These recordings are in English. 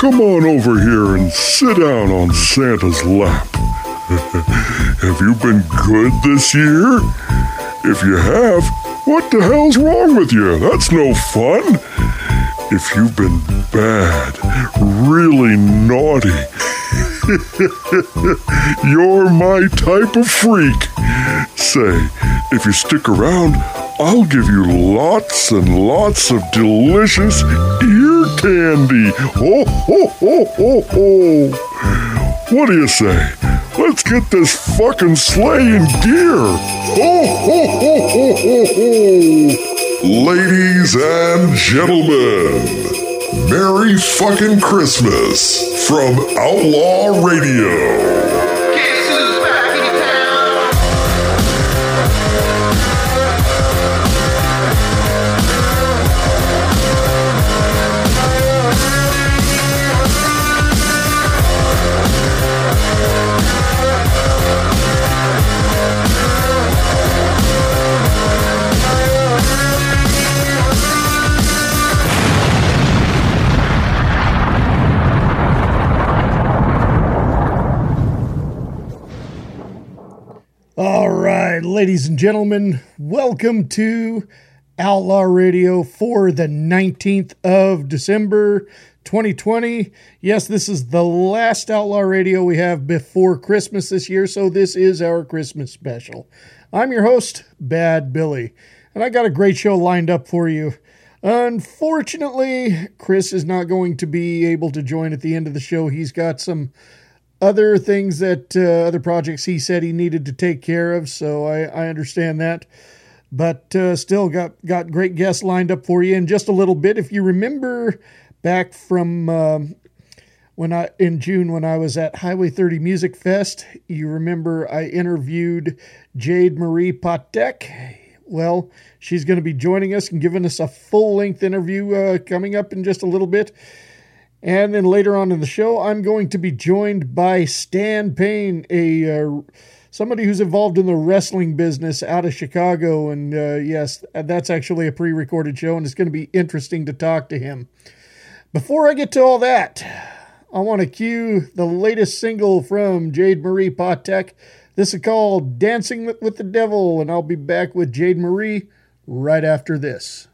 Come on over here and sit down on Santa's lap. have you been good this year? If you have, what the hell's wrong with you? That's no fun. If you've been bad, really naughty, you're my type of freak. Say, if you stick around, I'll give you lots and lots of delicious candy. Ho, ho, ho, ho, ho. What do you say? Let's get this fucking sleigh in gear. Ho, ho, ho, ho, ho, ho. Ladies and gentlemen, Merry fucking Christmas from Outlaw Radio. Ladies and gentlemen. Welcome to Outlaw Radio for the 19th of December 2020. Yes, this is the last Outlaw Radio we have before Christmas this year, so this is our Christmas special. I'm your host, Bad Billy, and I got a great show lined up for you. Unfortunately, Chris is not going to be able to join at the end of the show. He's got some other things that uh, other projects he said he needed to take care of. So I, I understand that. But uh, still got got great guests lined up for you in just a little bit. If you remember back from um, when I in June when I was at Highway 30 Music Fest, you remember I interviewed Jade Marie Patek. Well, she's going to be joining us and giving us a full length interview uh, coming up in just a little bit. And then later on in the show, I'm going to be joined by Stan Payne, a uh, somebody who's involved in the wrestling business out of Chicago. And uh, yes, that's actually a pre-recorded show, and it's going to be interesting to talk to him. Before I get to all that, I want to cue the latest single from Jade Marie Patek. This is called "Dancing with the Devil," and I'll be back with Jade Marie right after this.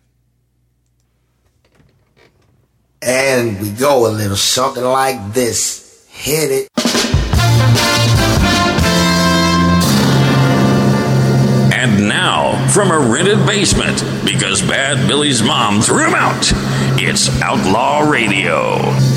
And we go a little something like this. Hit it. And now, from a rented basement, because Bad Billy's mom threw him out, it's Outlaw Radio.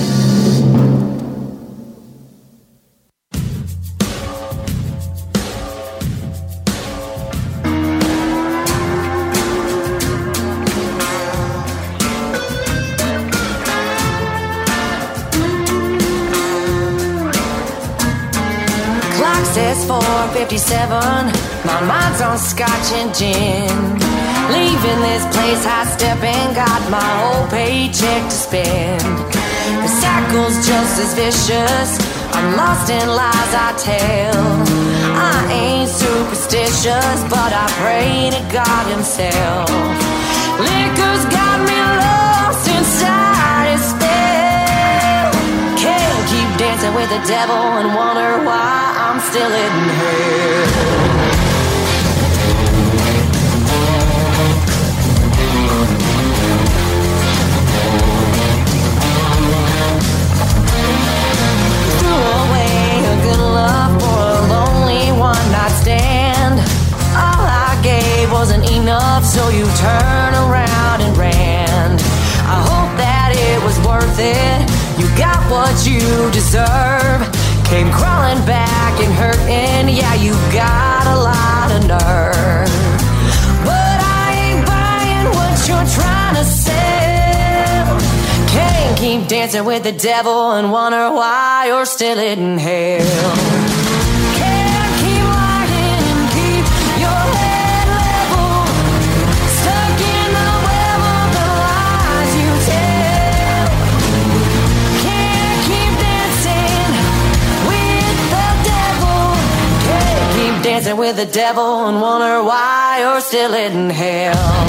457. My mind's on scotch and gin. Leaving this place high stepping, got my whole paycheck to spend. The cycle's just as vicious. I'm lost in lies I tell. I ain't superstitious, but I pray to God Himself. Liquor's got me dancing with the devil and wonder why I'm still in hell. Threw away a good love for a lonely one night stand. All I gave wasn't enough, so you turned around and ran. I hope that it was worth it. Got what you deserve. Came crawling back and hurting. Yeah, you got a lot of nerve. But I ain't buying what you're trying to sell. Can't keep dancing with the devil and wonder why you're still in hell. Dancing with the devil and wonder why you're still in hell.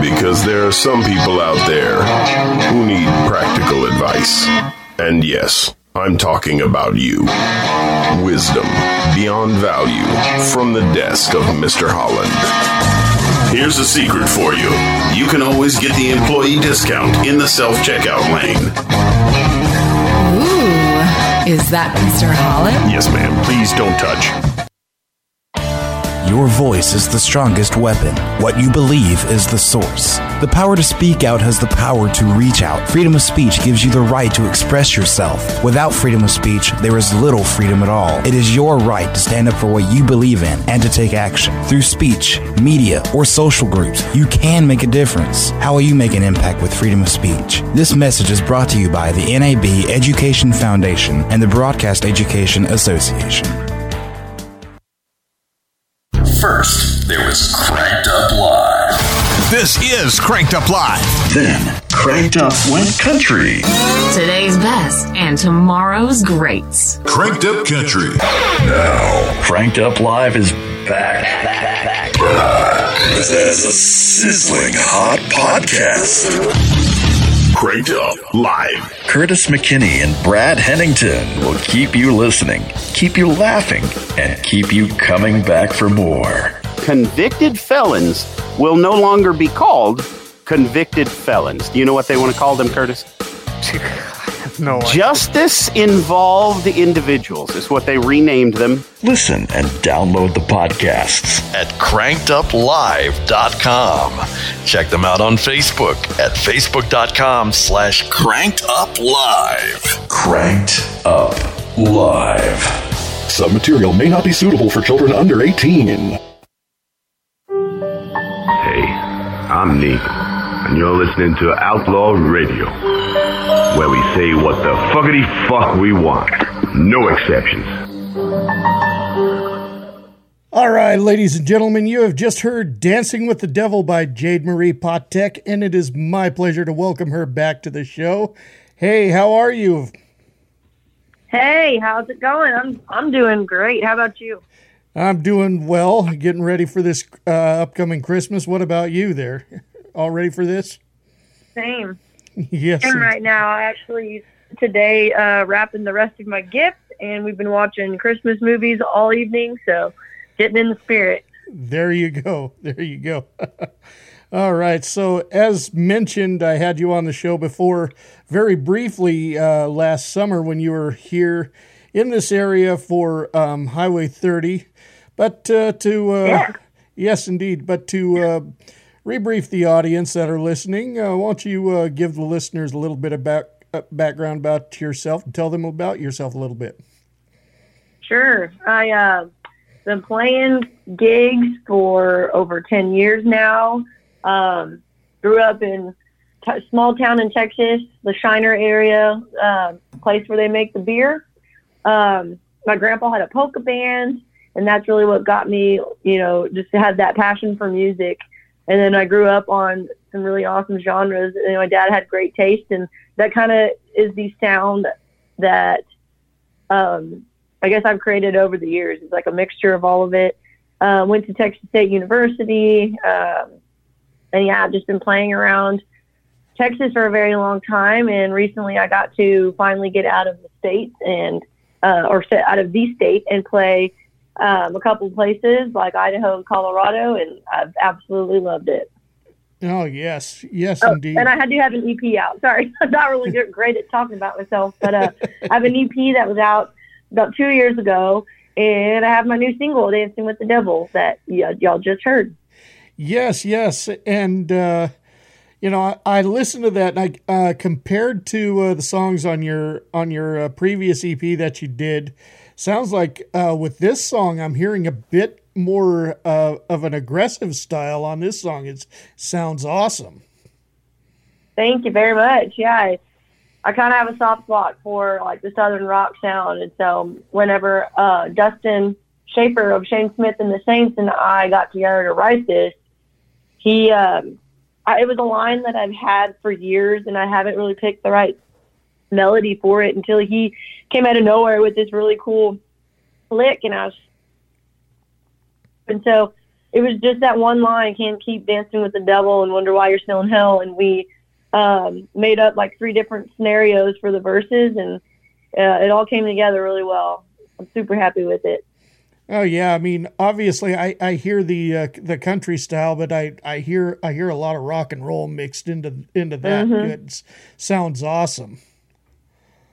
Because there are some people out there who need practical advice. And yes, I'm talking about you. Wisdom beyond value from the desk of Mr. Holland. Here's a secret for you you can always get the employee discount in the self checkout lane. Ooh, is that Mr. Holland? Yes, ma'am. Please don't touch. Your voice is the strongest weapon. What you believe is the source. The power to speak out has the power to reach out. Freedom of speech gives you the right to express yourself. Without freedom of speech, there is little freedom at all. It is your right to stand up for what you believe in and to take action. Through speech, media, or social groups, you can make a difference. How will you make an impact with freedom of speech? This message is brought to you by the NAB Education Foundation and the Broadcast Education Association. First, there was Cranked Up Live. This is Cranked Up Live. Then, Cranked Up went country. Today's best and tomorrow's greats. Cranked Up Country. Now, Cranked Up Live is back. As a sizzling hot podcast. Cranked Up Live. Curtis McKinney and Brad Hennington will keep you listening, keep you laughing, and keep you coming back for more. Convicted felons will no longer be called convicted felons. Do you know what they want to call them, Curtis? no. Justice involved individuals is what they renamed them. Listen and download the podcasts at crankeduplive.com. Check them out on Facebook at facebook.com slash crankeduplive. Cranked Up Live. Some material may not be suitable for children under 18. Hey, I'm Neek, and you're listening to Outlaw Radio, where we say what the fuckity fuck we want. No exceptions. All right, ladies and gentlemen, you have just heard Dancing with the Devil by Jade Marie Patek, and it is my pleasure to welcome her back to the show. Hey, how are you? Hey, how's it going? I'm I'm doing great. How about you? I'm doing well, getting ready for this uh, upcoming Christmas. What about you there? All ready for this? Same. yes. And right now. I actually today uh, wrapping the rest of my gifts, and we've been watching Christmas movies all evening, so getting in the spirit. There you go. There you go. All right. So, as mentioned, I had you on the show before very briefly uh, last summer when you were here in this area for um, Highway 30. But uh, to, uh, yeah. yes, indeed. But to uh, rebrief the audience that are listening, uh, why don't you uh, give the listeners a little bit of back, background about yourself and tell them about yourself a little bit? Sure. I uh, been playing gigs for over 10 years now. Um, grew up in t- small town in Texas, the Shiner area, uh, place where they make the beer. Um, my grandpa had a polka band, and that's really what got me, you know, just to have that passion for music. And then I grew up on some really awesome genres. And my dad had great taste, and that kind of is the sound that um, I guess I've created over the years. It's like a mixture of all of it. Uh, went to Texas State University. Um, and yeah, I've just been playing around Texas for a very long time. And recently I got to finally get out of the state and, uh, or set out of the state and play um, a couple places like Idaho and Colorado. And I've absolutely loved it. Oh, yes. Yes, oh, indeed. And I had to have an EP out. Sorry, I'm not really great at talking about myself, but uh, I have an EP that was out about two years ago. And I have my new single, Dancing with the Devil, that y- y'all just heard. Yes, yes, and uh, you know, I, I, listened to that, and I uh, compared to uh, the songs on your on your uh, previous EP that you did. Sounds like uh, with this song, I'm hearing a bit more uh, of an aggressive style on this song. It sounds awesome. Thank you very much. Yeah, I, I kind of have a soft spot for like the southern rock sound, and so whenever Dustin Schaefer of Shane Smith and the Saints and I got together to write this he um, I, it was a line that I've had for years, and I haven't really picked the right melody for it until he came out of nowhere with this really cool lick, and I was, and so it was just that one line, "Can't keep dancing with the devil and wonder why you're still in hell," and we um, made up like three different scenarios for the verses, and uh, it all came together really well. I'm super happy with it. Oh yeah, I mean, obviously, I, I hear the uh, the country style, but I, I hear I hear a lot of rock and roll mixed into into that. Mhm. It sounds awesome.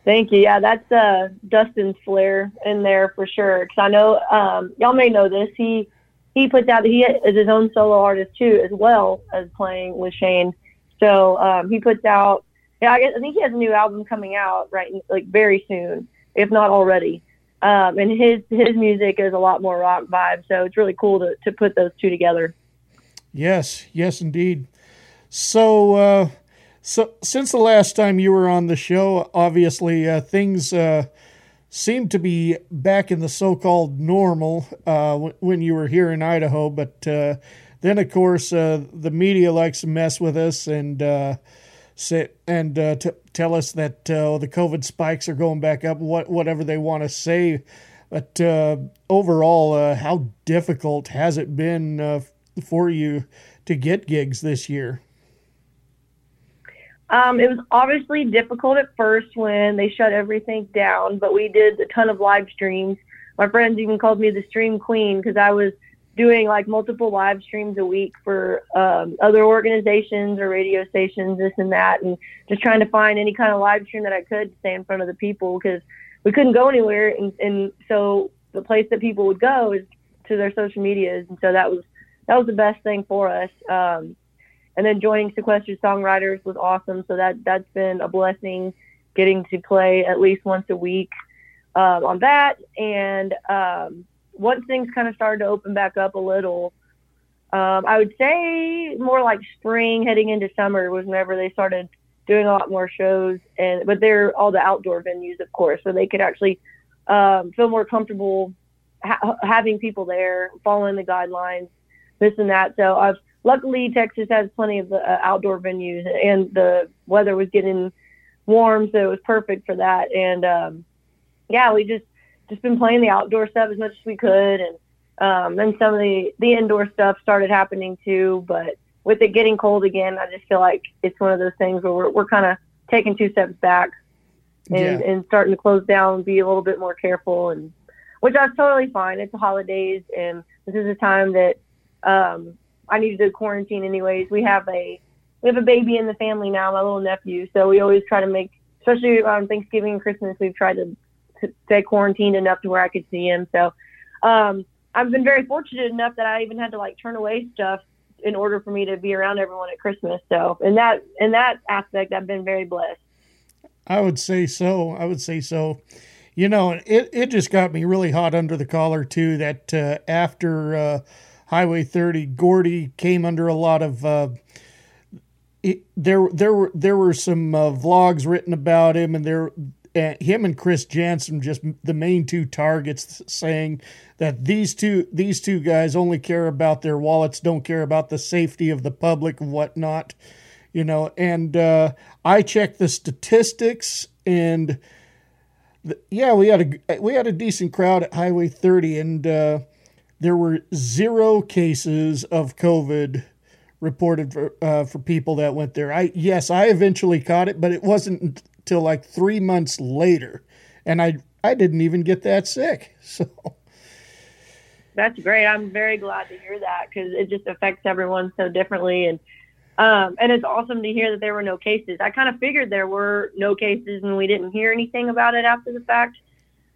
Thank you. Yeah, that's uh, Dustin's flair in there for sure. Because I know um, y'all may know this. He he puts out he is his own solo artist too, as well as playing with Shane. So um, he puts out. Yeah, I, guess, I think he has a new album coming out right like very soon, if not already. Um, and his his music is a lot more rock vibe, so it's really cool to to put those two together. Yes, yes, indeed. So, uh, so since the last time you were on the show, obviously uh, things uh, seem to be back in the so-called normal uh, w- when you were here in Idaho. But uh, then, of course, uh, the media likes to mess with us and uh, say, and t- tell us that uh, the COVID spikes are going back up. What whatever they want to say. But overall, how difficult has it been for you to get gigs this year? Um, it was obviously difficult at first when they shut everything down, but we did a ton of live streams. My friends even called me the stream queen because I was doing like multiple live streams a week for um, other organizations or radio stations, this and that, and just trying to find any kind of live stream that I could to stay in front of the people because we couldn't go anywhere, and, and so the place that people would go is to their social medias, and so that was that was the best thing for us. Um, and then joining Sequestered Songwriters was awesome, so that that's been a blessing, getting to play at least once a week um, on that, and um, once things kind of started to open back up a little, um, I would say more like spring heading into summer was whenever they started doing a lot more shows. And but they're all the outdoor venues, of course, so they could actually um, feel more comfortable ha- having people there, following the guidelines, this and that. So I've luckily Texas has plenty of uh, outdoor venues, and the weather was getting warm, so it was perfect for that. And um, yeah, we just just been playing the outdoor stuff as much as we could, and um, then some of the the indoor stuff started happening too. But with it getting cold again, I just feel like it's one of those things where we're we're kind of taking two steps back and Yeah. and starting to close down, be a little bit more careful, and which that's totally fine. It's the holidays, and this is a time that um, I need to quarantine anyways. We have a we have a baby in the family now, my little nephew. So we always try to make, especially on Thanksgiving and Christmas, we've tried to, to stay quarantined enough to where I could see him. So um, I've been very fortunate enough that I even had to like turn away stuff in order for me to be around everyone at Christmas. So in that in that aspect, I've been very blessed. I would say so. I would say so. You know, it, it just got me really hot under the collar too. That uh, after uh, Highway 30, Gordy came under a lot of. Uh, it, there, there were there were some uh, vlogs written about him, and there, uh, him and Chris Janson just the main two targets, saying that these two these two guys only care about their wallets, don't care about the safety of the public and whatnot you know and uh, i checked the statistics and the, yeah we had a we had a decent crowd at highway 30 and uh, there were zero cases of covid reported for uh, for people that went there i yes i eventually caught it but it wasn't until like three months later and i i didn't even get that sick so That's great. I'm very glad to hear that because it just affects everyone so differently, and um, and it's awesome to hear that there were no cases. I kind of figured there were no cases, and we didn't hear anything about it after the fact.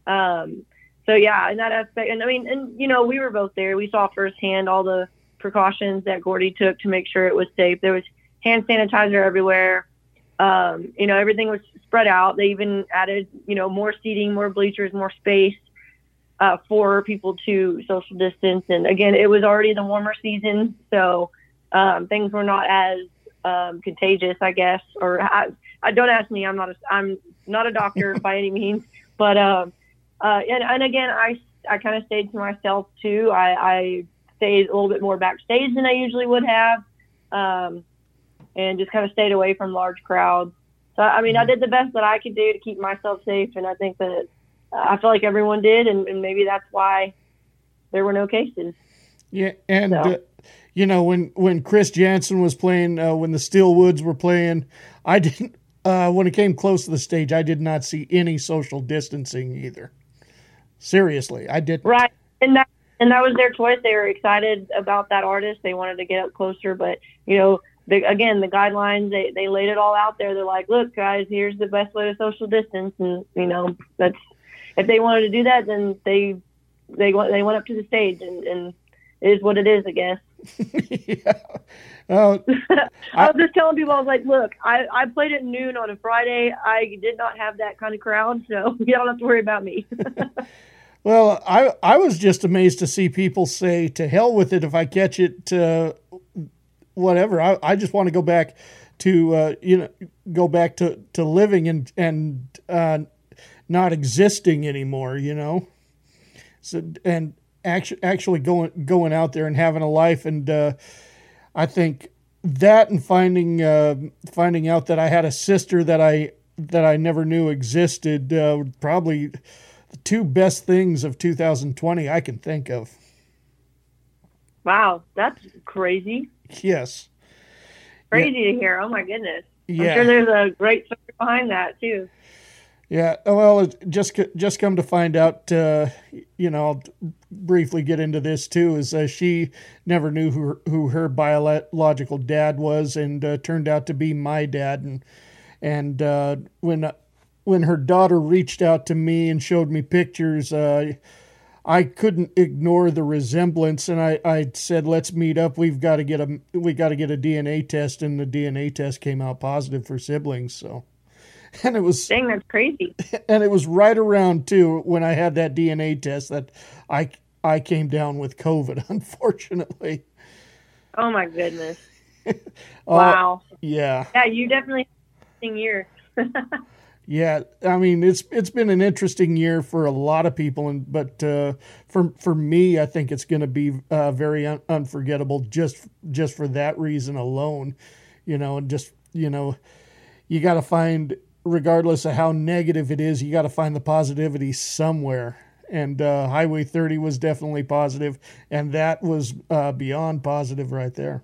Um, so yeah, in that aspect, and I mean, and you know, we were both there. We saw firsthand all the precautions that Gordy took to make sure it was safe. There was hand sanitizer everywhere. Um, you know, everything was spread out. They even added, you know, more seating, more bleachers, more space uh, for people to social distance. And again, it was already the warmer season, so um, things were not as um, contagious, I guess. Or I, I don't ask me. I'm not a I'm not a doctor by any means, but um, uh, and and again, I I kind of stayed to myself too. I, I stayed a little bit more backstage than I usually would have, um, and just kind of stayed away from large crowds. So I mean, I did the best that I could do to keep myself safe, and I think that uh, I feel like everyone did, and, and maybe that's why there were no cases. Yeah, and So- uh, you know when when Chris Janson was playing, uh, when the Steelwoods were playing, I didn't. Uh, when it came close to the stage, I did not see any social distancing either. Seriously, I didn't. Right, and that and that was their choice. They were excited about that artist. They wanted to get up closer, but you know, the, again, the guidelines they they laid it all out there. They're like, look, guys, here's the best way to social distance, and you know, that's if they wanted to do that, then they they went they went up to the stage, and and it is what it is, I guess. Oh, I was just telling people, I was like, look, I, I played at noon on a Friday. I did not have that kind of crowd, so you don't have to worry about me. Well, I I was just amazed to see people say, "To hell with it! If I catch it, uh, whatever." I, I just want to go back to uh, you know go back to, to living and and uh, not existing anymore. You know, so and actually actually going going out there and having a life, and uh, I think that and finding uh, finding out that I had a sister that I that I never knew existed uh, probably the two best things of 2020 I can think of. wow, that's crazy. Yes. Crazy to hear. Oh my goodness. Yeah. I'm sure there's a great story behind that too. Yeah, well, just just come to find out, uh, you know, I'll briefly get into this too. Is uh, she never knew who her, who her biological dad was, and uh, turned out to be my dad. And and uh, when when her daughter reached out to me and showed me pictures, uh, I couldn't ignore the resemblance, and I, I said, "Let's meet up. We've got to get a we got to get a DNA test." And the DNA test came out positive for siblings. So and it was dang that's crazy. and it was right around too when i had that dna test that i i came down with covid unfortunately. Oh my goodness. Uh, wow. yeah. Yeah you definitely had a year. Yeah i mean it's it's been an interesting year for a lot of people and but uh, for for me i think it's going to be uh, very un- unforgettable just just for that reason alone you know and just you know you got to find regardless of how negative it is, you got to find the positivity somewhere. And uh, Highway 30 was definitely positive, and that was uh, beyond positive right there.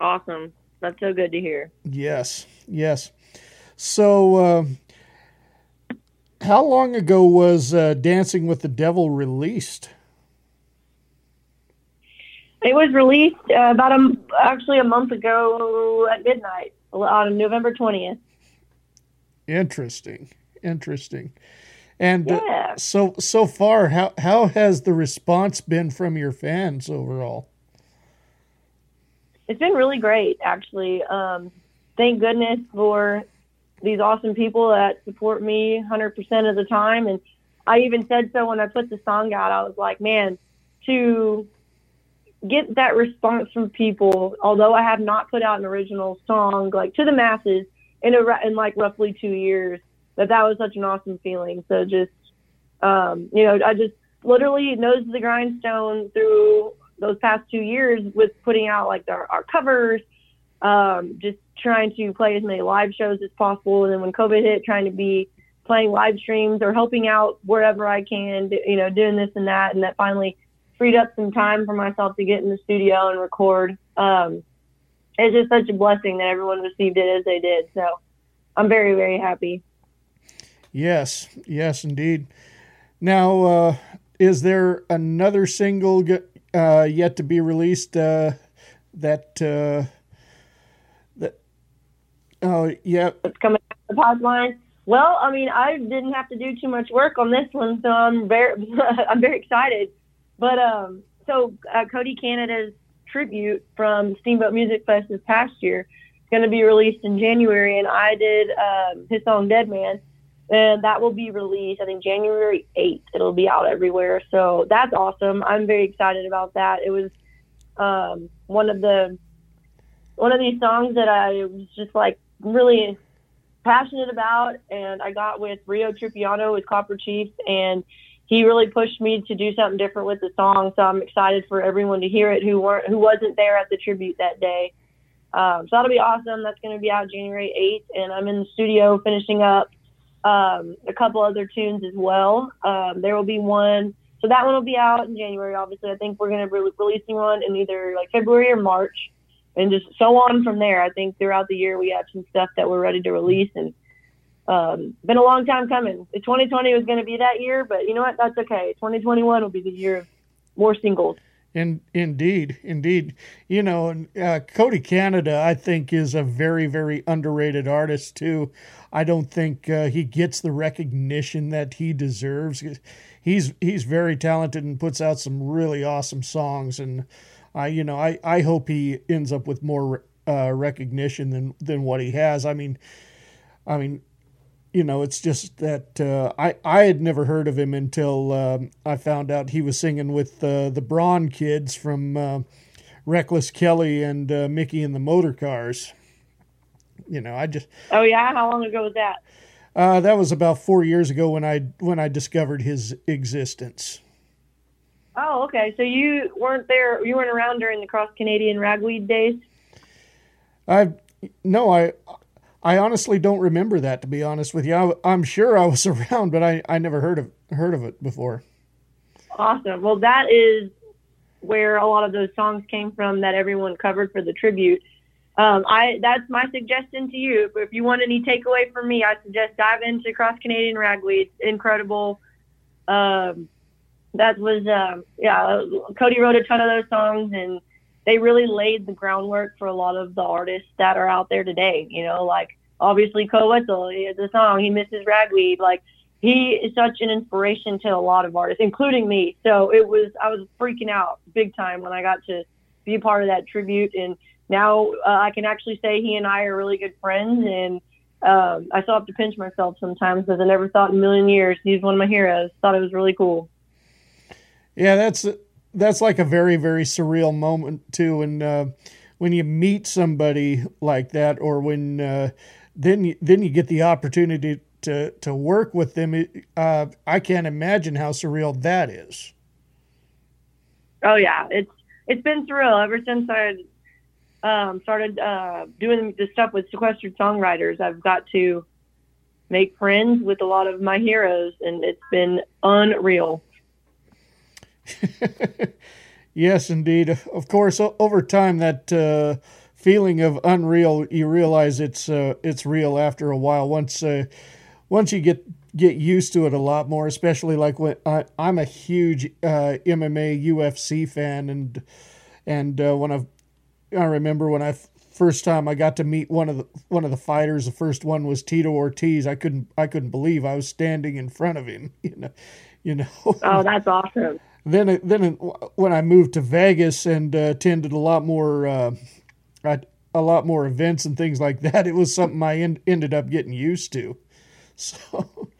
awesome that's so good to hear Yes, yes. So, uh, how long ago was uh, Dancing with the Devil released? it was released uh, about a actually a month ago at midnight on november 20th Interesting, interesting. And uh, Yeah. so so far, how how has the response been from your fans overall? It's been really great, actually. Um, thank goodness for these awesome people that support me 100% of the time. And I even said so when I put the song out. I was like, man, to get that response from people, although I have not put out an original song like to the masses in a in like roughly two years, that that was such an awesome feeling. So just um, you know, I just literally nose to the grindstone through those past two years with putting out like our, our covers, um, just trying to play as many live shows as possible. And then when COVID hit, trying to be playing live streams or helping out wherever I can, you know, doing this and that. And that finally freed up some time for myself to get in the studio and record. Um, it's just such a blessing that everyone received it as they did. So I'm very, very happy. Yes, yes, indeed. Now, uh, is there another single uh, yet to be released uh, that uh, that? Oh, yeah. It's coming out the pipeline. Well, I mean, I didn't have to do too much work on this one, so I'm very, I'm very excited. But um, so uh, Cody Canada's tribute from Steamboat Music Fest this past year is going to be released in January, and I did um, his song "Dead Man," and that will be released I think January 8th. It'll be out everywhere, so that's awesome. I'm very excited about that. It was um, one of the one of these songs that I was just like really passionate about, and I got with Rio Tripiano with Copper Chiefs, and he really pushed me to do something different with the song. So I'm excited for everyone to hear it who weren't who wasn't there at the tribute that day. Um, so that'll be awesome. That's going to be out January 8th, and I'm in the studio finishing up um, a couple other tunes as well. Um, there will be one. So that one will be out in January. Obviously, I think we're going to be re- releasing one in either like February or March, and just so on from there. I think throughout the year we have some stuff that we're ready to release, and um, been a long time coming. 2020 was going to be that year, but you know what? That's okay. 2021 will be the year of more singles. In, indeed, indeed. You know, uh, Cody Canada, I think, is a very, very underrated artist too. I don't think uh, he gets the recognition that he deserves. He's he's very talented and puts out some really awesome songs, and I, you know, I, I hope he ends up with more uh, recognition than than what he has. I mean, I mean, you know, it's just that uh, I I had never heard of him until um, I found out he was singing with uh, the Braun kids from uh, Reckless Kelly and uh, Micky and the Motorcars. You know, I just Oh yeah, how long ago was that? uh, that was about four years ago when I when I discovered his existence. Oh, okay. So you weren't there. You weren't around during the cross Canadian ragweed days. I no, I I honestly don't remember that. To be honest with you, I, I'm sure I was around, but I, I never heard of heard of it before. Awesome. Well, that is where a lot of those songs came from that everyone covered for the tribute. um, I that's my suggestion to you. If you want any takeaway from me, I suggest dive into Cross Canadian Ragweed. It's Incredible. Um, that was um, yeah. Cody wrote a ton of those songs, and they really laid the groundwork for a lot of the artists that are out there today. You know, like obviously Koe Wetzel, he a song, he misses ragweed. Like he is such an inspiration to a lot of artists, including me. So it was I was freaking out big time when I got to be a part of that tribute, and now uh, I can actually say he and I are really good friends, and um, I still have to pinch myself sometimes because I never thought in a million years he's one of my heroes. Thought it was really cool. Yeah, that's that's like a very very surreal moment too, and uh, when you meet somebody like that, or when uh, then you, then you get the opportunity to to work with them. Uh, I can't imagine how surreal that is. Oh yeah, it's it's been surreal ever since I um, started uh, doing the stuff with sequestered songwriters. I've got to make friends with a lot of my heroes, and it's been unreal. yes, indeed. Of course, over time, that uh, feeling of unreal, you realize it's uh, it's real after a while. Once uh, once you get get used to it a lot more, especially like when I, I'm a huge uh, MMA UFC fan, and and uh, when I I remember when I first time I got to meet one of the one of the fighters. The first one was Tito Ortiz. I couldn't I couldn't believe I was standing in front of him. You know, you know. Oh, that's awesome. Then then when I moved to Vegas and uh, attended a lot more uh, a lot more events and things like that, it was something I en- ended up getting used to. So.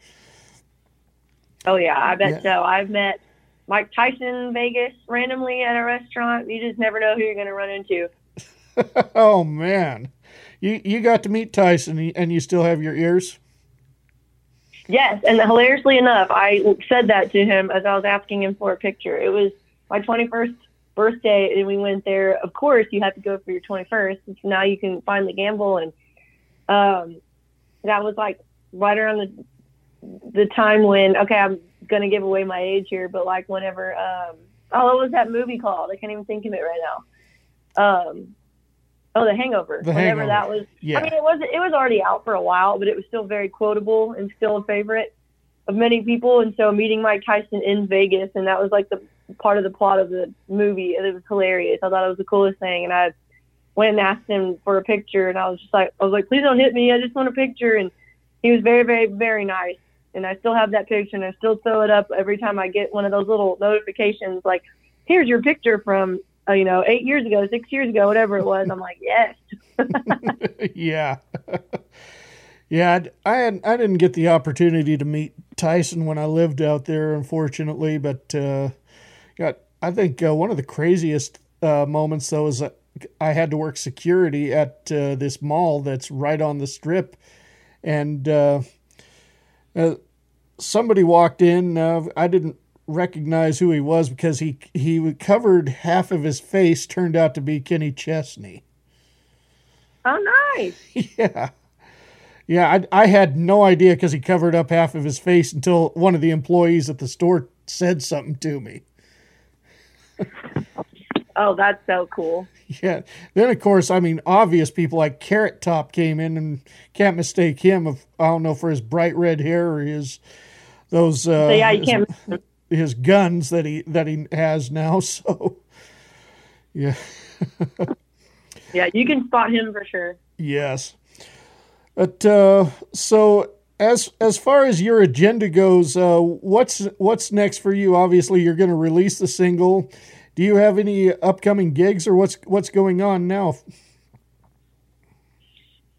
Oh yeah, I bet yeah. so. I've met Mike Tyson in Vegas randomly at a restaurant. You just never know who you're going to run into. oh man, you you got to meet Tyson and you still have your ears. Yes, and hilariously enough, I said that to him as I was asking him for a picture. It was my 21st birthday, and we went there. Of course, you have to go for your 21st. So now you can finally gamble, and um, that was like right around the the time when okay, I'm gonna give away my age here, but like whenever um, oh, what was that movie called? I can't even think of it right now. Um, Oh, The Hangover. The Whenever Hangover. that was, Yeah. I mean, it was it was already out for a while, but it was still very quotable and still a favorite of many people. And so meeting Mike Tyson in Vegas, and that was like the part of the plot of the movie. It was hilarious. I thought it was the coolest thing, and I went and asked him for a picture, and I was just like, I was like, please don't hit me. I just want a picture. And he was very, very, very nice. And I still have that picture, and I still throw it up every time I get one of those little notifications, like, here's your picture from, you know, eight years ago, six years ago, whatever it was. I'm like, yes. yeah. yeah, I had I didn't get the opportunity to meet Tyson when I lived out there, unfortunately. But uh, got I think uh, one of the craziest uh, moments though is I had to work security at uh, this mall that's right on the strip, and uh, uh, somebody walked in. Uh, I didn't recognize who he was because he he covered half of his face. Turned out to be Kenny Chesney. Oh, nice. Yeah. Yeah, I, I had no idea because he covered up half of his face until one of the employees at the store said something to me. Oh, that's so cool. Yeah. Then, of course, I mean, obvious people like Carrot Top came in and can't mistake him. Of I don't know for his bright red hair or his those uh, So, yeah, you can't- his guns that he that he has now. So, yeah. Yeah, you can spot him for sure. Yes. But uh, so as as far as your agenda goes, uh, what's what's next for you? Obviously, you're going to release the single. Do you have any upcoming gigs, or what's what's going on now?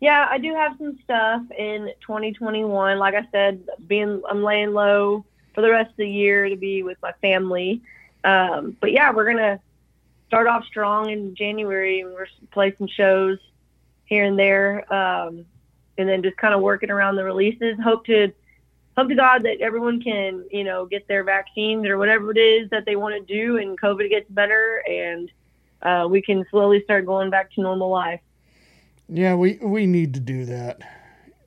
Yeah, I do have some stuff in 2021. Like I said, being I'm laying low for the rest of the year to be with my family. Um, but yeah, we're gonna start off strong in January. And we're play some shows here and there, um, and then just kind of working around the releases. Hope to hope to God that everyone can you know get their vaccines or whatever it is that they want to do, and COVID gets better, and uh, we can slowly start going back to normal life. Yeah, we we need to do that.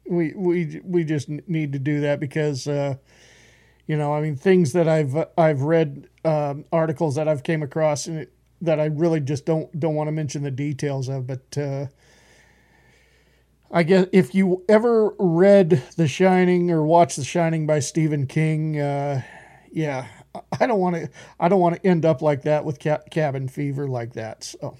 We we we just need to do that because uh, you know, I mean, things that I've I've read um, articles that I've came across and it, that I really just don't don't want to mention the details of, but uh, I guess if you ever read The Shining or watched The Shining by Stephen King, uh, yeah, I don't want to. I don't want to end up like that with ca- cabin fever like that. So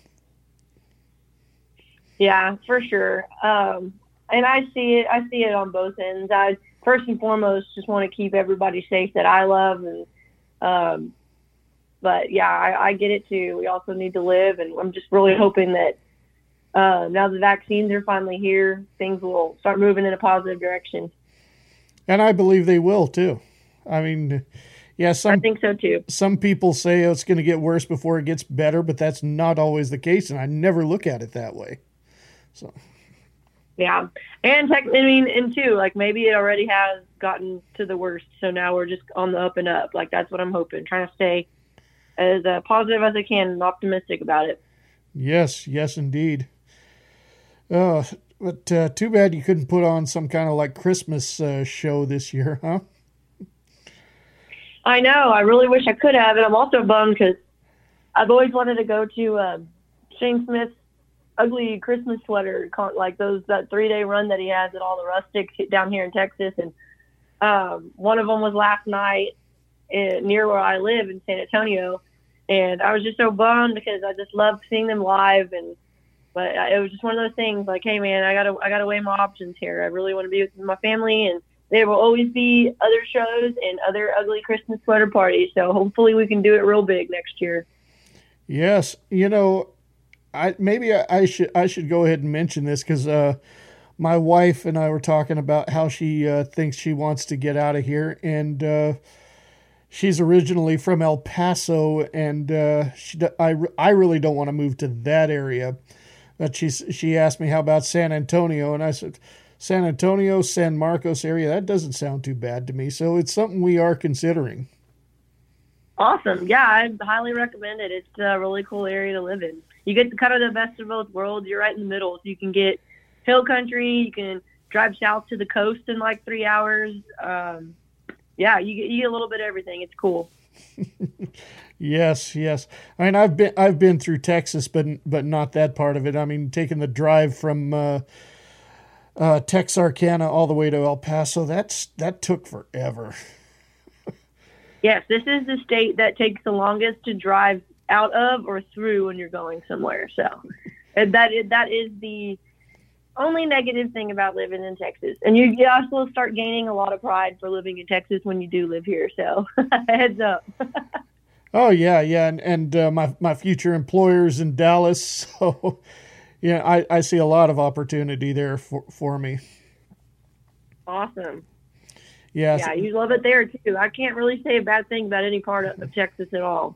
Yeah, for sure. Um, and I see it. I see it on both ends. I first and foremost just want to keep everybody safe that I love, and um, but yeah, I, I get it too. We also need to live, and I'm just really hoping that uh, now the vaccines are finally here, things will start moving in a positive direction. and I believe they will too. I mean, yeah, some I think so too. Some people say oh, it's going to get worse before it gets better, but that's not always the case, and I never look at it that way. So Yeah, and tech, I mean, and two, like maybe it already has gotten to the worst, so now we're just on the up and up. Like that's what I'm hoping, trying to stay as uh, positive as I can and optimistic about it. yes, yes, indeed. Uh, but uh, too bad you couldn't put on some kind of like Christmas uh, show this year, huh? I know. I really wish I could have, and I'm also bummed because I've always wanted to go to um, Shane Smith's ugly Christmas sweater, like those that three day run that he has at all the rustics down here in Texas, and um, one of them was last night in, near where I live in San Antonio, and I was just so bummed because I just love seeing them live, and but it was just one of those things like, hey man, I gotta I gotta weigh my options here. I really want to be with my family and there will always be other shows and other ugly Christmas sweater parties. So hopefully we can do it real big next year. Yes, you know, I maybe I, I should I should go ahead and mention this because uh, my wife and I were talking about how she uh, thinks she wants to get out of here, and uh, she's originally from El Paso, and uh, she I I really don't want to move to that area, but she's she asked me how about San Antonio, and I said. San Antonio, San Marcos area, that doesn't sound too bad to me. So it's something we are considering. Awesome. Yeah, I highly recommend it. It's a really cool area to live in. You get kind of the best of both worlds. You're right in the middle. So you can get hill country. You can drive south to the coast in like three hours. Um, yeah, you get, you get a little bit of everything. It's cool. Yes, yes. I mean, I've been I've been through Texas, but but not that part of it. I mean, taking the drive from uh, uh, Texarkana all the way to El Paso, that's that took forever. Yes, this is the state that takes the longest to drive out of or through when you're going somewhere. So and that is, that is the only negative thing about living in Texas. And you, you also start gaining a lot of pride for living in Texas when you do live here. So heads up. Oh yeah, yeah, and and uh, my my future employers in Dallas, so yeah, I I see a lot of opportunity there for for me. awesome. Yeah, Yeah, you love it there too. I can't really say a bad thing about any part of, of Texas at all.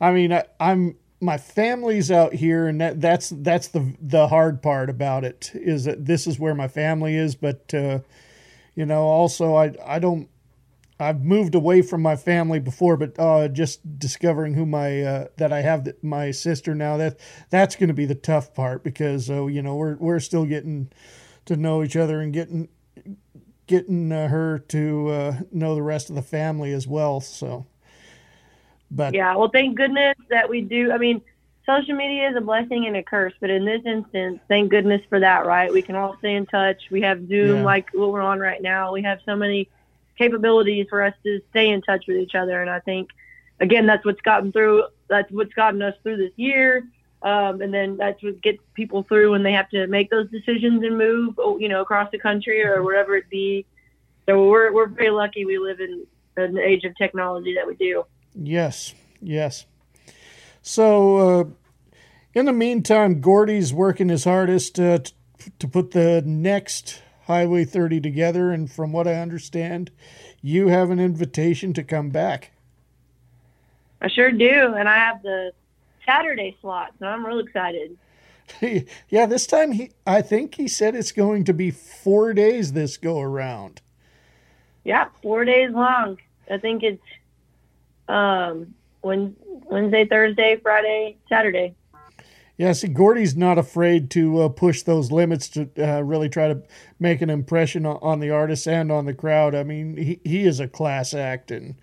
I mean, I, I'm my family's out here, and that that's that's the the hard part about it is that this is where my family is. But uh, you know, also I I don't I've moved away from my family before, but uh, just discovering who my uh, that I have my sister now that that's going to be the tough part because uh, you know we're we're still getting to know each other and getting getting uh, her to uh, know the rest of the family as well. So, but Yeah, well, thank goodness that we do. I mean, social media is a blessing and a curse, but in this instance, thank goodness for that, right? We can all stay in touch. We have Zoom Yeah. like what we're on right now. We have so many capabilities for us to stay in touch with each other. And I think, again, that's what's gotten through, that's what's gotten us through this year. Um, and then that's what gets people through when they have to make those decisions and move, oh, you know, across the country or wherever it be. So we're, we're very lucky we live in an age of technology that we do. Yes, yes. So, uh, in the meantime, Gordy's working his hardest uh, t- to put the next Highway 30 together, and from what I understand, you have an invitation to come back. I sure do, and I have the Saturday slot, so I'm real excited. yeah, this time he, I think he said it's going to be four days this go around. Yeah, four days long. I think it's um Wednesday, Thursday, Friday, Saturday. Yeah, see, Gordy's not afraid to uh, push those limits to uh, really try to make an impression on, on the artists and on the crowd. I mean, he, he is a class act, and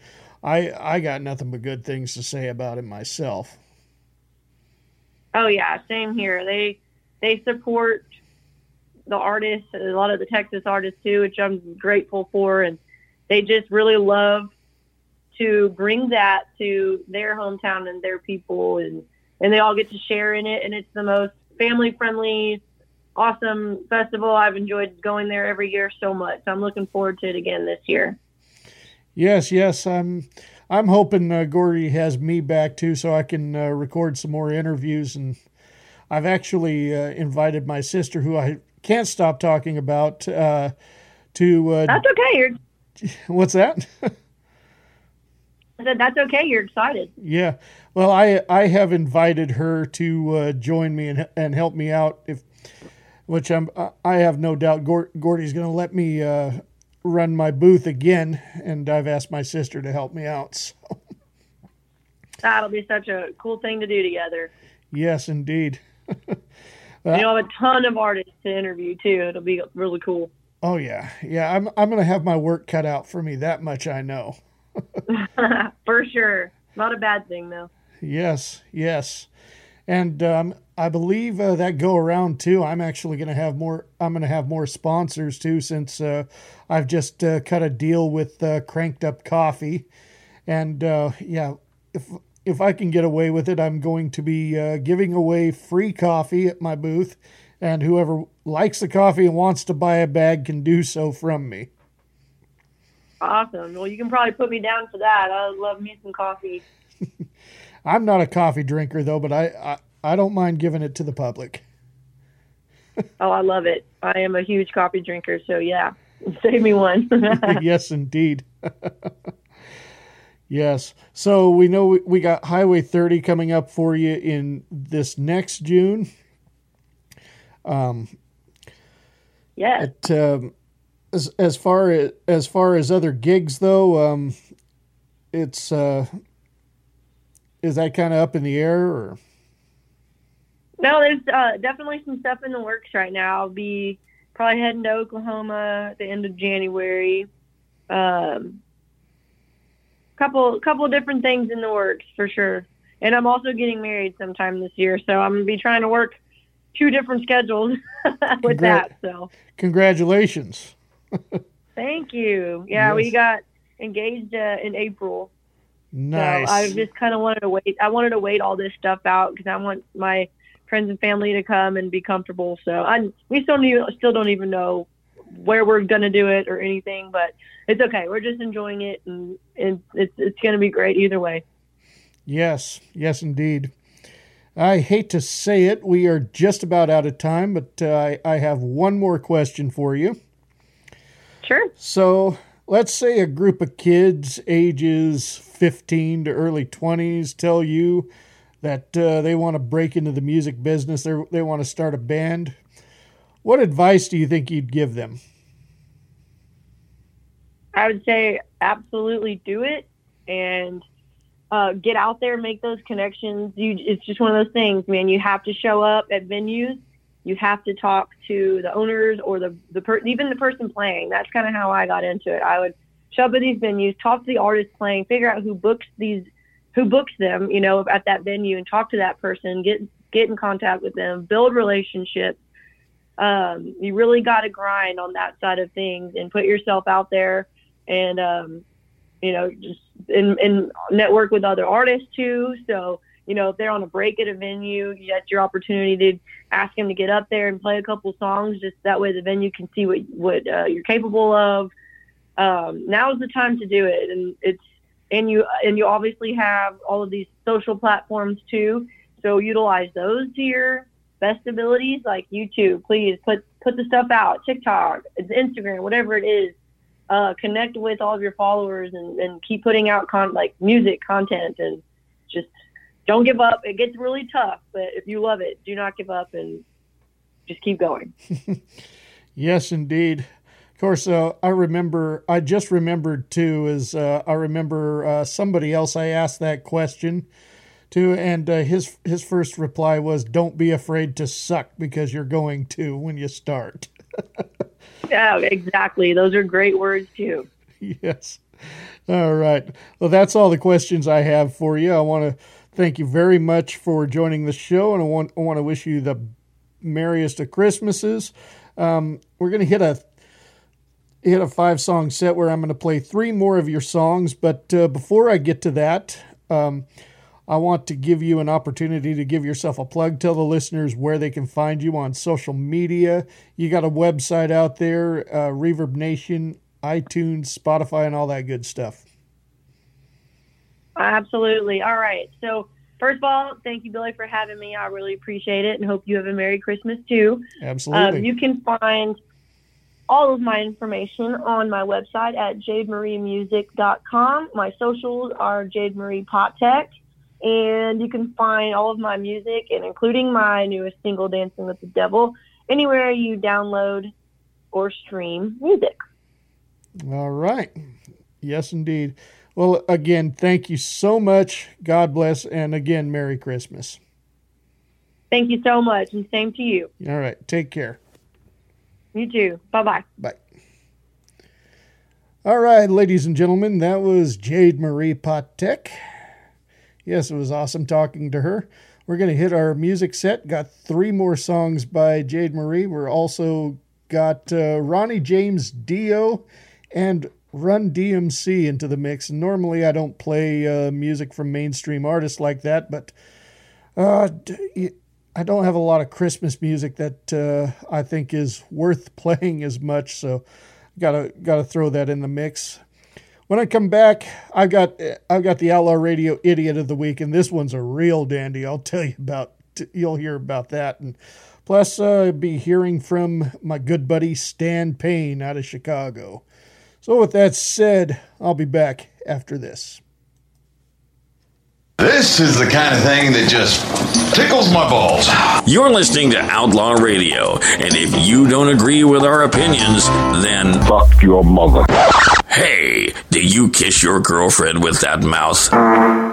I I got nothing but good things to say about him myself. Oh yeah, same here. They they support the artists, a lot of the Texas artists too, which I'm grateful for, and they just really love to bring that to their hometown and their people, and and they all get to share in it, and it's the most family friendly, awesome festival. I've enjoyed going there every year so much. I'm looking forward to it again this year. Yes, yes. I'm I'm hoping uh, Gordy has me back too, so I can uh, record some more interviews. And I've actually uh, invited my sister, who I can't stop talking about, uh, to. Uh, That's okay. You're. What's that? I said that's okay. You're excited. Yeah. Well, I I have invited her to uh, join me and and help me out if, which I'm I have no doubt Gordy's going to let me uh, run my booth again, and I've asked my sister to help me out. So. That'll be such a cool thing to do together. Yes, indeed. You'll have a ton of artists to interview too. It'll be really cool. Oh yeah, yeah. I'm I'm gonna have my work cut out for me. That much I know. For sure. Not a bad thing, though. Yes, yes. And um, I believe uh, that go around too. I'm actually going to have more. I'm going to have more sponsors too, since uh, I've just uh, cut a deal with uh, Cranked Up Coffee, and uh, yeah, if if I can get away with it, I'm going to be uh, giving away free coffee at my booth, and whoever likes the coffee and wants to buy a bag can do so from me. Awesome. Well, you can probably put me down for that. I love me some coffee. I'm not a coffee drinker though, but I, I, I don't mind giving it to the public. oh, I love it. I am a huge coffee drinker, so yeah, save me one. yes, indeed. yes. So we know we we got Highway 30 coming up for you in this next June. Um, yeah. It, um, as as far as as far as other gigs though, um, it's uh, is that kind of up in the air or? No, there's uh, definitely some stuff in the works right now. I'll be probably heading to Oklahoma at the end of January. Um, couple couple different things in the works for sure. And I'm also getting married sometime this year, so I'm gonna be trying to work two different schedules with Congra- that. So congratulations. Thank you. Yeah, yes. we got engaged uh, in April. Nice. So I just kind of wanted to wait. I wanted to wait all this stuff out because I want my friends and family to come and be comfortable. So I we still need, still don't even know where we're gonna do it or anything, but it's okay. We're just enjoying it, and, and it's it's gonna be great either way. Yes, yes, indeed. I hate to say it, we are just about out of time, but uh, I, I have one more question for you. Sure. So let's say a group of kids ages 15 to early 20s tell you that uh, they want to break into the music business, they they want to start a band. What advice do you think you'd give them? I would say absolutely do it and uh, get out there, make those connections. You, it's just one of those things, man. You have to show up at venues you have to talk to the owners or the the per, even the person playing. That's kind of how I got into it. I would show up at these venues, talk to the artist playing, figure out who books these, who books them, you know, at that venue, and talk to that person, get get in contact with them, build relationships. Um, you really got to grind on that side of things and put yourself out there, and um, you know, just and, and network with other artists too. So you know, if they're on a break at a venue, that's your opportunity to ask them to get up there and play a couple songs. Just that way, the venue can see what what uh, you're capable of. Um, now is the time to do it, and it's and you and you obviously have all of these social platforms too. So utilize those to your best abilities, like YouTube. Please put put the stuff out, TikTok, Instagram, whatever it is. Uh, connect with all of your followers and, and keep putting out con- like music content and just don't give up. It gets really tough, but if you love it, do not give up and just keep going. yes, indeed. Of course, uh, I remember, I just remembered too, is uh, I remember uh, somebody else I asked that question to, and uh, his, his first reply was, Don't be afraid to suck because you're going to when you start. yeah, exactly. Those are great words too. Yes. All right. Well, that's all the questions I have for you. I want to thank you very much for joining the show, and I want I want to wish you the merriest of Christmases. Um, we're going to hit a hit a five song set where I'm going to play three more of your songs. But uh, before I get to that, um, I want to give you an opportunity to give yourself a plug. Tell the listeners where they can find you on social media. You got a website out there, uh, Reverb Nation, iTunes, Spotify, and all that good stuff. Absolutely. All right. So, first of all, thank you, Billy, for having me. I really appreciate it and hope you have a Merry Christmas too. Absolutely. Um, you can find all of my information on my website at jademariemusic.com. My socials are Jade Marie Patek. And you can find all of my music and including my newest single, Dancing with the Devil, anywhere you download or stream music. All right. Yes, indeed. Well, again, thank you so much. God bless. And again, Merry Christmas. Thank you so much. And same to you. All right. Take care. You too. Bye bye. Bye. All right, ladies and gentlemen, that was Jade Marie Patek. Yes, it was awesome talking to her. We're going to hit our music set. Got three more songs by Jade Marie. We're also got uh, Ronnie James Dio and Run DMC into the mix. Normally, I don't play uh, music from mainstream artists like that, but uh, I don't have a lot of Christmas music that uh, I think is worth playing as much. So, gotta gotta throw that in the mix. When I come back, I've got I've got the Outlaw Radio Idiot of the Week, and this one's a real dandy. I'll tell you about. You'll hear about that, and plus, uh, I'll be hearing from my good buddy Stan Payne out of Chicago. So, with that said, I'll be back after this. This is the kind of thing that just tickles my balls. You're listening to Outlaw Radio, and if you don't agree with our opinions, then fuck your mother. Hey, do you kiss your girlfriend with that mouth?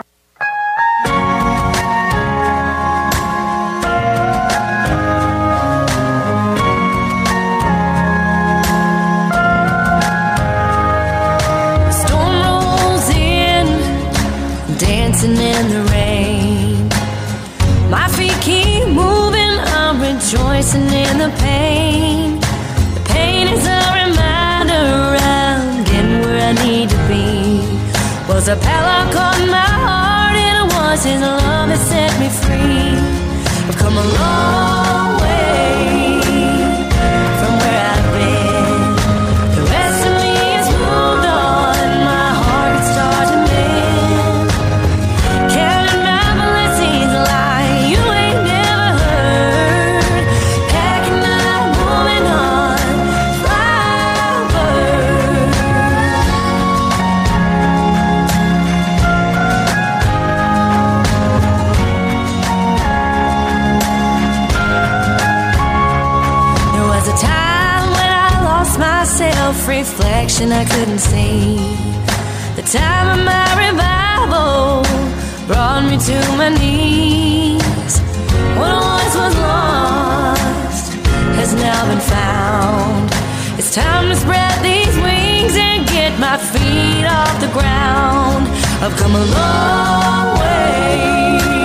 A padlock on my heart, and it was His love that set me free. I've come a reflection I couldn't see. The time of my revival brought me to my knees. What once was lost has now been found. It's time to spread these wings and get my feet off the ground. I've come a long way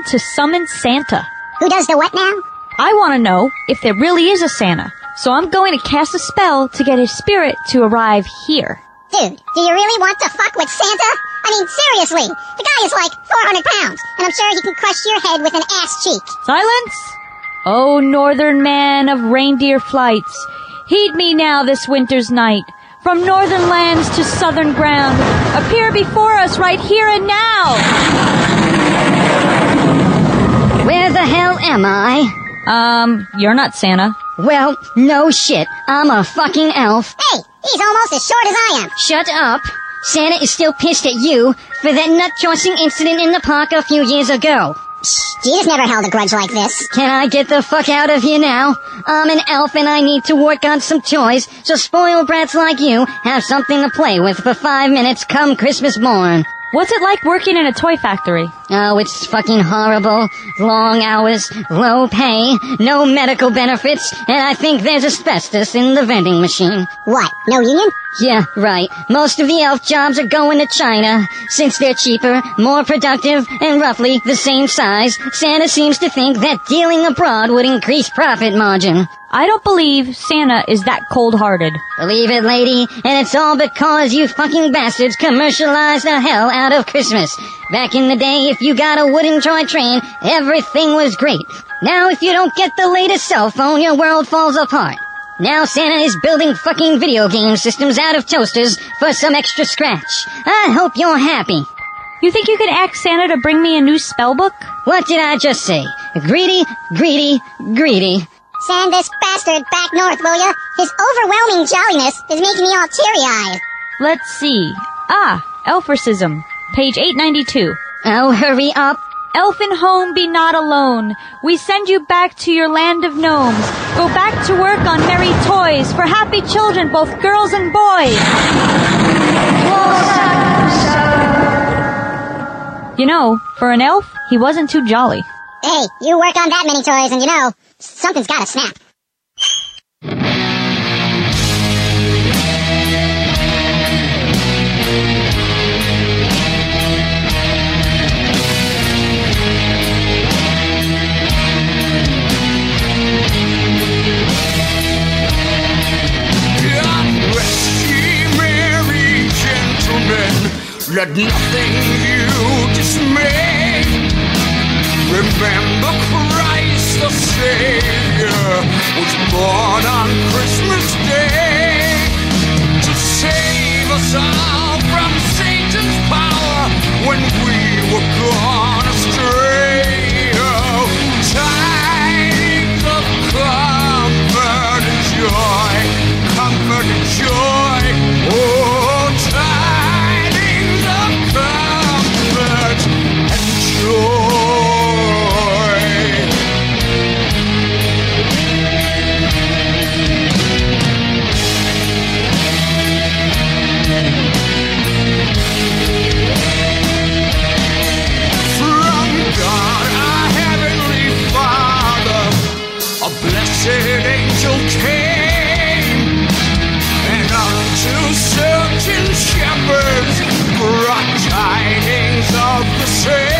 I'm to summon Santa. Who does the what now? I want to know if there really is a Santa. So I'm going to cast a spell to get his spirit to arrive here. Dude, do you really want to fuck with Santa? I mean, seriously, the guy is like 400 pounds, and I'm sure he can crush your head with an ass cheek. Silence! O northern man of reindeer flights, heed me now this winter's night. From northern lands to southern ground, appear before us right here and now. Where the hell am I? Um, you're not Santa. Well, no shit. I'm a fucking elf. Hey, he's almost as short as I am. Shut up. Santa is still pissed at you for that nut tossing incident in the park a few years ago. Shh, Jesus never held a grudge like this. Can I get the fuck out of here now? I'm an elf and I need to work on some toys, so spoiled brats like you have something to play with for five minutes come Christmas morn. What's it like working in a toy factory? Oh, it's fucking horrible. Long hours, low pay, no medical benefits, and I think there's asbestos in the vending machine. What? No union? Yeah, right. Most of the elf jobs are going to China. Since they're cheaper, more productive, and roughly the same size, Santa seems to think that dealing abroad would increase profit margin. I don't believe Santa is that cold-hearted. Believe it, lady, and it's all because you fucking bastards commercialized the hell out of Christmas. Back in the day, if you got a wooden toy train, everything was great. Now if you don't get the latest cell phone, your world falls apart. Now Santa is building fucking video game systems out of toasters for some extra scratch. I hope you're happy. You think you could ask Santa to bring me a new spell book? What did I just say? Greedy, greedy, greedy. Send this bastard back north, will ya? His overwhelming jolliness is making me all teary-eyed. Let's see. Ah, Elfricism, page 892. Oh, hurry up. Elfin home be not alone. We send you back to your land of gnomes. Go back to work on merry toys for happy children, both girls and boys. You know, for an elf, he wasn't too jolly. Hey, you work on that many toys and you know, something's gotta snap. Let nothing you dismay. Remember Christ the Savior was born on Christmas Day to save us all from Satan's power when we were gone astray. Oh, tidings of comfort and joy, comfort and joy. Oh, Not the same.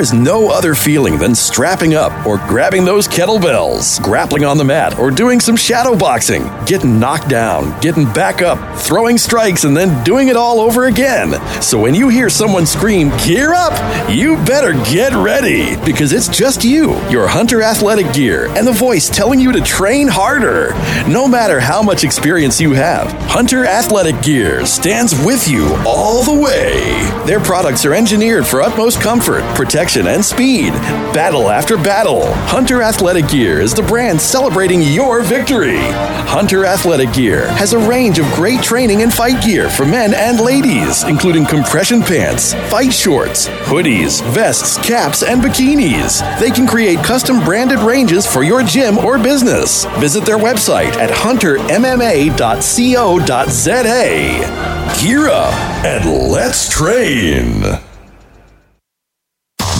There is no other feeling than strapping up or grabbing those kettlebells, grappling on the mat, or doing some shadow boxing, getting knocked down, getting back up, throwing strikes, and then doing it all over again. So when you hear someone scream, Gear up! You better get ready because it's just you, your Hunter athletic gear, and the voice telling you to train harder. No matter how much experience you have, Hunter Athletic Gear stands with you all the way. Their products are engineered for utmost comfort, protection, and speed. Battle after battle, Hunter Athletic Gear is the brand celebrating your victory. Hunter Athletic Gear has a range of great training and fight gear for men and ladies, including compression pants, fight shorts, hoodies, vests, caps, and bikinis. They can create custom branded ranges for your gym or business. Visit their website at huntermma.co.za. Gear up and let's train.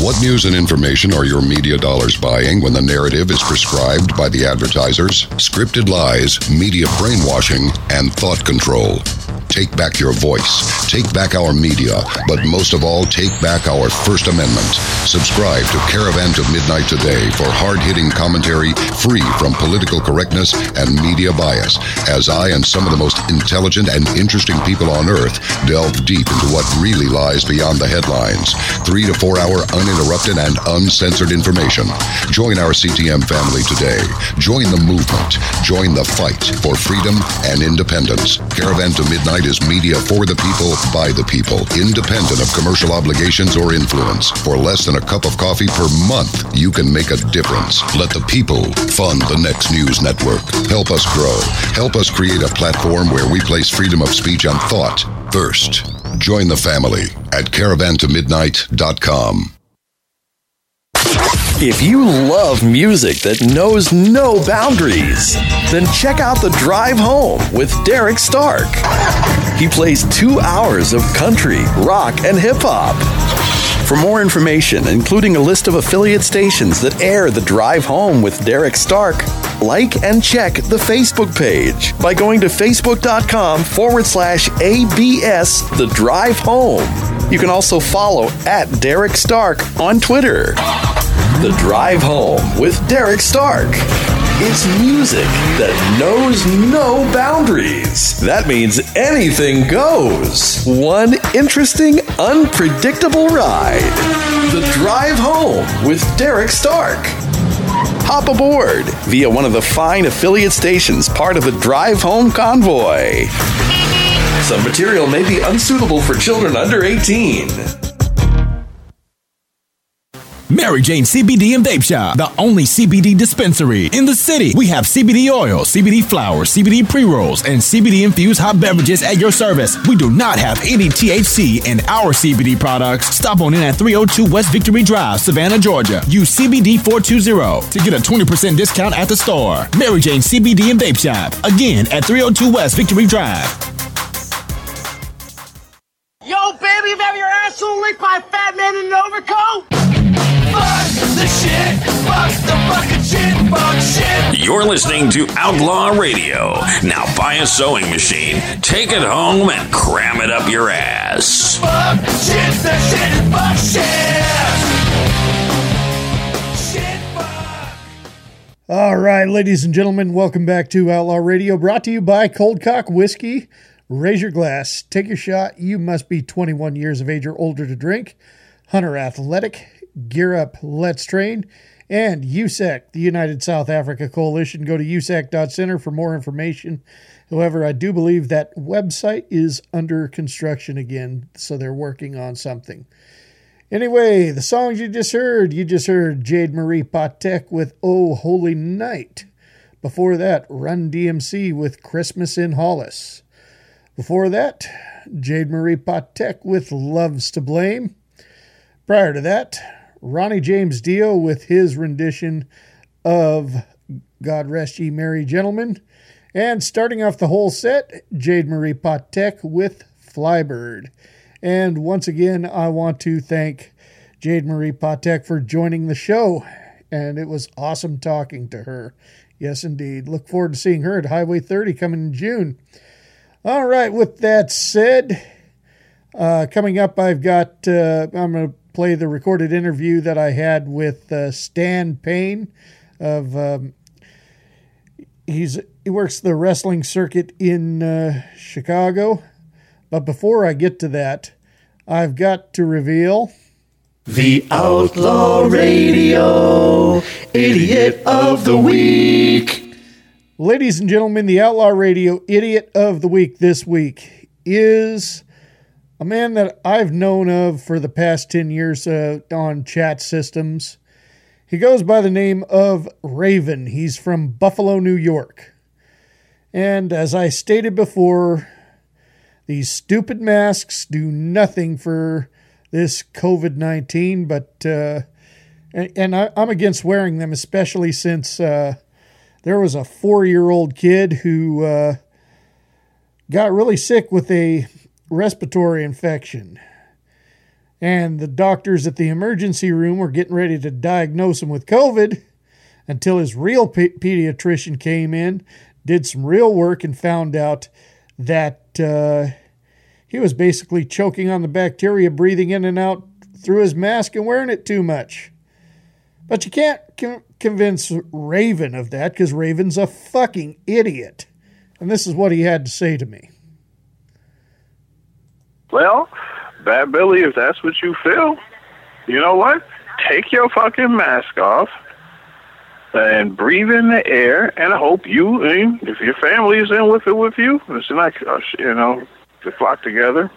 What news and information are your media dollars buying when the narrative is prescribed by the advertisers? Scripted lies, media brainwashing, and thought control. Take back your voice. Take back our media. But most of all, take back our First Amendment. Subscribe to Caravan to Midnight today for hard hitting commentary free from political correctness and media bias, as I and some of the most intelligent and interesting people on earth delve deep into what really lies beyond the headlines. Three to four hour uninterrupted and uncensored information. Join our CTM family today. Join the movement. Join the fight for freedom and independence. Caravan to Midnight is media for the people, by the people, independent of commercial obligations or influence. For less than a cup of coffee per month, you can make a difference. Let the people fund the next news network. Help us grow. Help us create a platform where we place freedom of speech and thought first. Join the family at caravantomidnight.com. If you love music that knows no boundaries, then check out The Drive Home with Derek Stark. He plays two hours of country, rock, and hip hop. For more information, including a list of affiliate stations that air The Drive Home with Derek Stark, like and check the Facebook page by going to facebook.com forward slash ABS The Drive Home. You can also follow at Derek Stark on Twitter. The Drive Home with Derek Stark. It's music that knows no boundaries. That means anything goes. One interesting, unpredictable ride. The Drive Home with Derek Stark. Hop aboard via one of the fine affiliate stations, part of the Drive Home Convoy. Some material may be unsuitable for children under 18. Mary Jane CBD and Vape Shop, the only CBD dispensary in the city. We have CBD oil, CBD flour, CBD pre rolls, and CBD infused hot beverages at your service. We do not have any THC in our CBD products. Stop on in at 302 West Victory Drive, Savannah, Georgia. Use CBD 420 to get a 20% discount at the store. Mary Jane CBD and Vape Shop, again at 302 West Victory Drive. Yo, baby, you have your asshole licked by a fat man in an overcoat? You're listening to Outlaw Radio. Now buy a sewing machine, take it home, and cram it up your ass. Fuck shit, the shit fuck shit. All right, ladies and gentlemen, welcome back to Outlaw Radio, brought to you by Cold Cock Whiskey. Raise your glass, take your shot. You must be 21 years of age or older to drink. Hunter Athletic, Gear Up, Let's Train, and USAC, the United South Africa Coalition. Go to usac.center for more information. However, I do believe that website is under construction again, so they're working on something. Anyway, the songs you just heard, you just heard Jade Marie Patek with Oh Holy Night. Before that, Run DMC with Christmas in Hollis. Before that, Jade Marie Patek with Loves to Blame. Prior to that, Ronnie James Dio with his rendition of God Rest Ye Merry Gentlemen. And starting off the whole set, Jade Marie Patek with Flybird. And once again, I want to thank Jade Marie Patek for joining the show. And it was awesome talking to her. Yes, indeed. Look forward to seeing her at Highway 30 coming in June. All right, with that said, uh, coming up, I've got, uh, I'm going to play the recorded interview that I had with uh, Stan Payne of. Um, he's he works the wrestling circuit in uh, Chicago. But before I get to that, I've got to reveal the Outlaw Radio Idiot of the Week. Ladies and gentlemen, the Outlaw Radio Idiot of the Week this week is a man that I've known of for the past 10 years uh, on chat systems. He goes by the name of Raven. He's from Buffalo, New York. And as I stated before, these stupid masks do nothing for this COVID 19, but, uh, and, and I, am against wearing them, especially since uh, there was a four year old kid who uh, got really sick with a respiratory infection. And the doctors at the emergency room were getting ready to diagnose him with COVID until his real pe- pediatrician came in, did some real work, and found out that uh, he was basically choking on the bacteria, breathing in and out through his mask and wearing it too much. But you can't con- convince Raven of that because Raven's a fucking idiot. And this is what he had to say to me. Well, Bad Billy, if that's what you feel, you know what? Take your fucking mask off and breathe in the air and hope you, if your family is in with it with you, it's like, you know, to flock together.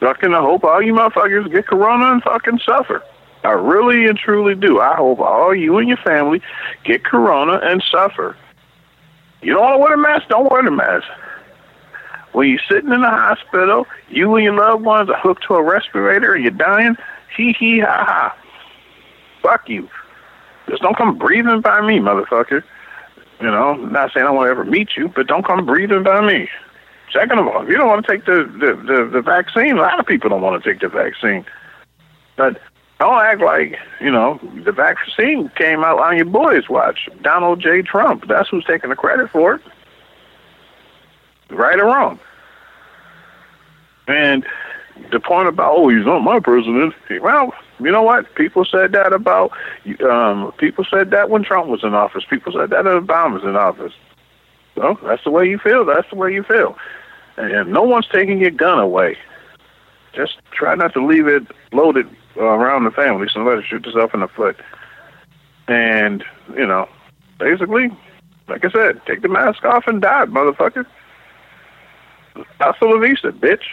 Fucking I hope all you motherfuckers get corona and fucking suffer. I really and truly do. I hope all you and your family get corona and suffer. You don't want to wear a mask? Don't wear the mask. When you're sitting in the hospital, you and your loved ones are hooked to a respirator and you're dying, hee hee ha ha. Fuck you. Just don't come breathing by me, motherfucker. You know, not saying I want to ever meet you, but don't come breathing by me. Second of all, if you don't want to take the, the, the, the vaccine, a lot of people don't want to take the vaccine. But don't act like, you know, the vaccine came out on your boys' watch. Donald J. Trump. That's who's taking the credit for it. Right or wrong. And the point about, oh, he's not my president. Well, you know what? People said that about, um, people said that when Trump was in office. People said that when Obama was in office. So that's the way you feel. That's the way you feel and no one's taking your gun away. Just try not to leave it loaded around the family, so let it shoot yourself in the foot. And you know, basically, like I said, take the mask off and die, motherfucker. Hasta la vista, bitch.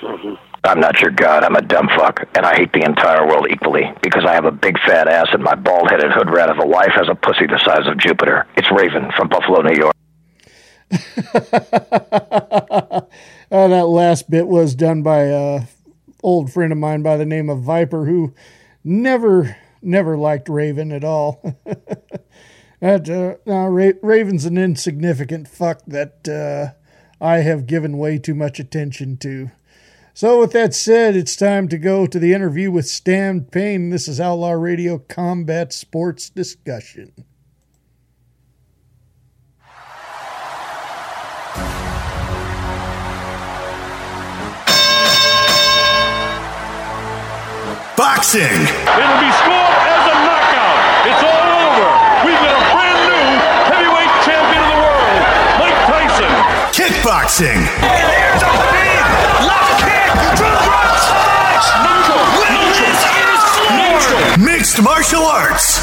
Mm-hmm. I'm not your god. I'm a dumb fuck, and I hate the entire world equally because I have a big fat ass and my bald-headed hood rat of a wife has a pussy the size of Jupiter. It's Raven from Buffalo, New York. uh, that last bit was done by a old friend of mine by the name of Viper, who never never liked Raven at all. that, uh, Ra- Raven's an insignificant fuck that uh, I have given way too much attention to. So, with that said, it's time to go to the interview with Stan Payne. This is Outlaw Radio Combat Sports Discussion. Boxing. It'll be scored as a knockout. It's all over. We've got a brand new heavyweight champion of the world, Mike Tyson. Kickboxing. Mixed martial arts.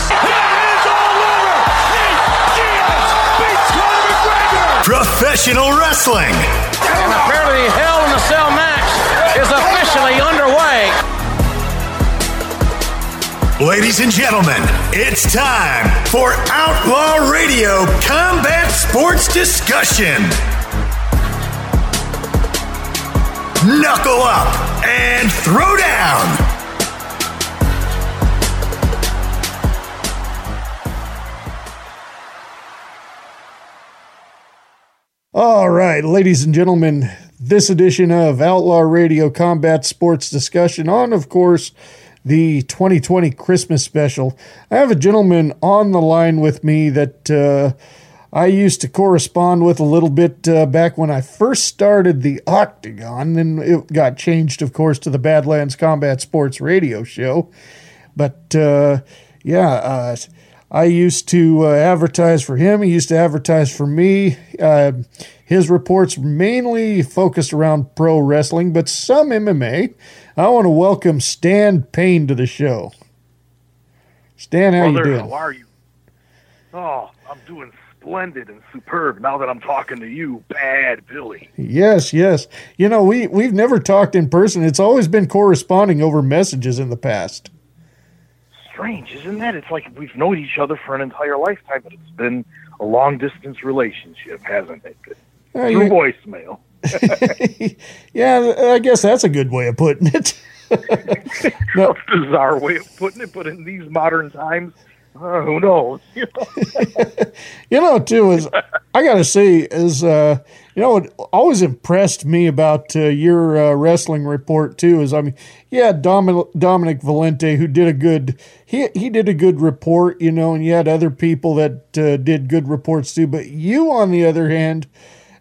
Professional wrestling. And apparently Hell in a Cell match is officially underway. Ladies and gentlemen, it's time for Outlaw Radio Combat Sports Discussion. Knuckle up and throw down. All right, ladies and gentlemen, this edition of Outlaw Radio Combat Sports Discussion on, of course, the 2020 Christmas special. I have a gentleman on the line with me that uh, I used to correspond with a little bit uh, back when I first started the Octagon. Then it got changed, of course, to the Badlands Combat Sports Radio Show. But uh, yeah, uh, I used to uh, advertise for him. He used to advertise for me. Uh, his reports mainly focused around pro wrestling, but some MMA. I want to welcome Stan Payne to the show. Stan, how Brother, you doing? how are you? Oh, I'm doing splendid and superb now that I'm talking to you, Bad Billy. Yes, yes. You know, we we've never talked in person. It's always been corresponding over messages in the past. Strange, isn't that? It's like we've known each other for an entire lifetime, but it's been a long distance relationship, hasn't it? Uh, Through voicemail. Yeah, I guess that's a good way of putting it. That's a bizarre way of putting it, but in these modern times, uh, who knows? You know? You know, too, is I gotta say, is uh, you know, what always impressed me about uh, your uh, wrestling report too is I mean, yeah, Dominic Dominic Valente who did a good he he did a good report, you know, and you had other people that uh, did good reports too, but you on the other hand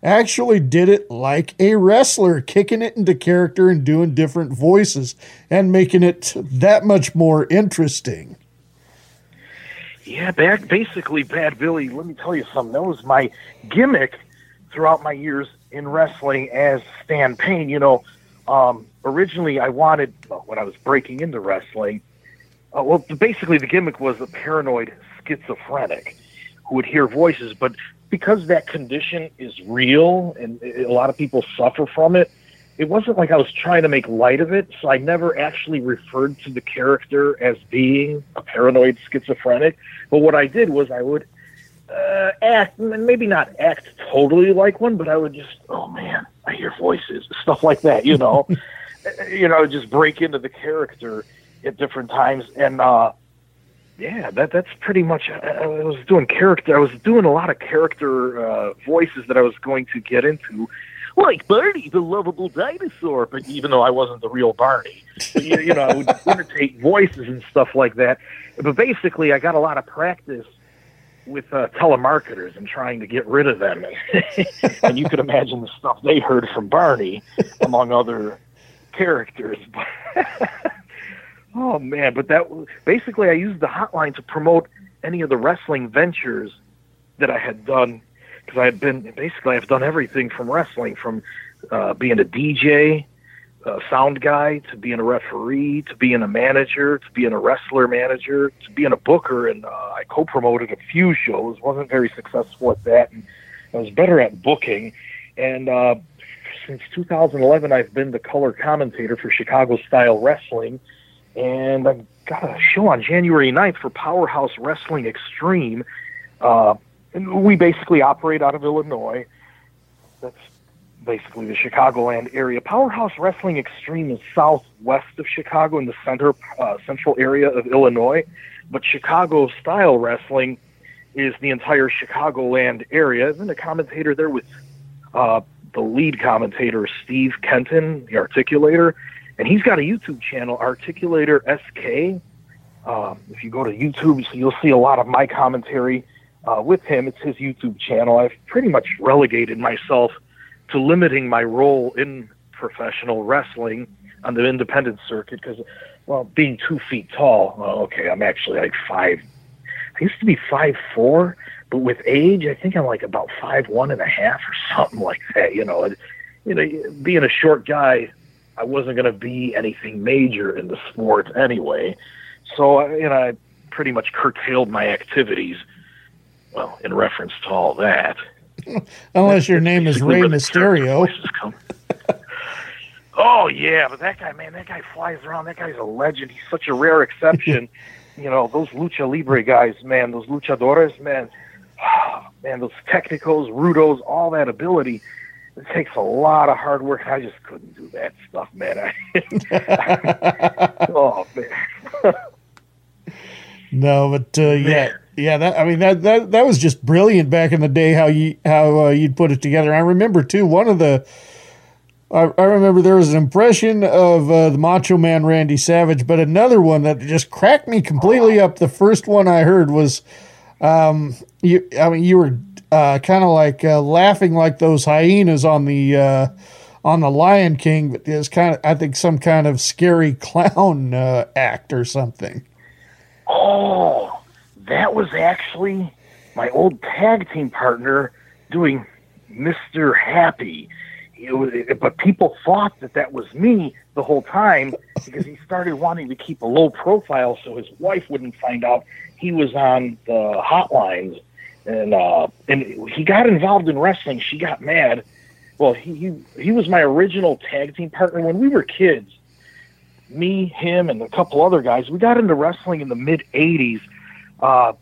actually did it like a wrestler, kicking it into character and doing different voices and making it that much more interesting. Yeah, back basically, Bad Billy. Let me tell you something. That was my gimmick throughout my years in wrestling as Stan Payne. You know, um, originally I wanted when I was breaking into wrestling. Uh, well, basically the gimmick was a paranoid schizophrenic who would hear voices, but because that condition is real and a lot of people suffer from it, it wasn't like I was trying to make light of it. So I never actually referred to the character as being a paranoid schizophrenic. But what I did was I would uh, act, maybe not act totally like one, but I would just, oh man, I hear voices, stuff like that, you know. you know, just break into the character at different times. And, uh, yeah, that that's pretty much. I, I was doing character. I was doing a lot of character uh, voices that I was going to get into, like Barney, the lovable dinosaur. But even though I wasn't the real Barney, but, you, you know, I would imitate voices and stuff like that. But basically, I got a lot of practice with uh, telemarketers and trying to get rid of them. and you could imagine the stuff they heard from Barney, among other characters. Oh man, but that basically I used the hotline to promote any of the wrestling ventures that I had done because I had been basically I've done everything from wrestling, from uh, being a DJ, a sound guy, to being a referee, to being a manager, to being a wrestler manager, to being a booker, and uh, I co-promoted a few shows. wasn't very successful at that, and I was better at booking. And uh, since 2011, I've been the color commentator for Chicago Style Wrestling and I've got a show on January 9th for Powerhouse Wrestling Extreme. Uh, and we basically operate out of Illinois. That's basically the Chicagoland area. Powerhouse Wrestling Extreme is southwest of Chicago in the center uh, central area of Illinois, but Chicago Style Wrestling is the entire Chicagoland area. And then the commentator there with uh, the lead commentator Steve Kenton, the articulator and he's got a YouTube channel, Articulator SK. Um, if you go to YouTube, so you'll see a lot of my commentary uh, with him. It's his YouTube channel. I've pretty much relegated myself to limiting my role in professional wrestling on the independent circuit because, well, being two feet tall. Well, okay, I'm actually like five. I used to be five four, but with age, I think I'm like about five one and a half or something like that. You know, and, you know, being a short guy I wasn't going to be anything major in the sport anyway. So, you know, I pretty much curtailed my activities, well, in reference to all that. Unless your name is Rey Mysterio. Oh, yeah, but that guy, man, that guy flies around. That guy's a legend. He's such a rare exception. you know, those lucha libre guys, man, those luchadores, man, man, those technicals, rudos, all that ability it takes a lot of hard work. I just couldn't do that stuff, man. I, oh man. No, but uh, yeah, yeah. That I mean that that that was just brilliant back in the day. How you how uh, you'd put it together. I remember too. One of the I, I remember there was an impression of uh, the Macho Man Randy Savage, but another one that just cracked me completely up. The first one I heard was, um, you. I mean, you were uh, kind of like uh, laughing like those hyenas on the uh, on the Lion King, but it's kind of I think some kind of scary clown uh, act or something. Oh, that was actually my old tag team partner doing Mr. Happy. Was, but people thought that that was me the whole time because he started wanting to keep a low profile so his wife wouldn't find out he was on the hotlines. And uh, and he got involved in wrestling. She got mad. Well, he, he he was my original tag team partner when we were kids. Me, him, and a couple other guys. We got into wrestling in the mid '80s. Uh,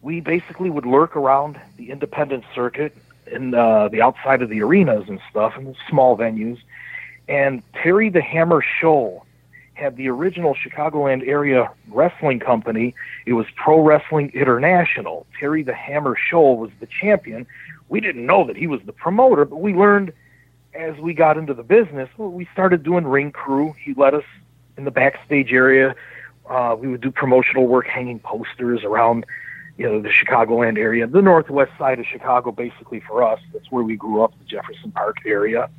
we basically would lurk around the independent circuit in uh, the outside of the arenas and stuff, and small venues. And Terry the Hammer Show had the original Chicagoland area wrestling company. It was Pro Wrestling International. Terry the Hammer Show was the champion. We didn't know that he was the promoter, but we learned as we got into the business. Well, we started doing ring crew. He let us in the backstage area. Uh, we would do promotional work, hanging posters around you know, the Chicagoland area, the northwest side of Chicago, basically for us. That's where we grew up, the Jefferson Park area.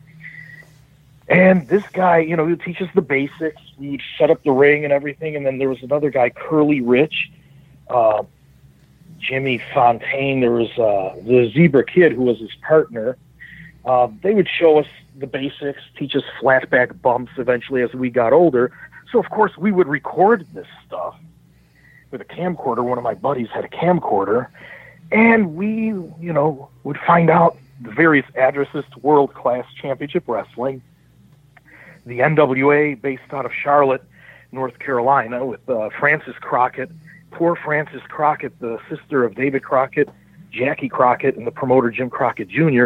And this guy, you know, he would teach us the basics. We would set up the ring and everything. And then there was another guy, Curly Rich, uh, Jimmy Fontaine. There was uh, the Zebra Kid, who was his partner. Uh, they would show us the basics, teach us flatback bumps eventually as we got older. So, of course, we would record this stuff with a camcorder. One of my buddies had a camcorder, and we, you know, would find out the various addresses to World Class Championship Wrestling, the NWA based out of Charlotte, North Carolina, with uh, Frances Crockett. Poor Frances Crockett, the sister of David Crockett, Jackie Crockett, and the promoter Jim Crockett Jr.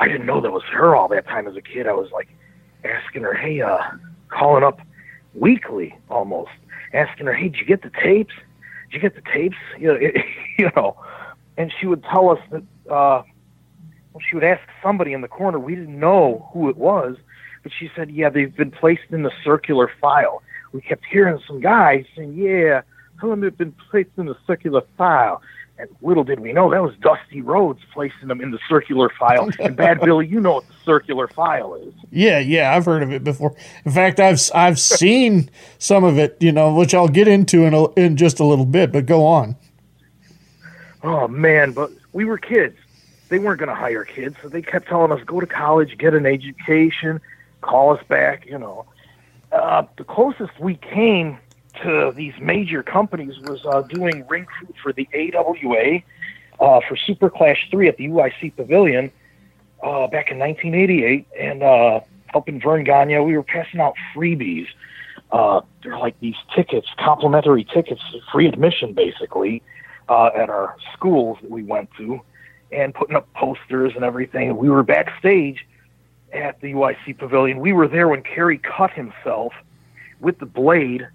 I didn't know that was her all that time as a kid. I was like asking her, hey, uh, calling up weekly almost, asking her, hey, did you get the tapes? Did you get the tapes? You know, it, you know, and she would tell us that. Uh, well, she would ask somebody in the corner. We didn't know who it was, but she said, "Yeah, they've been placed in the circular file." We kept hearing some guys saying, "Yeah, of them have been placed in the circular file." And little did we know that was Dusty Rhodes placing them in the circular file. And Bad Billy, you know what the circular file is. Yeah, yeah, I've heard of it before. In fact, I've I've seen some of it, you know, which I'll get into in a, in just a little bit. But go on. Oh man, but we were kids. They weren't going to hire kids, so they kept telling us go to college, get an education, call us back. You know, uh, the closest we came to these major companies was uh, doing ring crew for the AWA uh, for Super Clash 3 at the UIC Pavilion uh, back in 1988 and uh, helping Verne Gagne. We were passing out freebies. Uh, they're like these tickets, complimentary tickets, free admission basically, uh, at our schools that we went to and putting up posters and everything. We were backstage at the UIC Pavilion. We were there when Kerry cut himself with the blade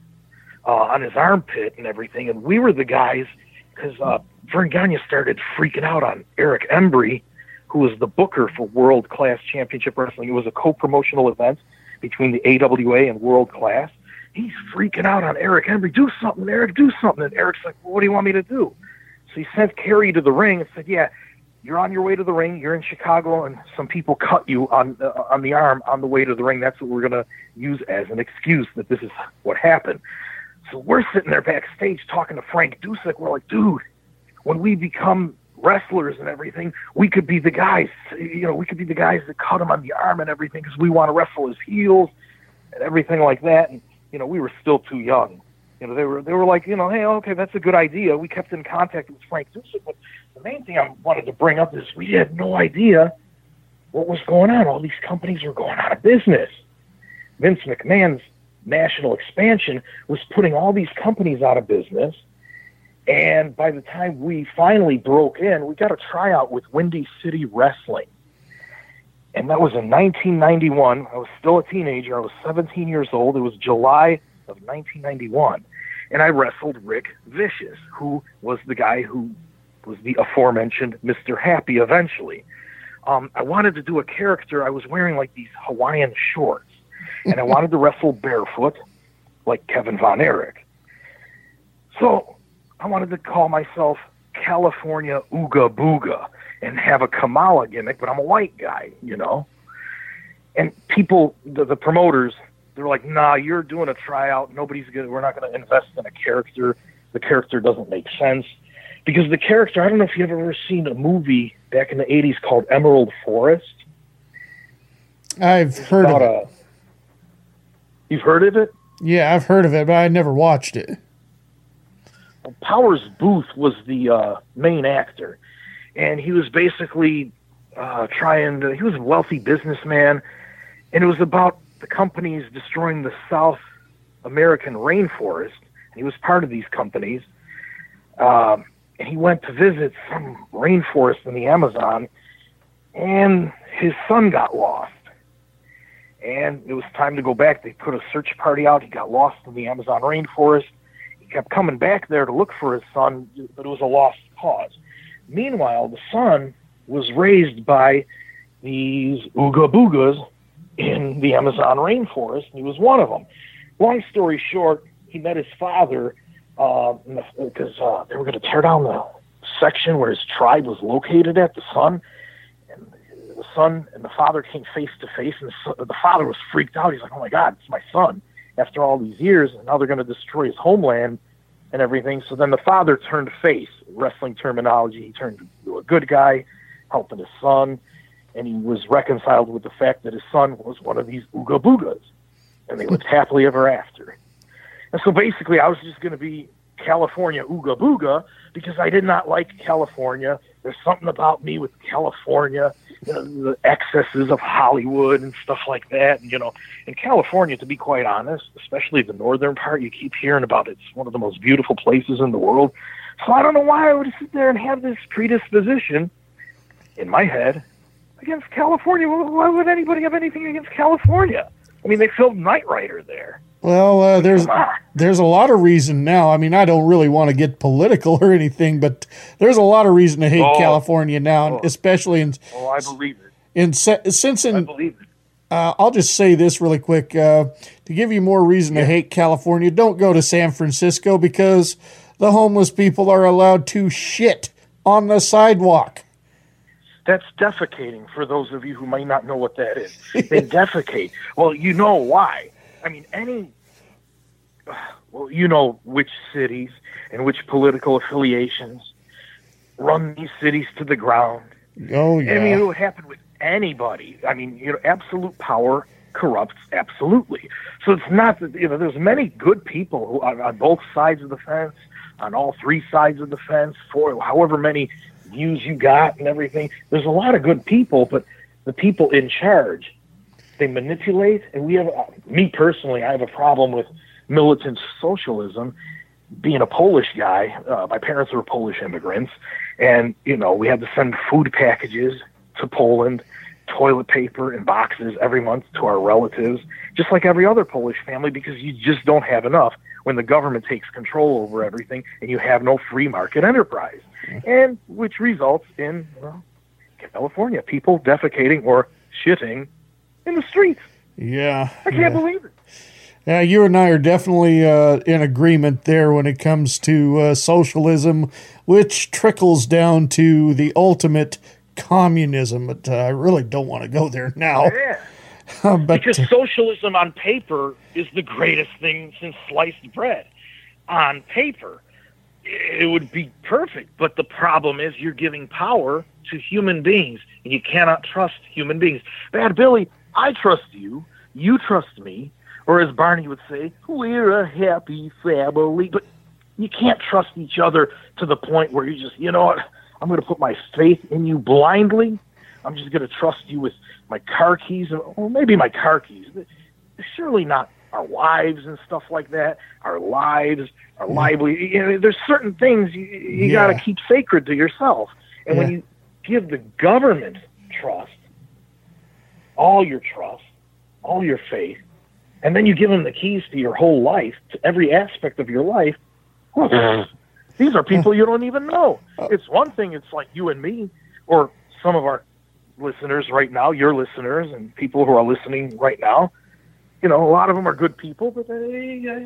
uh, on his armpit and everything. And we were the guys because uh, Verne Gagne started freaking out on Eric Embry, who was the booker for World Class Championship Wrestling. It was a co-promotional event between the AWA and World Class. He's freaking out on Eric Embry. Do something, Eric. Do something. And Eric's like, well, "What do you want me to do?" So he sent Kerry to the ring and said, "Yeah, you're on your way to the ring. You're in Chicago, and some people cut you on uh, on the arm on the way to the ring. That's what we're going to use as an excuse that this is what happened." So we're sitting there backstage talking to Frank Dusek. We're like, dude, when we become wrestlers and everything, we could be the guys. You know, we could be the guys that cut him on the arm and everything because we want to wrestle his heels and everything like that. And you know, we were still too young. You know, they were they were like, you know, hey, okay, that's a good idea. We kept in contact with Frank Dusek, but the main thing I wanted to bring up is we had no idea what was going on. All these companies were going out of business. Vince McMahon's national expansion was putting all these companies out of business. And by the time we finally broke in, we got a tryout with Windy City Wrestling. And that was in 1991. I was still a teenager. I was 17 years old. It was July of 1991. And I wrestled Rick Vicious, who was the guy who was the aforementioned Mr. Happy eventually. Um, I wanted to do a character. I was wearing like these Hawaiian shorts and I wanted to wrestle barefoot like Kevin Von Erich. So I wanted to call myself California Ooga Booga. and have a Kamala gimmick, but I'm a white guy, you know. And people, the, the promoters, they're like, "Nah, you're doing a tryout. Nobody's gonna. We're not gonna invest in a character. The character doesn't make sense." Because the character, I don't know if you've ever seen a movie back in the '80s called Emerald Forest. I've heard of it. a- You've heard of it? Yeah, I've heard of it, but I never watched it. Powers Boothe was the uh, main actor, and he was basically uh, trying to. He was a wealthy businessman, and it was about the companies destroying the South American rainforest. And he was part of these companies, um, and he went to visit some rainforest in the Amazon, and his son got lost. And it was time to go back. They put a search party out. He got lost in the Amazon rainforest he kept coming back there to look for his son, but it was a lost cause. Meanwhile, the son was raised by these ooga boogas in the Amazon rainforest, and he was one of them. Long story short, he met his father because uh, they were going to tear down the section where his tribe was located at, the son. The son and the father came face to face, and the, the father was freaked out. He's like, "Oh my God, it's my son!" After all these years, and now they're going to destroy his homeland and everything. So then the father turned face, wrestling terminology. He turned to a good guy, helping his son, and he was reconciled with the fact that his son was one of these ooga boogas, and they lived happily ever after. And so basically, I was just going to be California ooga booga because I did not like California. There's something about me with California, the excesses of Hollywood and stuff like that. And, you know, in California, to be quite honest, especially the northern part, you keep hearing about it. It's one of the most beautiful places in the world. So I don't know why I would sit there and have this predisposition in my head against California. Why would anybody have anything against California? I mean, they filmed Knight Rider there. Well, uh, there's there's a lot of reason now. I mean, I don't really want to get political or anything, but there's a lot of reason to hate Oh. California now, and especially in Oh, I believe it. in since in. I believe it. Uh, I'll just say this really quick uh, to give you more reason to hate California. Don't go to San Francisco because the homeless people are allowed to shit on the sidewalk. That's defecating for those of you who might not know what that is. They defecate. Well, you know why. I mean, any. Well, you know which cities and which political affiliations run these cities to the ground. Oh yeah. I mean, it would happen with anybody. I mean, you know, absolute power corrupts absolutely. So it's not that you know. There's many good people who on, on both sides of the fence, on all three sides of the fence, for however many views you got and everything. There's a lot of good people, but the people in charge, they manipulate. And we have, uh, me personally, I have a problem with militant socialism. Being a Polish guy, uh, my parents were Polish immigrants, and you know we had to send food packages to Poland, toilet paper and boxes every month to our relatives, just like every other Polish family, because you just don't have enough when the government takes control over everything and you have no free market enterprise, and which results in well, California people defecating or shitting in the streets. Yeah. I can't believe it. Yeah, you and I are definitely uh, in agreement there when it comes to uh, socialism, which trickles down to the ultimate communism. But uh, I really don't want to go there now. Yeah. but because socialism on paper is the greatest thing since sliced bread. On paper, it would be perfect, but the problem is you're giving power to human beings, and you cannot trust human beings. Bad Billy, I trust you, you trust me, or as Barney would say, we're a happy family. But you can't trust each other to the point where you just, you know what, I'm going to put my faith in you blindly. I'm just going to trust you with my car keys, or maybe my car keys. Surely not our wives and stuff like that, our lives, our livelihood. You know, there's certain things you, you Yeah. got to keep sacred to yourself. And when you give the government trust, all your trust, all your faith, and then you give them the keys to your whole life, to every aspect of your life, well, these are people you don't even know. It's one thing, it's like you and me, or some of our listeners right now, your listeners, and people who are listening right now. You know, a lot of them are good people, but they, uh,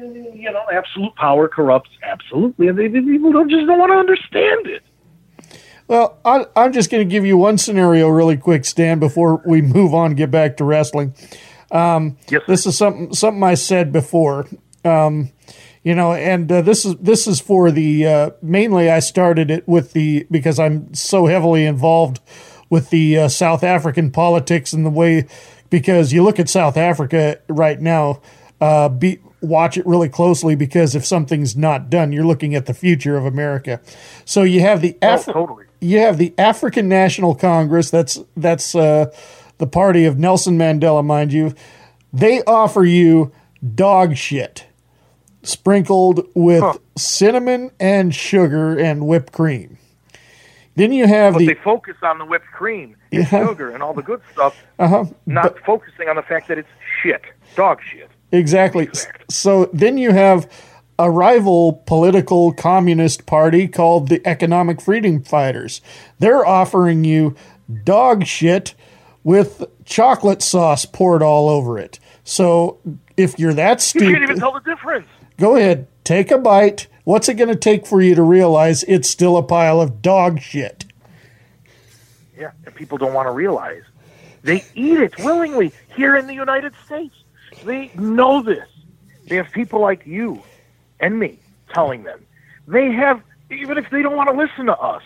you know, absolute power corrupts absolutely, and they, they- people don't just don't want to understand it. Well, I, I'm just going to give you one scenario really quick, Stan, before we move on get back to wrestling. Um, this is something something I said before. Um, you know, and uh, this is this is for the uh, mainly I started it with the because I'm so heavily involved with the uh, South African politics and the way because you look at South Africa right now, uh, be, watch it really closely because if something's not done, you're looking at the future of America. So you have the Af- totally. You have the African National Congress. That's that's uh, the party of Nelson Mandela, mind you. They offer you dog shit sprinkled with cinnamon and sugar and whipped cream. Then you have But the they focus on the whipped cream and Yeah. sugar and all the good stuff, uh-huh, not focusing on the fact that it's shit, dog shit. Exactly. So then you have a rival political communist party called the Economic Freedom Fighters. They're offering you dog shit with chocolate sauce poured all over it. So if you're that stupid, You can't even tell the difference. go ahead, take a bite. What's it going to take for you to realize it's still a pile of dog shit? Yeah, and people don't want to realize. They eat it willingly here in the United States. They know this. They have people like you and me telling them. They have, even if they don't want to listen to us,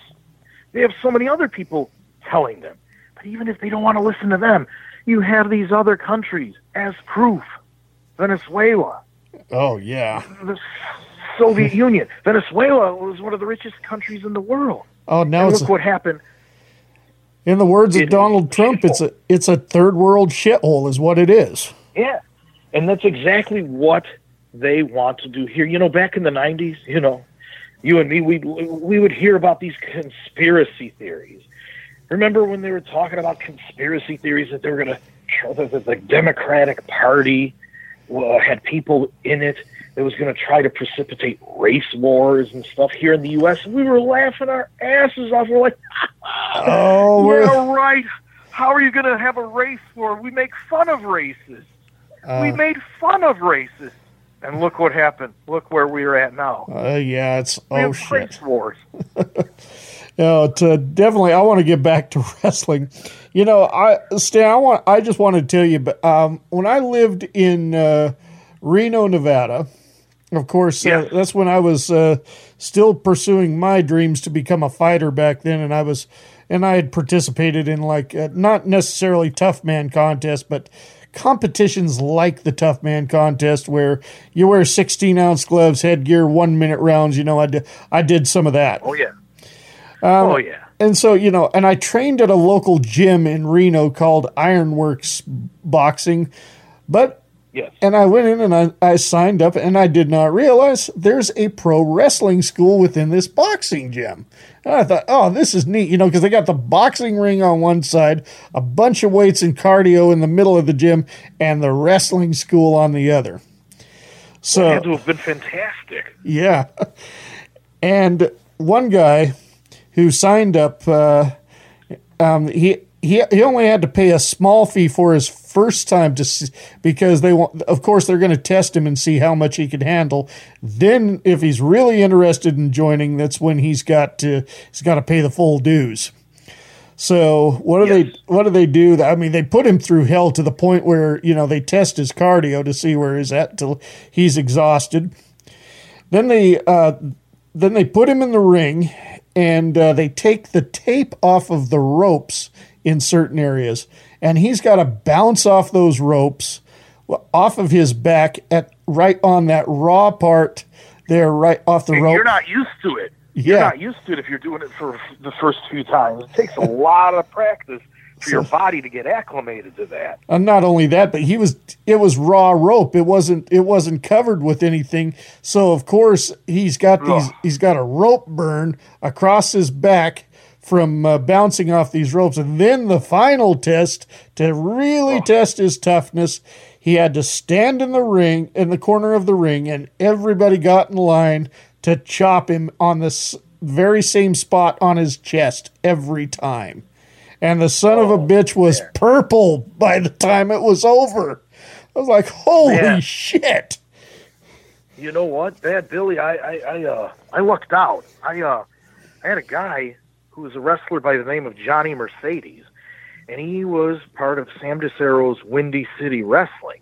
they have so many other people telling them. But even if they don't want to listen to them, you have these other countries as proof. Venezuela, Oh, yeah. the Soviet Union. Venezuela was one of the richest countries in the world. Oh, now and it's look a- what happened. In the words of Donald Trump, it's a it's a third world shithole, is what it is. Yeah. And that's exactly what they want to do here. You know, back in the 90s, you know, you and me, we we would hear about these conspiracy theories. Remember when they were talking about conspiracy theories that they were going to, that the, Democratic Party uh, had people in it that was going to try to precipitate race wars and stuff here in the U.S. And We were laughing our asses off. We're like, Oh, we're- yeah, right. How are you going to have a race war? We make fun of races. we Uh, made fun of races. And look what happened. Look where we're at now. Uh, yeah, it's We oh shit. wars. No, it's, uh, definitely. I want to get back to wrestling. You know, I Stan, I want. I just want to tell you, but um, when I lived in uh, Reno, Nevada, of course, uh, that's when I was uh, still pursuing my dreams to become a fighter back then, and I was, and I had participated in like uh, not necessarily tough man contests, but competitions like the tough man contest where you wear 16 ounce gloves headgear one minute rounds you know i did i did some of that Oh, yeah. um, oh, yeah. and so, you know, and I trained at a local gym in Reno called Ironworks Boxing. But, Yes. and I went in and I, I signed up and I did not realize there's a pro wrestling school within this boxing gym. And I thought, oh, this is neat, you know, because they got the boxing ring on one side, a bunch of weights and cardio in the middle of the gym, and the wrestling school on the other. So, it had to have been fantastic. yeah. And one guy who signed up, uh, um, he, he he only had to pay a small fee for his first time to s because they want, of course, they're going to test him and see how much he can handle. Then, if he's really interested in joining, that's when he's got to he's got to pay the full dues. So what do they what do they do? I mean, they put him through hell to the point where you know they test his cardio to see where he's at till he's exhausted. Then they uh, then they put him in the ring, and uh, they take the tape off of the ropes in certain areas, and he's got to bounce off those ropes off of his back at right on that raw part there, right off the And rope. You're not used to it. You're not used to it if you're doing it for the first few times. It takes a lot of practice for your body to get acclimated to that. And not only that, but he was it was raw rope. It wasn't it wasn't covered with anything. So of course he's got these he's got a rope burn across his back from uh, bouncing off these ropes. And then the final test to really test his toughness, he had to stand in the ring in the corner of the ring, and everybody got in line to chop him on this very same spot on his chest every time and the son of a bitch was purple by the time it was over. I was like, "Holy Man. shit!" You know what, Bad Billy? I I I, uh, I lucked out. I uh I had a guy who was a wrestler by the name of Johnny Mercedes, and he was part of Sam DeCero's Windy City Wrestling.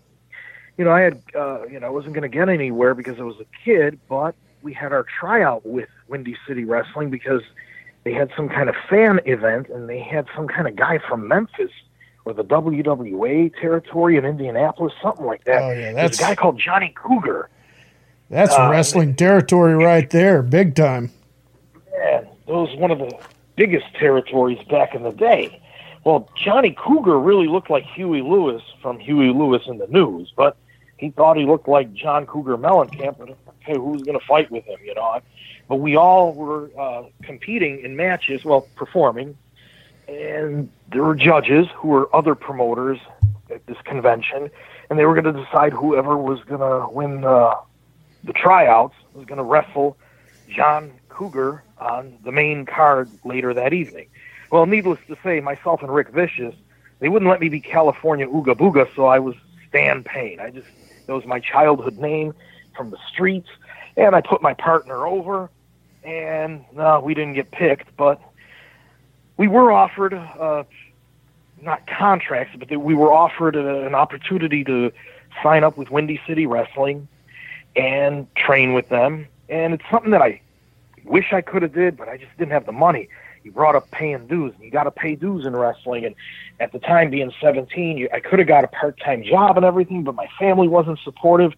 You know, I had, uh, you know, I wasn't going to get anywhere because I was a kid, but we had our tryout with Windy City Wrestling because they had some kind of fan event and they had some kind of guy from Memphis or the WWA territory in Indianapolis, something like that. Oh, yeah, There's that's- a guy called Johnny Cougar. That's Uh, wrestling territory right there, big time. Man, was one of the biggest territories back in the day. Well, Johnny Cougar really looked like Huey Lewis from Huey Lewis and the News, but he thought he looked like John Cougar Mellencamp. And okay, who's going to fight with him? You know, but we all were uh, competing in matches, well, performing, and there were judges who were other promoters at this convention, and they were going to decide whoever was going to win uh, the tryouts was going to wrestle John Cougar on the main card later that evening. Well, needless to say, myself and Rick Vicious, they wouldn't let me be California Ooga Booga, so I was Stan Payne. I just that was my childhood name from the streets, and I put my partner over, and no, we didn't get picked, but we were offered uh, not contracts, but we were offered a, an opportunity to sign up with Windy City Wrestling and train with them, and it's something that I wish I could have did, but I just didn't have the money. You brought up paying dues, and you got to pay dues in wrestling. And at the time, being 17, you, I could have got a part-time job and everything, but my family wasn't supportive,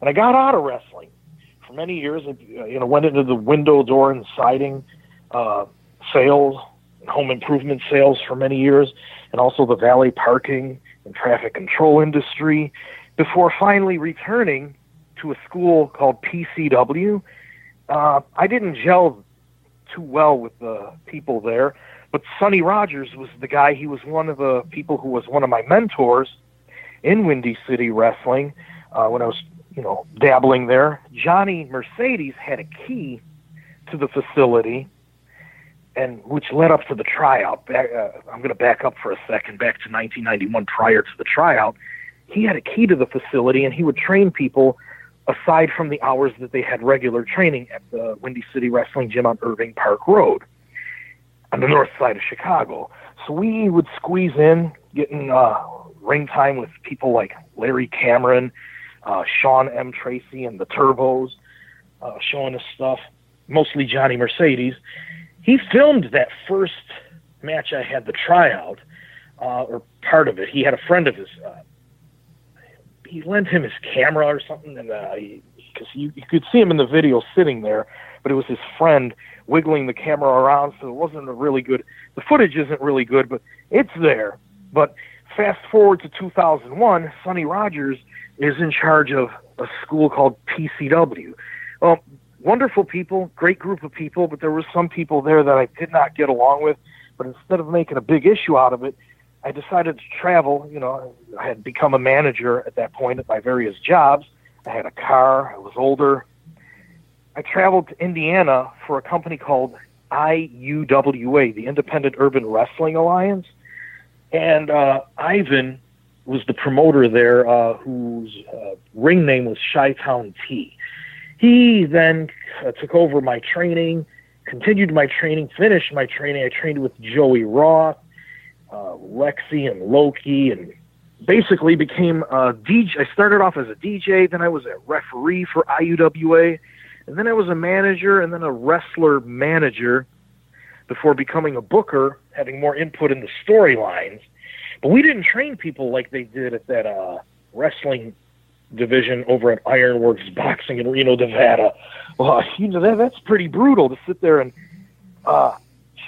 and I got out of wrestling for many years. I, uh, you know, went into the window, door, and siding uh, sales, home improvement sales for many years, and also the valet parking and traffic control industry, before finally returning to a school called PCW. Uh, I didn't gel too well with the people there, but Sonny Rogers was the guy. He was one of the people who was one of my mentors in Windy City Wrestling uh, when I was, you know, dabbling there. Johnny Mercedes had a key to the facility, and which led up to the tryout. Uh, I'm going to back up for a second, back to 1991, prior to the tryout. He had a key to the facility, and he would train people aside from the hours that they had regular training at the Windy City Wrestling Gym on Irving Park Road on the north side of Chicago. So we would squeeze in, getting uh, ring time with people like Larry Cameron, uh, Sean M. Tracy, and the Turbos, uh, showing us stuff, mostly Johnny Mercedes. He filmed that first match I had the tryout, uh, or part of it. He had a friend of his uh, he lent him his camera or something, and uh, because you, you could see him in the video sitting there, but it was his friend wiggling the camera around, so it wasn't a really good. The footage isn't really good, but it's there. But fast forward to 2001, Sonny Rogers is in charge of a school called PCW. Well, wonderful people, great group of people, but there were some people there that I did not get along with. But instead of making a big issue out of it, I decided to travel. You know, I had become a manager at that point at my various jobs. I had a car. I was older. I traveled to Indiana for a company called IUWA, the Independent Urban Wrestling Alliance. And uh, Ivan was the promoter there, uh, whose uh, ring name was Chi-Town T. He then uh, took over my training, continued my training, finished my training. I trained with Joey Roth, uh, Lexi and Loki, and basically became a DJ. I started off as a DJ, then I was a referee for IUWA, and then I was a manager, and then a wrestler manager before becoming a booker, having more input in the storylines. But we didn't train people like they did at that uh, wrestling division over at Ironworks Boxing in Reno, Nevada. Well, you know that that's pretty brutal to sit there and uh,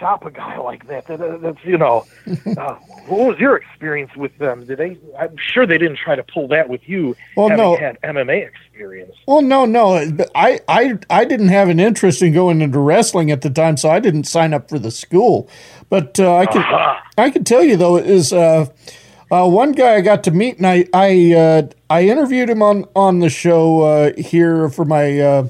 chop a guy like that. that, that that's you know. Uh, what was your experience with them? Did they? I'm sure they didn't try to pull that with you, Well, no. had MMA experience. Well, no, no. I, I, I didn't have an interest in going into wrestling at the time, so I didn't sign up for the school. But uh, I can, I can tell you though, is uh, uh, one guy I got to meet, and I, I, uh, I interviewed him on on the show uh, here for my uh,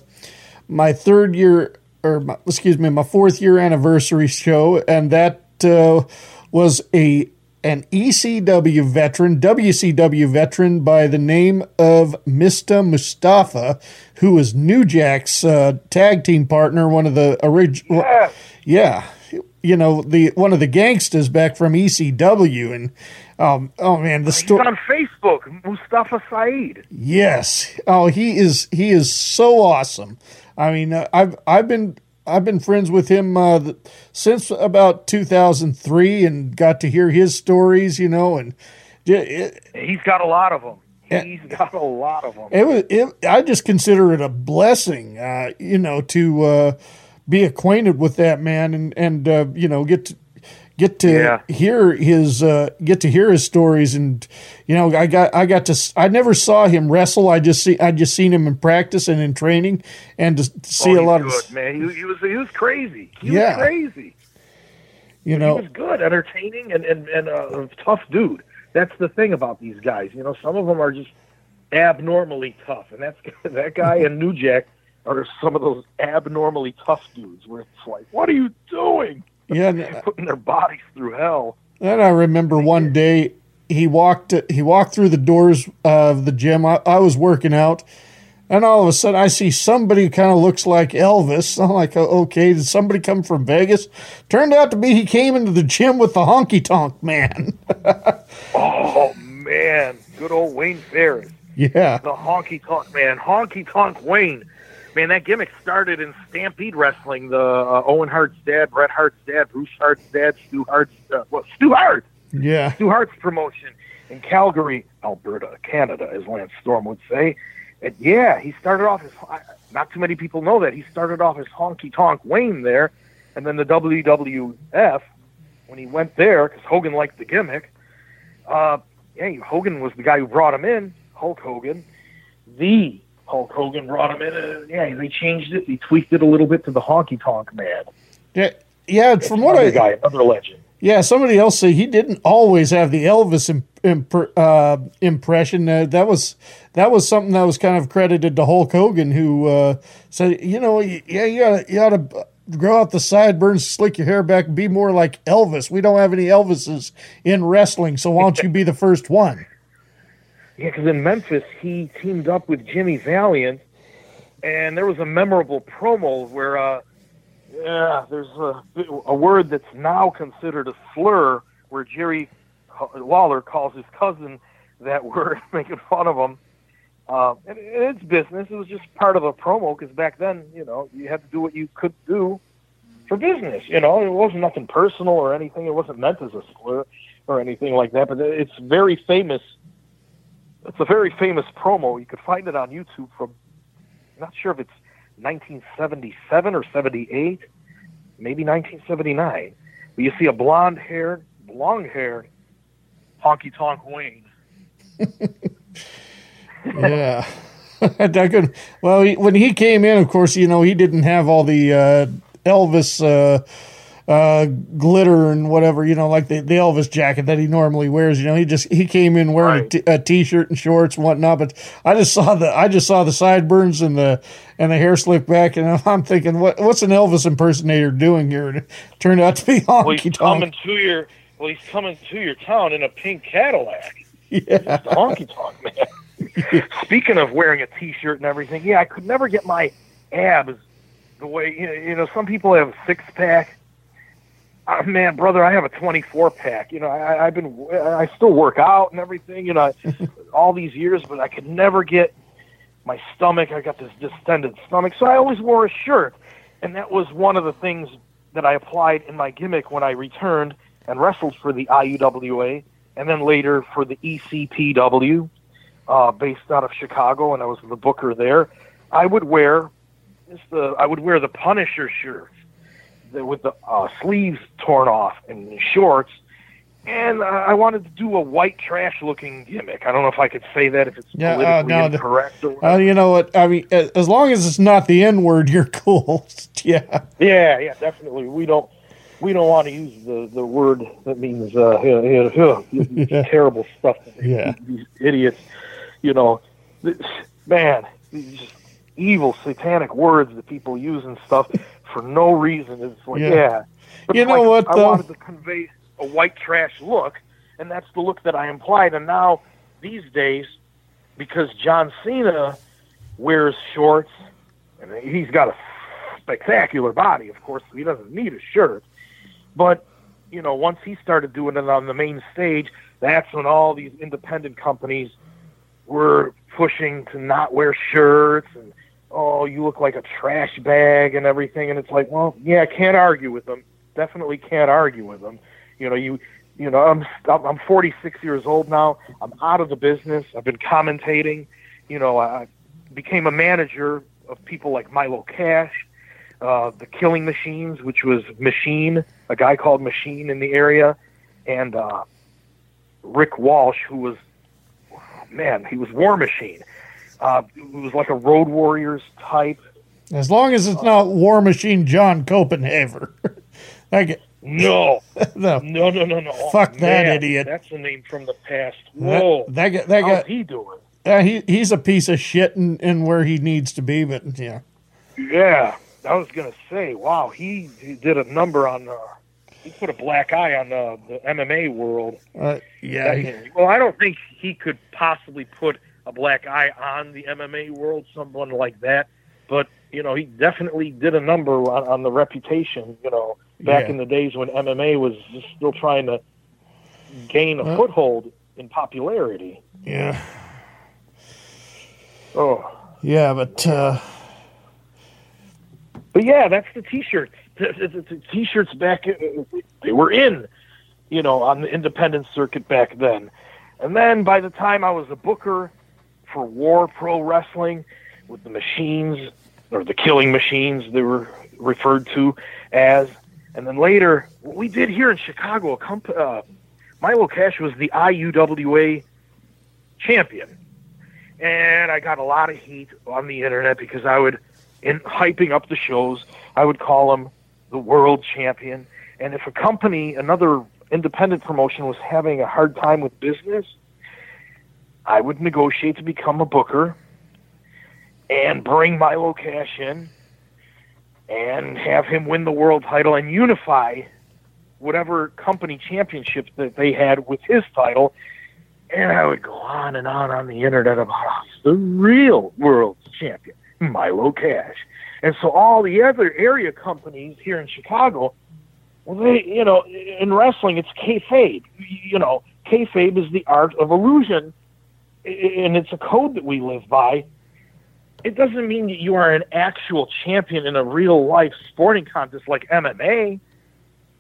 my third year, or my, excuse me, my fourth year anniversary show, and that uh, was a an ECW veteran, WCW veteran by the name of Mista Mustafa, who was New Jack's uh, tag team partner, one of the original. Yeah. you know the one of the gangsters back from ECW, and um, oh man, the story. on Facebook, Mustafa Saeed. Yes. Oh, he is he is so awesome. I mean, uh, I've I've been I've been friends with him uh, since about 2003 and got to hear his stories, you know, and it, He's got a lot of them. He's got a lot of them. it was it, I just consider it a blessing, uh, you know, to uh, be acquainted with that man and and uh, you know get to get to Yeah. hear his uh, get to hear his stories and you know I got I got to s- I never saw him wrestle I just see I just seen him in practice and in training and to see Oh, a lot good, of man. He, he was he was crazy. He Yeah. was crazy. you he know was good, entertaining, and and, and uh, a tough dude. That's the thing about these guys. You know, some of them are just abnormally tough, and that's that guy and New Jack are some of those abnormally tough dudes. Where it's like, what are you doing? Yeah Putting their bodies through hell. And I remember one day he walked he walked through the doors of the gym. I, I was working out, and all of a sudden I see somebody kind of looks like Elvis. I'm like, "Oh, okay, did somebody come from Vegas? Turned out to be he came into the gym with the honky tonk man. Oh man, good old Wayne Farris. yeah, the honky tonk man, honky tonk Wayne. Man, that gimmick started in Stampede Wrestling. The uh, Owen Hart's dad, Bret Hart's dad, Bruce Hart's dad, Stu Hart's uh, well, Stu Hart, yeah, Stu Hart's promotion in Calgary, Alberta, Canada, as Lance Storm would say. And yeah, he started off as not too many people know that he started off as honky tonk Wayne there, and then the WWF when he went there because Hogan liked the gimmick. Uh, yeah, Hogan was the guy who brought him in. Hulk Hogan, the Hulk Hogan brought him in. And, yeah, they changed it. They tweaked it a little bit to the honky tonk man. yeah, yeah. From what Another I guy, another legend. Yeah, somebody else said he didn't always have the Elvis imp- imp- uh, impression. Uh, that was that was something that was kind of credited to Hulk Hogan, who uh, said, you know, yeah, you gotta you gotta grow out the sideburns, slick your hair back, be more like Elvis. We don't have any Elvises in wrestling, so why don't you be the first one? Yeah, because in Memphis he teamed up with Jimmy Valiant, and there was a memorable promo where, uh, yeah, there's a, a word that's now considered a slur, where Jerry Lawler calls his cousin that word, making fun of him. Uh, and it's business. It was just part of a promo because back then, you know, you had to do what you could do for business. You know, it wasn't nothing personal or anything. It wasn't meant as a slur or anything like that. But it's very famous it's a very famous promo. You could find it on YouTube from, I'm not sure if it's 1977 or 78, maybe 1979. But you see a blonde haired, long haired, honky tonk Wayne. yeah. I could, well, he, when he came in, of course, you know, he didn't have all the uh, Elvis uh, uh, glitter and whatever, you know, like the, the Elvis jacket that he normally wears. You know, he just he came in wearing a t- a t-shirt and shorts and whatnot. But I just saw the I just saw the sideburns and the and the hair slicked back, and I'm thinking, what what's an Elvis impersonator doing here? And it turned out to be Well, honky he's tonk. coming to your, well, he's coming to your town in a pink Cadillac. Yeah. Honky tonk man. Speaking of wearing a T-shirt and everything, yeah, I could never get my abs the way you know. You know some people have six pack. Uh, man, brother, I have a 24 pack. You know, I, I've been, I still work out and everything. You know, all these years, but I could never get my stomach. I got this distended stomach, so I always wore a shirt, and that was one of the things that I applied in my gimmick when I returned and wrestled for the IUWA, and then later for the ECPW, uh, based out of Chicago, and I was the booker there. I would wear the, I would wear the Punisher shirts the, with the uh, sleeves torn off and shorts. And uh, I wanted to do a white trash looking gimmick. I don't know if I could say that if it's Yeah, politically uh, no, the- incorrect. or Uh, you know what? I mean, as long as it's not the N word, you're cool. yeah. Yeah, yeah, definitely. We don't we don't want to use the, the word that means uh, uh, uh, uh, terrible stuff. Yeah. These idiots, you know, man, these just evil satanic words that people use and stuff for no reason. It's like, Yeah. yeah. You know like, what, I though? wanted to convey a white trash look, and that's the look that I implied. And now these days, because John Cena wears shorts, and he's got a spectacular body, of course, so he doesn't need a shirt. But you know, once he started doing it on the main stage, that's when all these independent companies were pushing to not wear shirts and oh, you look like a trash bag and everything. And it's like, well, yeah, I can't argue with them. Definitely can't argue with them. You know, you you know, I'm I'm 46 years old now. I'm out of the business. I've been commentating. You know, I became a manager of people like Milo Cash, uh, the Killing Machines, which was Machine, a guy called Machine in the area, and uh, Rick Walsh, who was man, he was War Machine. Uh, he was like a Road Warriors type. As long as it's not War Machine John Koppenhaver. Get, No, no, no, no, no, no. Fuck that Man, idiot. That's a name from the past. Whoa, that guy- that How's guy- he doing? Uh, he he's a piece of shit and in, where he needs to be, but yeah. Yeah, I was gonna say, wow, he, he did a number on. Uh, he put a black eye on uh, the MMA world. Uh, yeah, he- well, I don't think he could possibly put a black eye on the MMA world. Someone like that, but you know, he definitely did a number on, on the reputation. You know, back Yeah. in the days when MMA was just still trying to gain a Well- foothold in popularity. yeah, Oh, yeah, but uh, But yeah, that's the t-shirts. The t-shirts back, uh, they were in, you know, on the independent circuit back then. And then by the time I was a booker for War Pro Wrestling with the machines, or the killing machines they were referred to as, and then later, what we did here in Chicago, comp- uh, Milo Cash was the IUWA champion. And I got a lot of heat on the internet because I would, in hyping up the shows, I would call him the world champion. And if a company, another independent promotion, was having a hard time with business, I would negotiate to become a booker and bring Milo Cash in and have him win the world title and unify whatever company championship that they had with his title. And I would go on and on on the internet about he's the real world champion, Milo Cash. And so all the other area companies here in Chicago, well, they, you know, in wrestling, it's kayfabe. You know, kayfabe is the art of illusion, and it's a code that we live by. It doesn't mean that you are an actual champion in a real life sporting contest like MMA.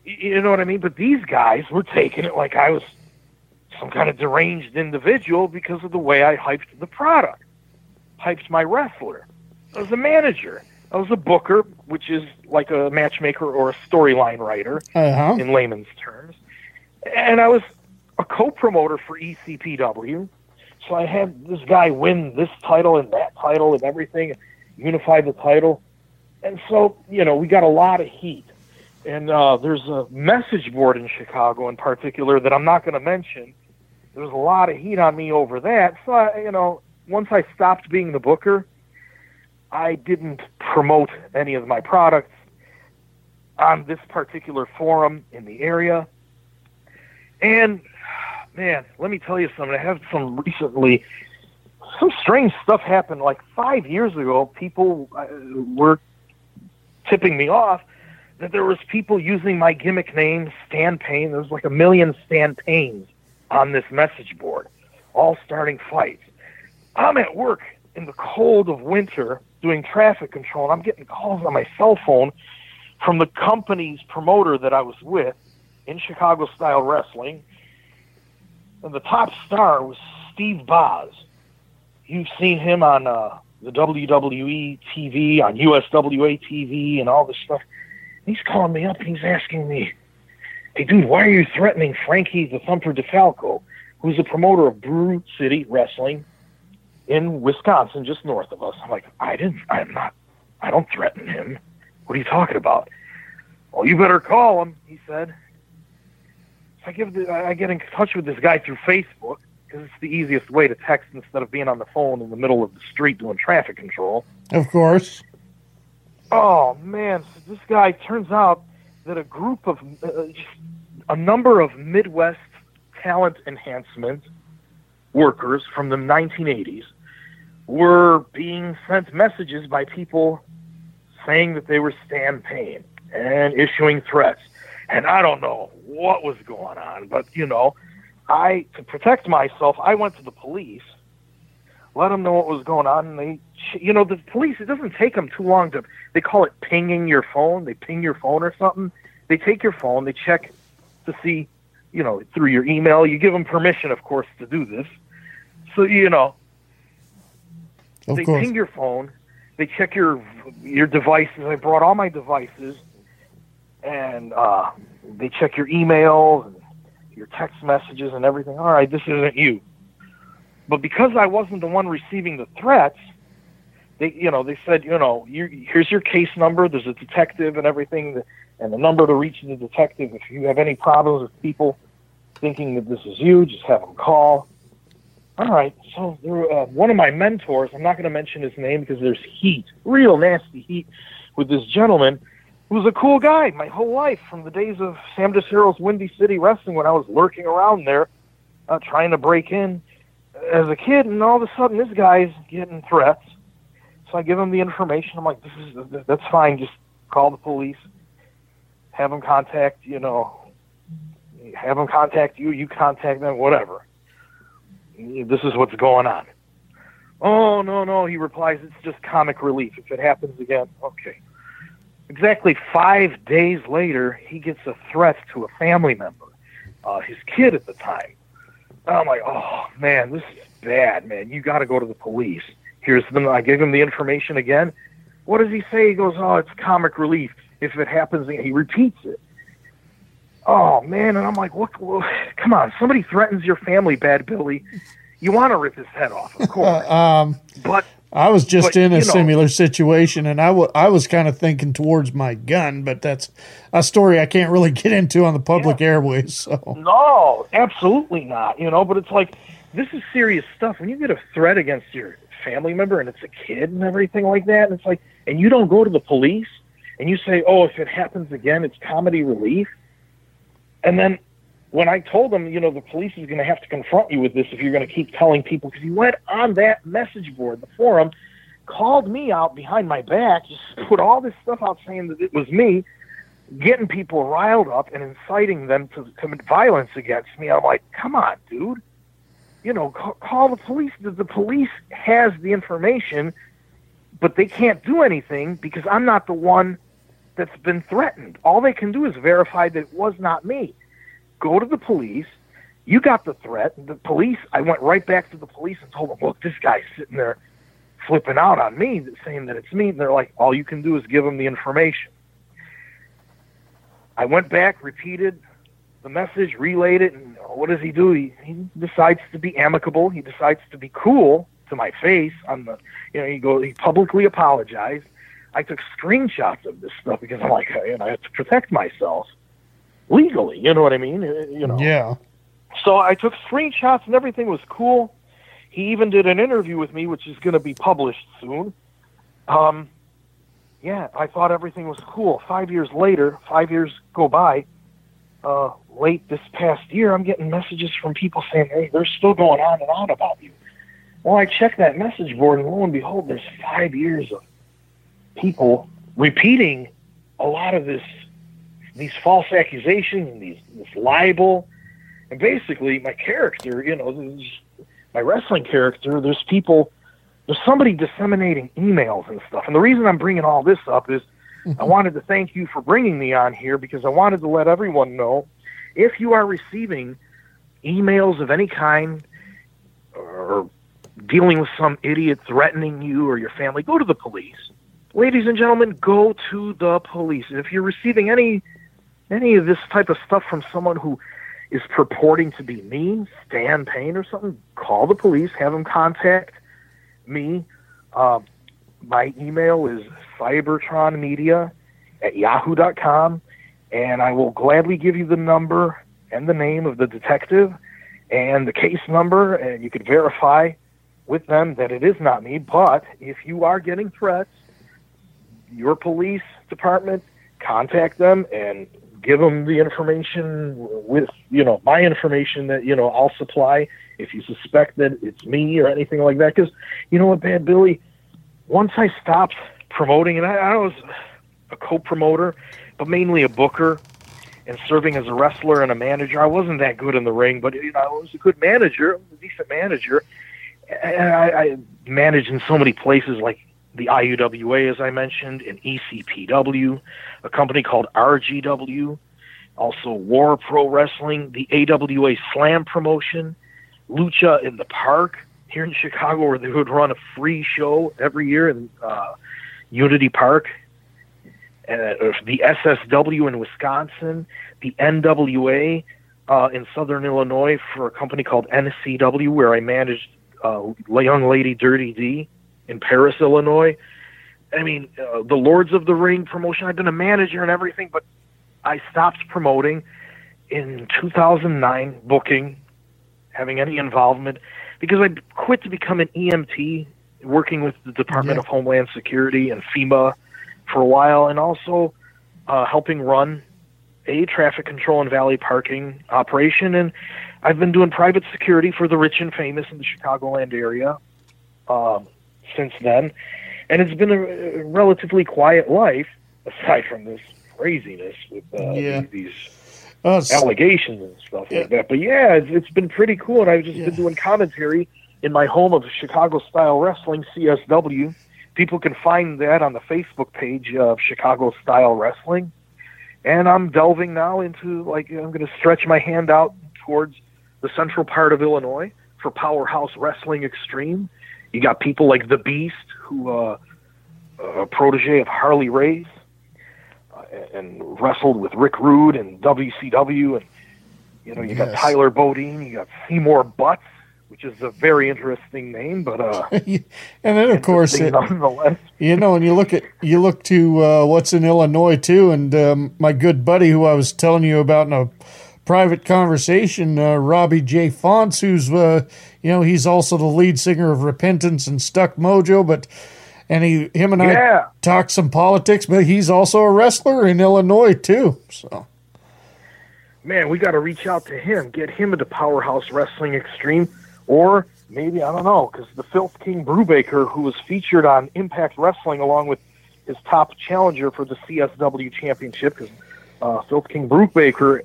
You know what I mean? But these guys were taking it like I was some kind of deranged individual because of the way I hyped the product, hyped my wrestler. I was a manager. I was a booker, which is like a matchmaker or a storyline writer Uh-huh. in layman's terms. And I was a co-promoter for E ECPW. So I had this guy win this title and that title and everything, unify the title. And so, you know, we got a lot of heat. And uh, there's a message board in Chicago in particular that I'm not going to mention. There was a lot of heat on me over that. So, I, you know, once I stopped being the booker, I didn't promote any of my products on this particular forum in the area. And man, let me tell you something. I have some recently. Some strange stuff happened. Like five years ago, people uh, were tipping me off that there was people using my gimmick name, Stan Payne. There was like a million Stan Paynes on this message board, all starting fights. I'm at work in the cold of winter doing traffic control, and I'm getting calls on my cell phone from the company's promoter that I was with in Chicago Style Wrestling. And the top star was Steve Boz. You've seen him on uh, the WWE TV, on USWA TV, and all this stuff. He's calling me up and he's asking me, "Hey, dude, why are you threatening Frankie the Thumper DeFalco, who's a promoter of Brew City Wrestling in Wisconsin, just north of us?" I'm like, "I didn't. I'm not. I don't threaten him. What are you talking about?" Well, you better call him, he said. So I give the, I get in touch with this guy through Facebook because it's the easiest way to text instead of being on the phone in the middle of the street doing traffic control. Of course. Oh man, so this guy turns out that a group of uh, a number of Midwest talent enhancement workers from the 1980s were being sent messages by people saying that they were Stan Payne and issuing threats. and I don't know what was going on, but you know, I to protect myself, I went to the police, let them know what was going on, and they, you know, the police. It doesn't take them too long to. They call it pinging your phone. They ping your phone or something. They take your phone. They check to see, you know, through your email. You give them permission, of course, to do this. So you know, Of they course. ping your phone. They check your your devices. I brought all my devices, and uh, they check your emails and your text messages and everything. All right, this isn't you. But because I wasn't the one receiving the threats, they you know they said you know you here's your case number. There's a detective and everything, and the number to reach the detective if you have any problems with people thinking that this is you. Just have them call. All right. So there, uh, one of my mentors, I'm not going to mention his name because there's heat, real nasty heat, with this gentleman was a cool guy my whole life from the days of Sam DeCero's Windy City Wrestling when I was lurking around there, uh, trying to break in as a kid, and all of a sudden this guy's getting threats. So I give him the information. I'm like, this is that's fine. Just call the police, have them contact, you know, have them contact you. You contact them, whatever this is what's going on. Oh, no, no, he replies, it's just comic relief. If it happens again, okay. Exactly five days later, he gets a threat to a family member, uh, his kid at the time. And I'm like, oh, man, this is bad, man. You got to go to the police. Here's the, I give him the information again. What does he say? He goes, oh, it's comic relief. If it happens again, he repeats it. Oh man, and I'm like, what? what come on, somebody threatens your family, Bad Billy. You want to rip his head off, of course. um, but I was just but, in a know- similar situation, and I wa- I was kind of thinking towards my gun, but that's a story I can't really get into on the public airways. So no, absolutely not. You know, but it's like this is serious stuff. When you get a threat against your family member and it's a kid and everything like that, and it's like, and you don't go to the police and you say, oh, if it happens again, it's comedy relief. And then when I told them, you know, the police is going to have to confront you with this if you're going to keep telling people, because he went on that message board, the forum, called me out behind my back, just put all this stuff out saying that it was me, getting people riled up and inciting them to commit violence against me. I'm like, come on, dude. You know, call, call the police. The, the police has the information, but they can't do anything because I'm not the one that's been threatened. All they can do is verify that it was not me. Go to the police. You got the threat. The police, I went right back to the police and told them, look, this guy's sitting there flipping out on me, saying that it's me. And they're like, all you can do is give them the information. I went back, repeated the message, relayed it, and what does he do? He, he decides to be amicable. He decides to be cool to my face. On the, you know, he go, he publicly apologized. I took screenshots of this stuff because I'm like, you know, I have to protect myself legally. You know what I mean? Uh, You know. yeah, So I took screenshots and everything was cool. He even did an interview with me, which is going to be published soon. Um, yeah, I thought everything was cool. Five years later, five years go by. Uh, late this past year, I'm getting messages from people saying, "Hey, they're still going on and on about you." Well, I checked that message board, and lo and behold, there's five years of people repeating a lot of this, these false accusations and these this libel, and basically my character, you know, my wrestling character. There's people, there's somebody disseminating emails and stuff. And the reason I'm bringing all this up is mm-hmm. I wanted to thank you for bringing me on here because I wanted to let everyone know if you are receiving emails of any kind or dealing with some idiot threatening you or your family, go to the police. Ladies and gentlemen, go to the police. If you're receiving any any of this type of stuff from someone who is purporting to be me, Stan Payne or something, call the police, have them contact me. Uh, my email is cybertronmedia at yahoo.com, and I will gladly give you the number and the name of the detective and the case number, and you could verify with them that it is not me. But if you are getting threats, your police department, contact them and give them the information with, you know, my information that, you know, I'll supply if you suspect that it's me or anything like that. Because, you know what, Bad Billy, once I stopped promoting, and I, I was a co promoter, but mainly a booker, and serving as a wrestler and a manager. I wasn't that good in the ring, but you know, I was a good manager, a decent manager. And I, I managed in so many places like the IUWA, as I mentioned, and ECPW, a company called RGW, also War Pro Wrestling, the AWA Slam promotion, Lucha in the Park here in Chicago, where they would run a free show every year in uh, Unity Park, uh, the SSW in Wisconsin, the NWA uh, in Southern Illinois for a company called NCW, where I managed uh, Young Lady Dirty D in Paris, Illinois. I mean, uh, the Lords of the Ring promotion. I've been a manager and everything, but I stopped promoting in 2009, booking, having any involvement, because I quit to become an EMT, working with the Department Yeah. of Homeland Security and FEMA for a while, and also uh, helping run a traffic control and valet parking operation. And I've been doing private security for the rich and famous in the Chicagoland area um, since then. And it's been a, relatively quiet life, aside from this craziness with uh, Yeah. these Uh, allegations and stuff like that. But yeah, it's, it's been pretty cool. And I've just been doing commentary in my home of Chicago Style Wrestling, CSW. People can find that on the Facebook page of Chicago Style Wrestling. And I'm delving now into, like, I'm going to stretch my hand out towards the central part of Illinois for Powerhouse Wrestling Extreme. You got people like The Beast, who, uh, a protege of Harley Race, uh, and wrestled with Rick Rude and WCW, and you know you got Tyler Bodine, you got Seymour Butts, which is a very interesting name, but uh, and then of course, it, nonetheless. you know, and you look at you look to uh, what's in Illinois too, and um, my good buddy who I was telling you about in a private conversation, uh, Robby J. Fonts, who's uh, you know he's also the lead singer of Repentance and Stuck Mojo, but and he him and Yeah. I talked some politics, but he's also a wrestler in Illinois too. So Man, we got to reach out to him, get him into Powerhouse Wrestling Extreme, or maybe I don't know, because the Filth King Brubaker, who was featured on Impact Wrestling along with his top challenger for the CSW Championship, because uh, Filth King Brubaker,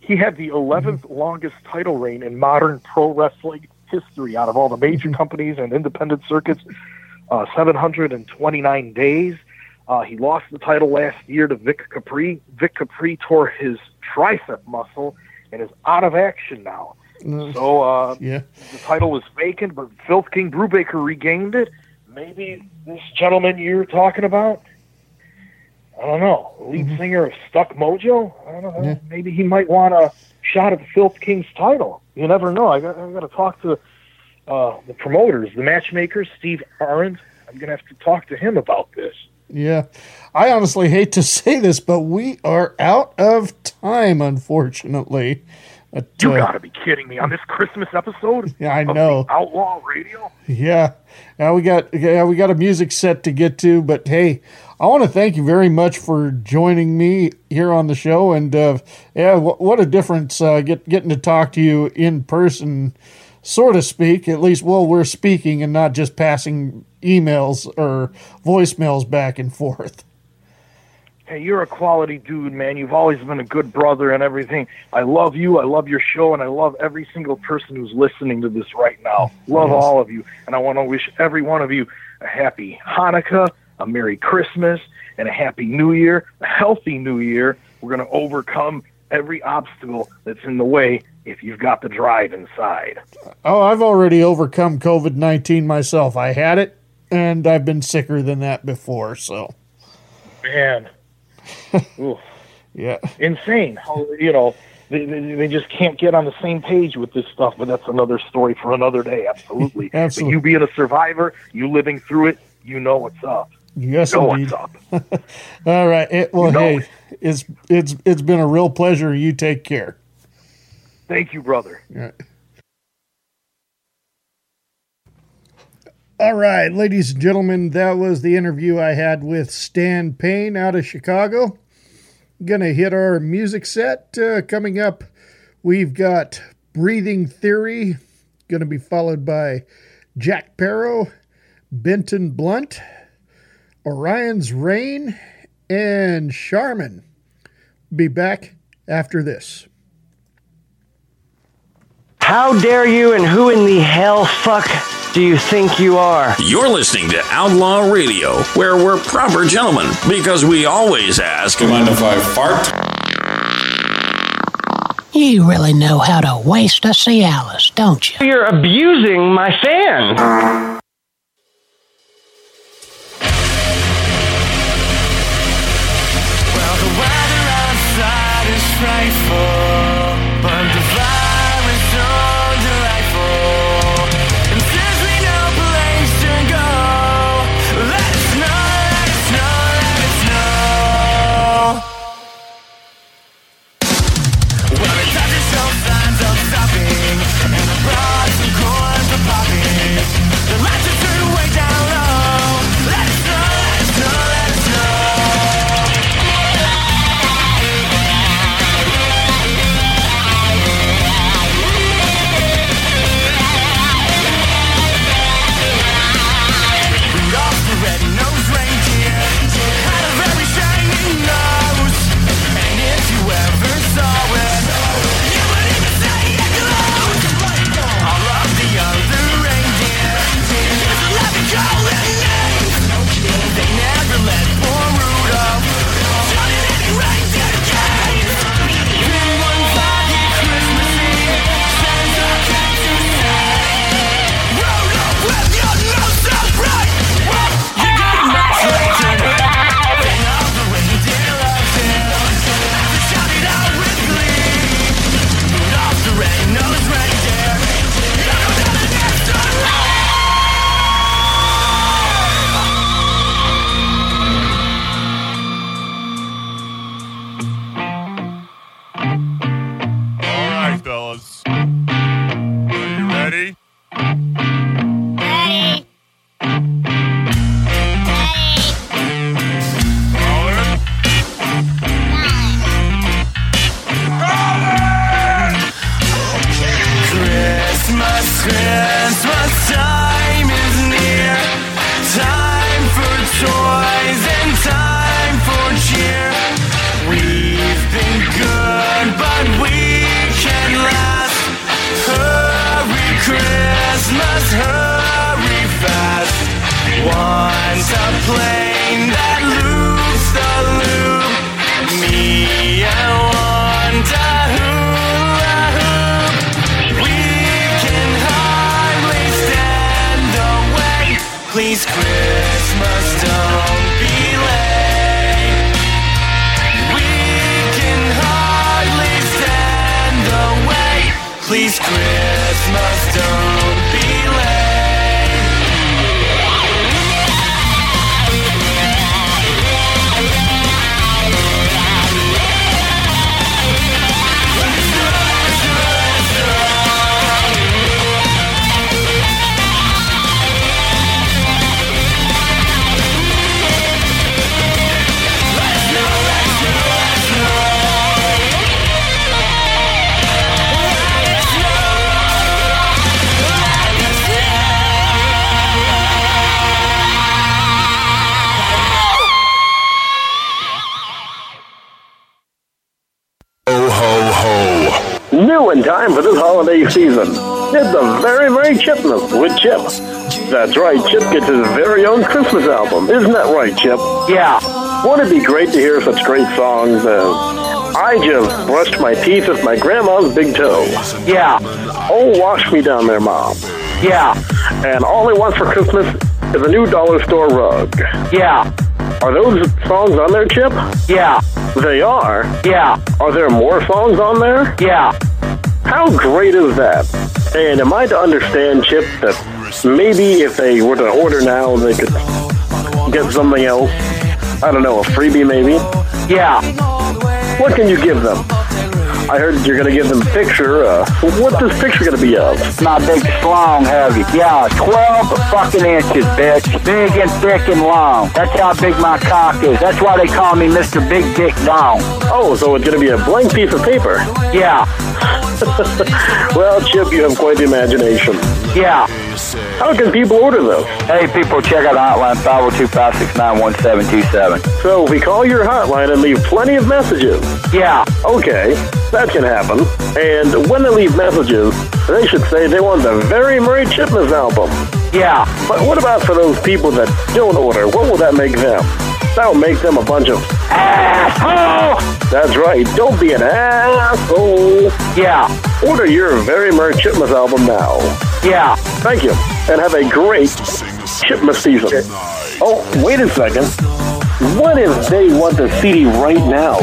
he had the 11th longest title reign in modern pro wrestling history out of all the major companies and independent circuits, uh, 729 days. Uh, he lost the title last year to Vic Capri. Vic Capri tore his tricep muscle and is out of action now. So uh, yeah, the title was vacant, but Filth King Brubaker regained it. Maybe this gentleman you're talking about, I don't know, lead singer of Stuck Mojo. I don't know. Yeah. Maybe he might want a shot at the Filth King's title. You never know. I got, I got to talk to uh, the promoters, the matchmakers, Steve Arendt. I'm gonna have to talk to him about this. Yeah. I honestly hate to say this, but we are out of time, unfortunately. But, You uh, got to be kidding me on this Christmas episode. Yeah, I know. Outlaw Radio. Yeah. Now we got yeah, we got a music set to get to, but hey, I want to thank you very much for joining me here on the show and uh, yeah, what, what a difference uh, get getting to talk to you in person, sort of speak. At least while we're speaking and not just passing emails or voicemails back and forth. Hey, you're a quality dude, man. You've always been a good brother and everything. I love you. I love your show, and I love every single person who's listening to this right now. Love Yes. all of you, and I want to wish every one of you a happy Hanukkah, a Merry Christmas, and a Happy New Year, a healthy New Year. We're going to overcome every obstacle that's in the way if you've got the drive inside. Oh, I've already overcome COVID 19 myself. I had it and I've been sicker than that before, so Man. Oof. yeah. insane how you know they, they, they just can't get on the same page with this stuff but that's another story for another day absolutely, Absolutely. but you being a survivor you living through it you know what's up Yes, know indeed. what's up All right. It, well, You know hey, it's it's it's been a real pleasure. You take care. thank you brother Yeah. All right, ladies and gentlemen, that was the interview I had with Stan Payne out of Chicago. Gonna hit our music set uh, coming up. We've got Breathing Theory, gonna be followed by Jack Parrow, Benton Blunt, Orion's Reign, and Charmin. Be back after this. How dare you and who in the hell fuck do you think you are? You're listening to Outlaw Radio, where we're proper gentlemen because we always ask. Do you mind if I fart? You really know how to waste a Cialis, don't you? You're abusing my fan. Frightful, Chip. That's right, Chip gets his very own Christmas album. Isn't that right, Chip? Yeah. Wouldn't it be great to hear such great songs as I Just Brushed My Teeth with My Grandma's Big Toe? Yeah. Oh, wash me down there, Mom. Yeah. And All I Want for Christmas is a new dollar store rug. Yeah. Are those songs on there, Chip? Yeah. They are? Yeah. Are there more songs on there? Yeah. How great is that? And am I to understand, Chip, that maybe if they were to order now, they could get something else? I don't know, a freebie maybe? Yeah. What can you give them? I heard you're going to give them a picture. Uh, what's this picture going to be of? My big schlong, heavy. Yeah, 12 fucking inches, bitch. Big and thick and long. That's how big my cock is. That's why they call me Mr. Big Dick Dong. Oh, so it's going to be a blank piece of paper. Yeah. well, Chip, you have quite the imagination. Yeah. How can people order those? Hey, people, check out hotline 502-569-1727. So we call your hotline and leave plenty of messages. Yeah. Okay, that can happen. And when they leave messages, they should say they want the Very Merry Chipmas album. Yeah. But what about for those people that don't order? What will that make them? That will make them a bunch of asshole. That's right. Don't be an asshole. Yeah. Order your Very Merry Chipmas album now. Yeah. Thank you, and have a great Chipmas season. Oh, wait a second. What if they want the CD right now?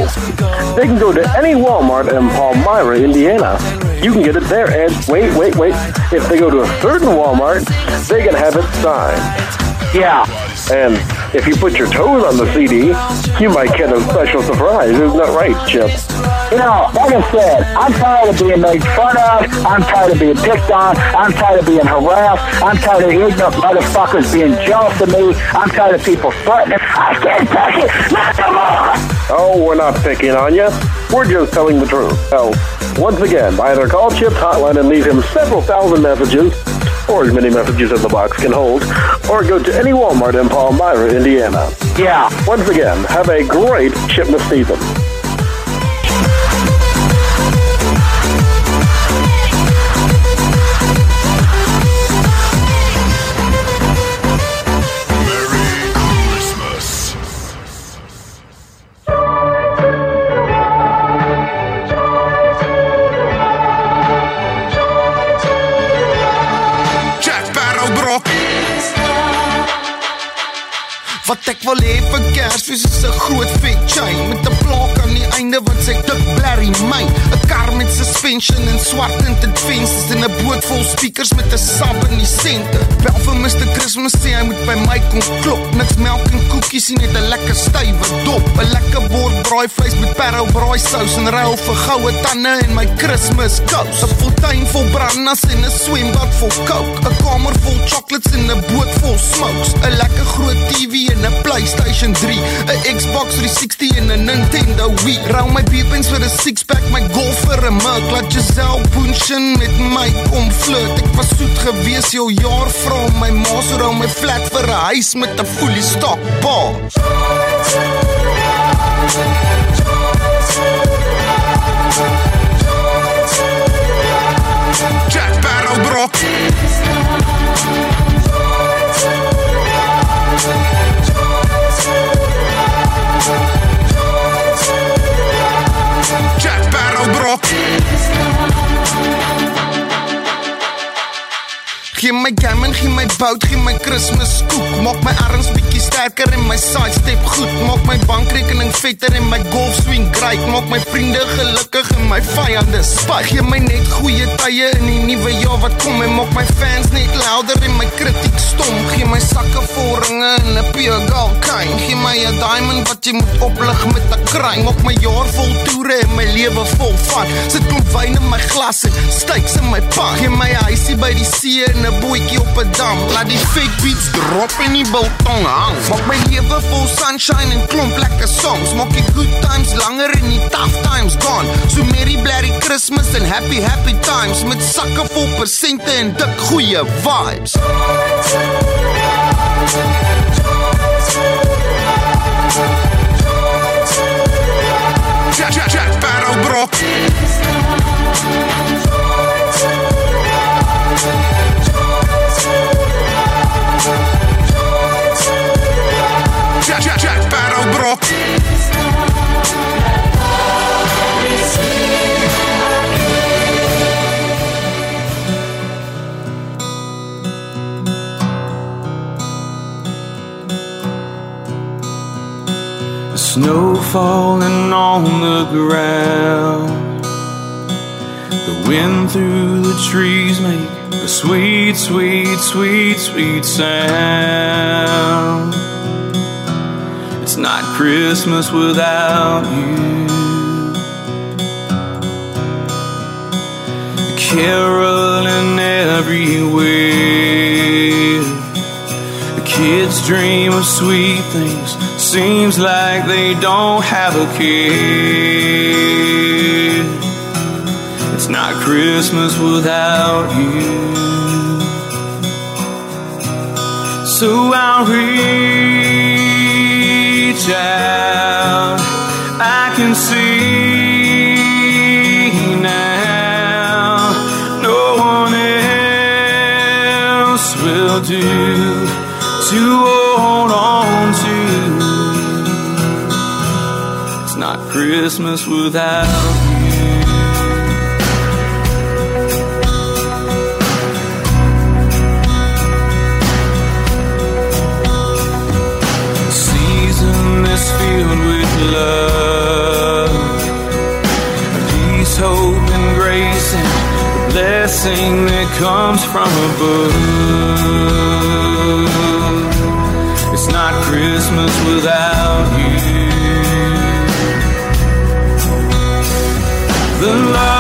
They can go to any Walmart in Palmyra, Indiana. You can get it there. And wait, wait, wait. If they go to a certain Walmart, they can have it signed. Yeah. And if you put your toes on the CD, you might get a special surprise. Isn't that right, Chip? You know, like I said, I'm tired of being made fun of. I'm tired of being picked on. I'm tired of being harassed. I'm tired of ignorant motherfuckers being jealous of me. I'm tired of people threatening. I can't take it. Not no more. Oh, we're not picking on you. We're just telling the truth. So, once again, either call Chip's hotline and leave him several thousand messages, or as many messages as the box can hold, or go to any Walmart in Palmyra, Indiana. Yeah. Once again, have a great Chipmas season. Suspension en swart tinted vensters en 'n boot vol speakers met 'n sub in die senter. Bel vir Mr Christmas sê hy moet by my kom klop. Niks melk en koekies nie, net 'n lekker stywe dop. 'n Lekker bord braaivleis met parel braai sous en ruil vir goue tande en my Christmas kous. 'n Fontein vol brandas en 'n swembad vol coke. 'n Kamer vol chocolates en 'n boot vol smokes. 'n Lekker groot TV en 'n PlayStation 3, 'n Xbox 360 en 'n Nintendo Wii. Rou my beepens vir 'n six pack, my golf vir 'n mug. Laat Giselle Bundchen met my kom flirt. Ek was soet gewees jou jaar vra my ma so rou my flat vir 'n huis met 'n fully stock bar. My gammon, gee my bout, gee my Christmas koek. Maak my arms bietjie sterker en my sidestep goed. Maak my bankrekening vetter en my golf swing great. Maak my vriende gelukkig en my vyande spyt. Gee my net goeie tye in die nuwe jaar wat kom en maak my fans net louder en my kritiek stom. Gee my sakke vol ringe en 'n pure gold chain. Gee my 'n diamond wat jy moet oplig met 'n kruin. Maak my jaar vol toere en my lewe vol van. Sit klomp wyn in my glas en steaks in my pan. Gee my huisie by die see en 'n bootjie op 'n dam. Laat die fake beats drop en die biltong hang. Maak my lewe vol sunshine en klomp lekker songs. Maak die good times langer en die tough times gone. So merry blerry Christmas en happy happy times met sakke vol persente en dik goeie vibes. Jack, Jack, Jack Barrowbrook. Jack, snow falling on the ground. The wind through the trees make a sweet, sweet, sweet, sweet sound. It's not Christmas without you. Caroling everywhere. The kids dream of sweet things. Seems like they don't have a care. It's not Christmas without you. So I'll reach out. I can see now. No one else will do to Christmas without you. season is filled with love, peace, hope, and grace, and the blessing that comes from above. It's not Christmas without you. The love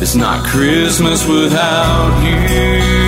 It's not Christmas without you.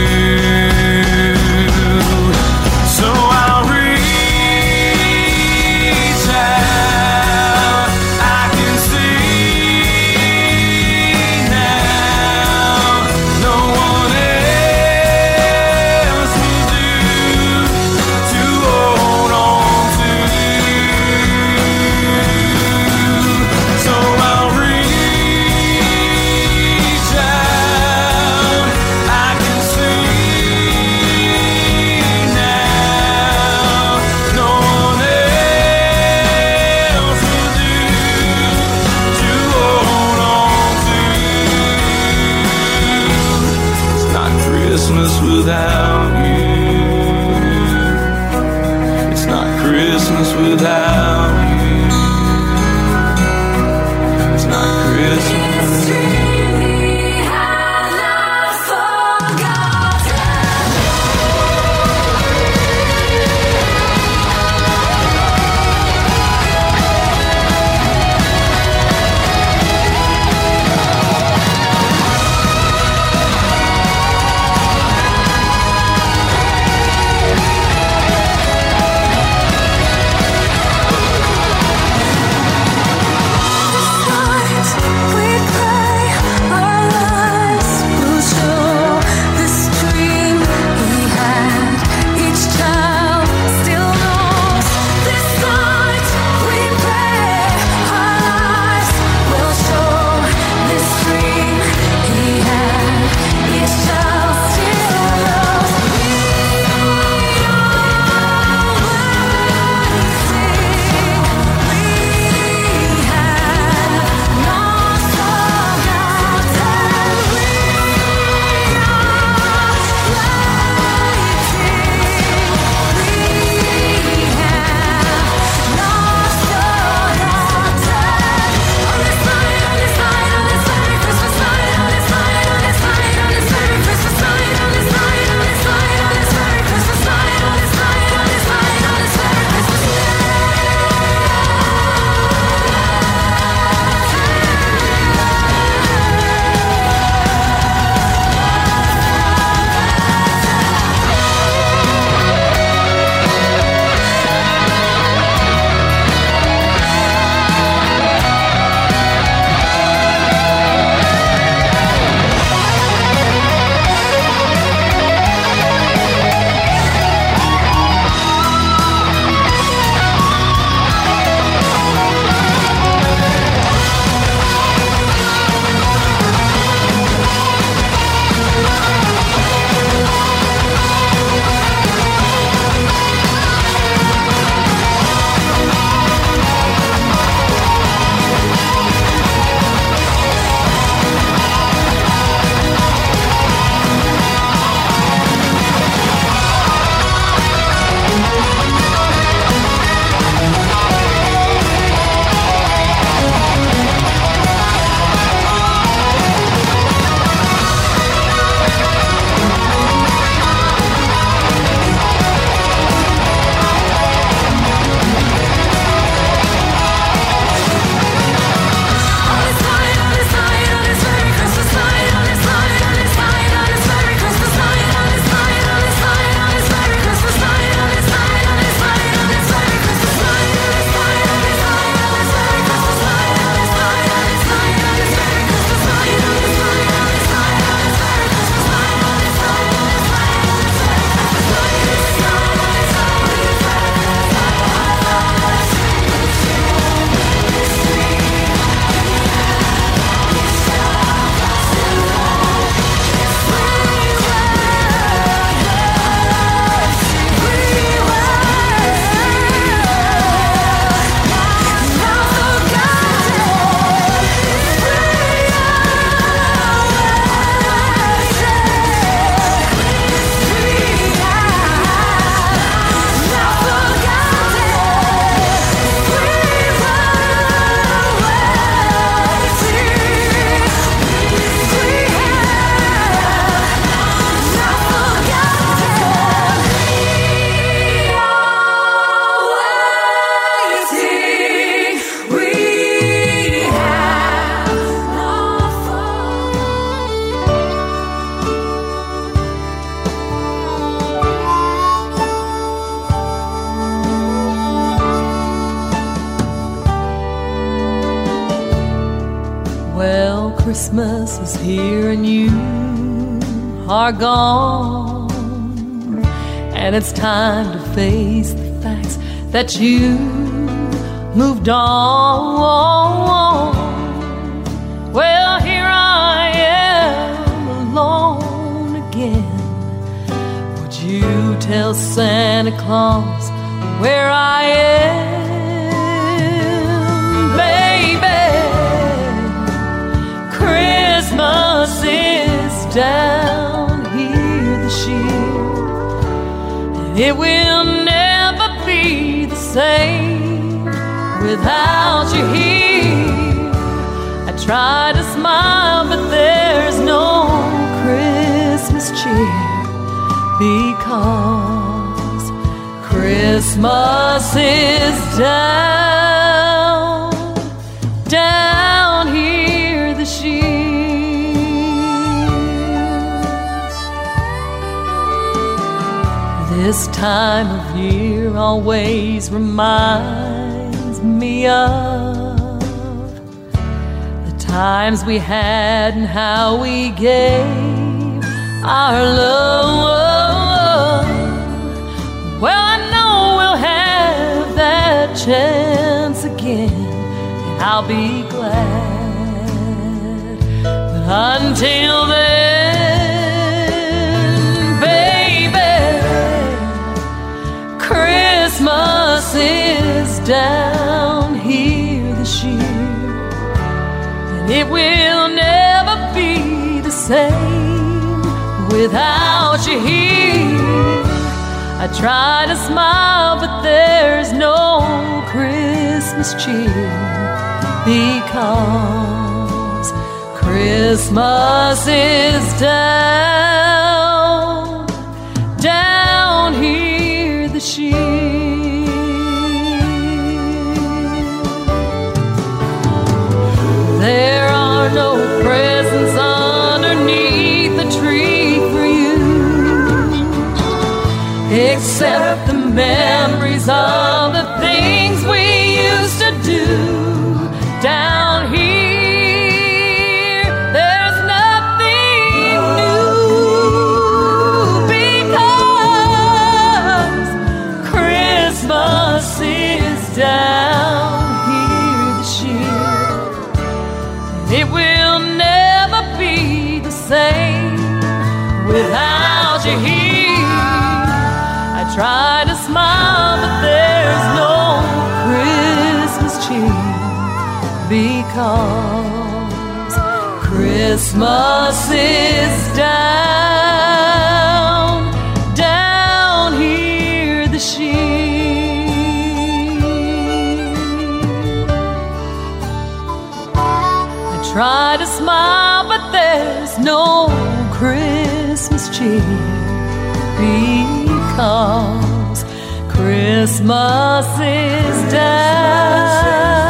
Moved on. Well, here I am alone again. Would you tell Santa Claus where I am, baby? Christmas is down here this year, and it will never be the same without you here. I try to smile, but there's no Christmas cheer because Christmas is down, down here this year. This time of year always reminds me of the times we had and how we gave our love. Well, I know we'll have that chance again, and I'll be glad. But until then, baby, Christmas is down it will never be the same without you here. I try to smile, but there's no Christmas cheer because Christmas is down, except the memories of Christmas is down, down here this year. I try to smile, but there's no Christmas cheer because Christmas is down,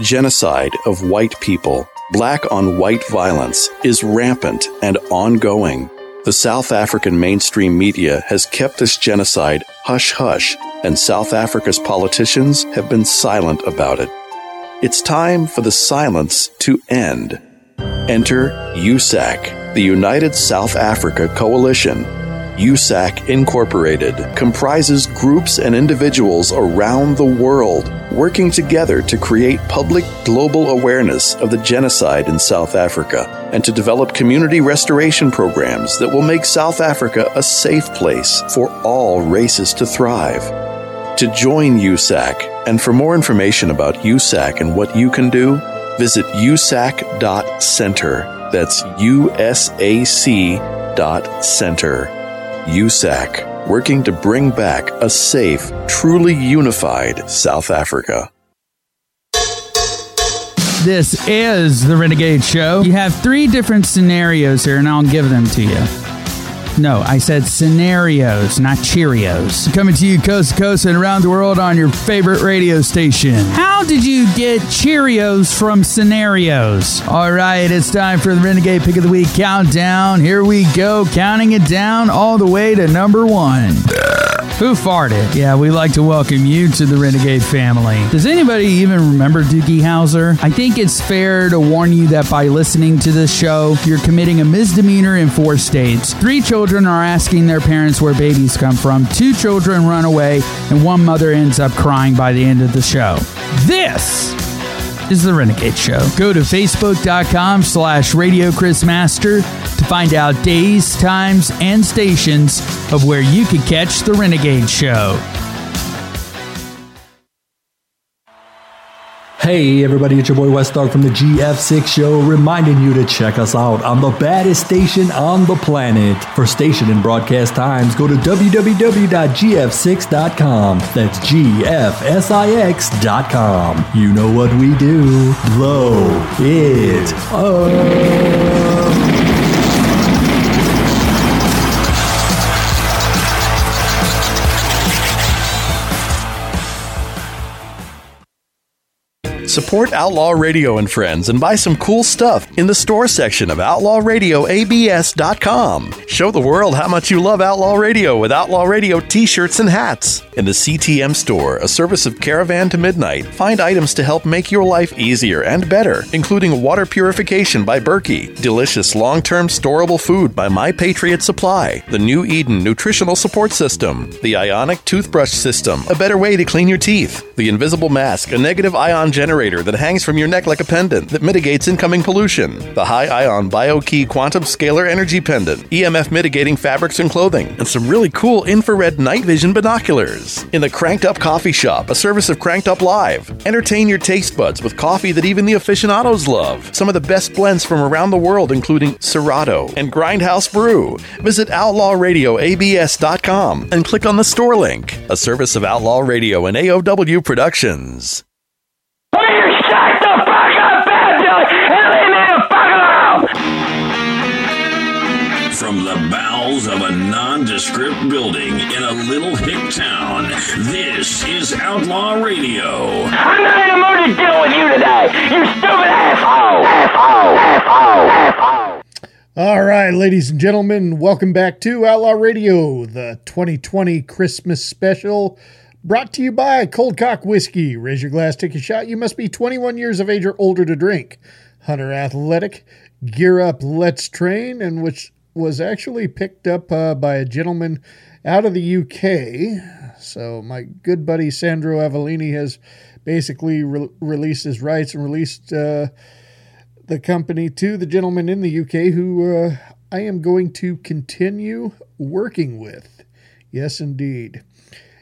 genocide of white people, black on white violence, is rampant and ongoing. The South African mainstream media has kept this genocide hush hush, and South Africa's politicians have been silent about it. It's time for the silence to end. Enter USAC, the United South Africa Coalition. USAC Incorporated comprises groups and individuals around the world working together to create public global awareness of the genocide in South Africa and to develop community restoration programs that will make South Africa a safe place for all races to thrive. To join USAC and for more information about USAC and what you can do, visit usac.center. That's U S A C dot center. USAC. working to bring back a safe, truly unified South Africa. This is the Renegade Show. You have three different scenarios here, and I'll give them to you. No, I said scenarios, not Cheerios. Coming to you coast to coast and around the world on your favorite radio station. How did you get Cheerios from scenarios? All right, it's time for the Renegade Pick of the Week countdown. Here we go, counting it down all the way to number one. Who farted? Yeah, we like to welcome you to the Renegade family. Does anybody even remember Doogie Howser? I think it's fair to warn you that by listening to this show, you're committing a misdemeanor in four states. Three children are asking their parents where babies come from, two children run away, and one mother ends up crying by the end of the show. This is the Renegade Show. Go to facebook.com slash Radio Chris Master to find out days, times, and stations of where you can catch the Renegade Show. Hey everybody, it's your boy West Dog from the GF6 Show, reminding you to check us out on the baddest station on the planet. For station and broadcast times, go to www.gf6.com. That's GFSIX.com. You know what we do. Blow it up. Support Outlaw Radio and Friends and buy some cool stuff in the store section of OutlawRadioABS.com. Show the world how much you love Outlaw Radio with Outlaw Radio t shirts and hats. In the CTM store, a service of Caravan to Midnight, find items to help make your life easier and better, including water purification by Berkey, delicious long term storable food by My Patriot Supply, the New Eden Nutritional Support System, the Ionic Toothbrush System, a better way to clean your teeth, the Invisible Mask, a negative ion generator that hangs from your neck like a pendant that mitigates incoming pollution, the High Ion BioKey Quantum Scalar Energy Pendant, EMF mitigating fabrics and clothing, and some really cool infrared night vision binoculars. In the Cranked Up Coffee Shop, a service of Cranked Up Live. Entertain your taste buds with coffee that even the aficionados love. Some of the best blends from around the world, including Serato and Grindhouse Brew. Visit OutlawRadioABS.com and click on the store link, a service of Outlaw Radio and AOW Productions. Shut the fuck up, bad Billy, and leave me the fuck alone! From the bowels of a nondescript building in a little hick town, this is Outlaw Radio. I'm not in the mood to deal with you today, you stupid asshole! Asshole! Asshole! Asshole! All right, ladies and gentlemen, welcome back to Outlaw Radio, the 2020 Christmas special. Brought to you by Cold Cock Whiskey. Raise your glass, take a shot. You must be 21 years of age or older to drink. Hunter Athletic, Gear Up, Let's Train, and which was actually picked up uh, by a gentleman out of the UK. So my good buddy Sandro Avellini has basically re- released his rights and released uh, the company to the gentleman in the UK who uh, I am going to continue working with. Yes, indeed.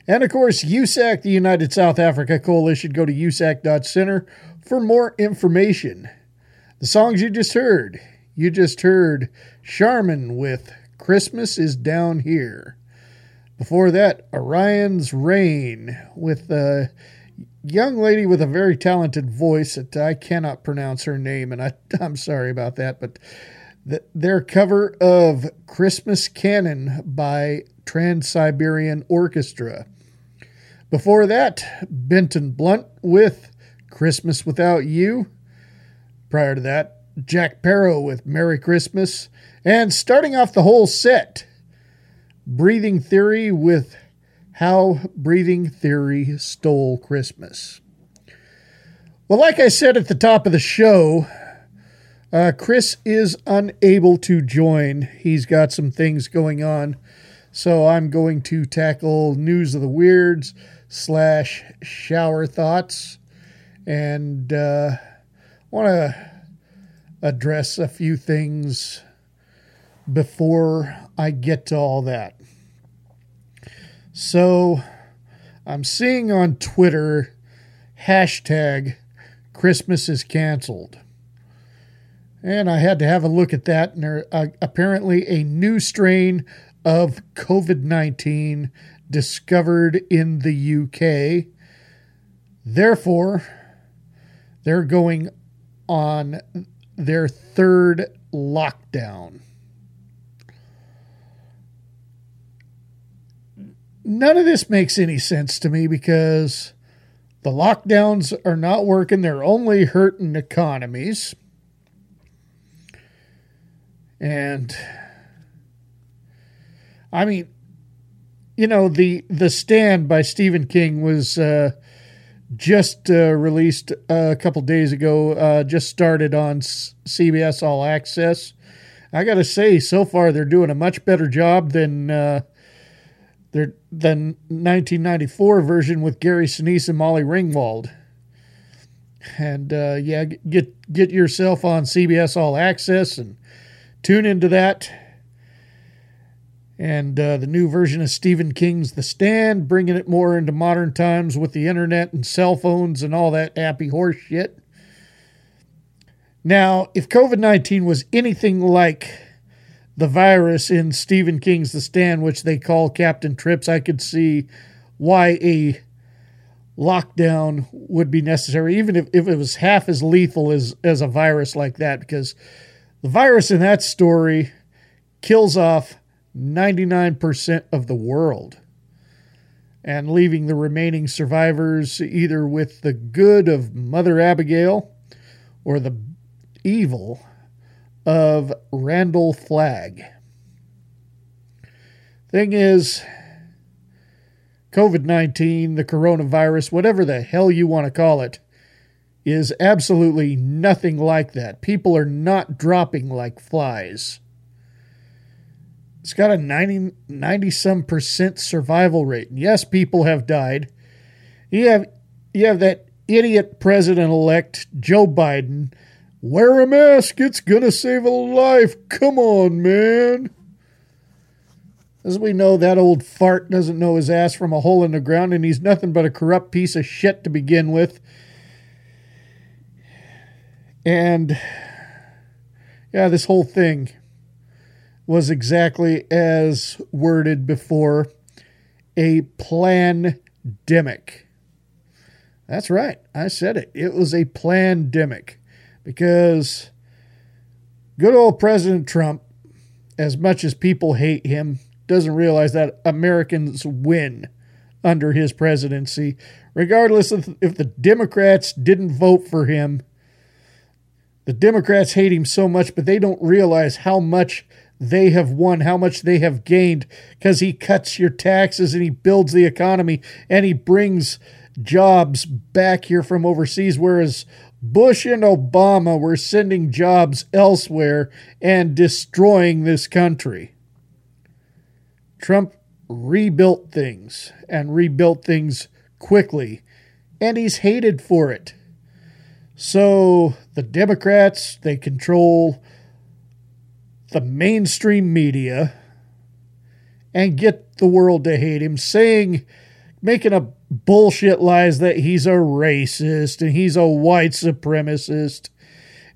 And of course, USAC, the United South Africa Coalition. Go to usac.center for more information. The songs you just heard. You just heard Charmin with Christmas is Down Here. Before that, Orion's Rain with a young lady with a very talented voice that I cannot pronounce her name, and I, I'm sorry about that, but the, their cover of Christmas Canon by Trans Siberian Orchestra. Before that, Benton Blunt with Christmas Without You. Prior to that, Jack Parow with Merry Christmas. And starting off the whole set, Breathing Theory with How Breathing Theory Stole Christmas. Well, like I said at the top of the show, uh, Chris is unable to join. He's got some things going on. So I'm going to tackle News of the Weirds slash Shower Thoughts and uh, want to address a few things before I get to all that. So I'm seeing on Twitter hashtag Christmas is canceled. And I had to have a look at that. And there, uh, apparently, a new strain of COVID 19 discovered in the UK. Therefore, they're going on their third lockdown. None of this makes any sense to me because the lockdowns are not working, they're only hurting economies. And I mean, you know, the the Stand by Stephen King was uh, just uh, released a couple days ago. Uh, just started on CBS All Access. I got to say, so far they're doing a much better job than uh, their than 1994 version with Gary Sinise and Molly Ringwald. And uh, yeah, get get yourself on CBS All Access and tune into that and uh, the new version of Stephen King's The Stand, bringing it more into modern times with the internet and cell phones and all that happy horse shit. Now, if COVID 19 was anything like the virus in Stephen King's The Stand, which they call Captain Trips, I could see why a lockdown would be necessary, even if, if it was half as lethal as, as a virus like that, because the virus in that story kills off 99% of the world and leaving the remaining survivors either with the good of Mother Abigail or the evil of Randall Flagg. Thing is, COVID 19, the coronavirus, whatever the hell you want to call it, is absolutely nothing like that. People are not dropping like flies. It's got a 90, 90 some percent survival rate. And yes, people have died. You have you have that idiot president elect Joe Biden. Wear a mask, it's gonna save a life. Come on, man. As we know, that old fart doesn't know his ass from a hole in the ground, and he's nothing but a corrupt piece of shit to begin with. And yeah, this whole thing was exactly as worded before a plandemic. That's right. I said it. It was a plandemic because good old President Trump, as much as people hate him, doesn't realize that Americans win under his presidency, regardless of if the Democrats didn't vote for him. The Democrats hate him so much, but they don't realize how much they have won, how much they have gained, because he cuts your taxes and he builds the economy and he brings jobs back here from overseas, whereas Bush and Obama were sending jobs elsewhere and destroying this country. Trump rebuilt things and rebuilt things quickly, and he's hated for it. So the Democrats, they control the mainstream media and get the world to hate him, saying, making a bullshit lies that he's a racist and he's a white supremacist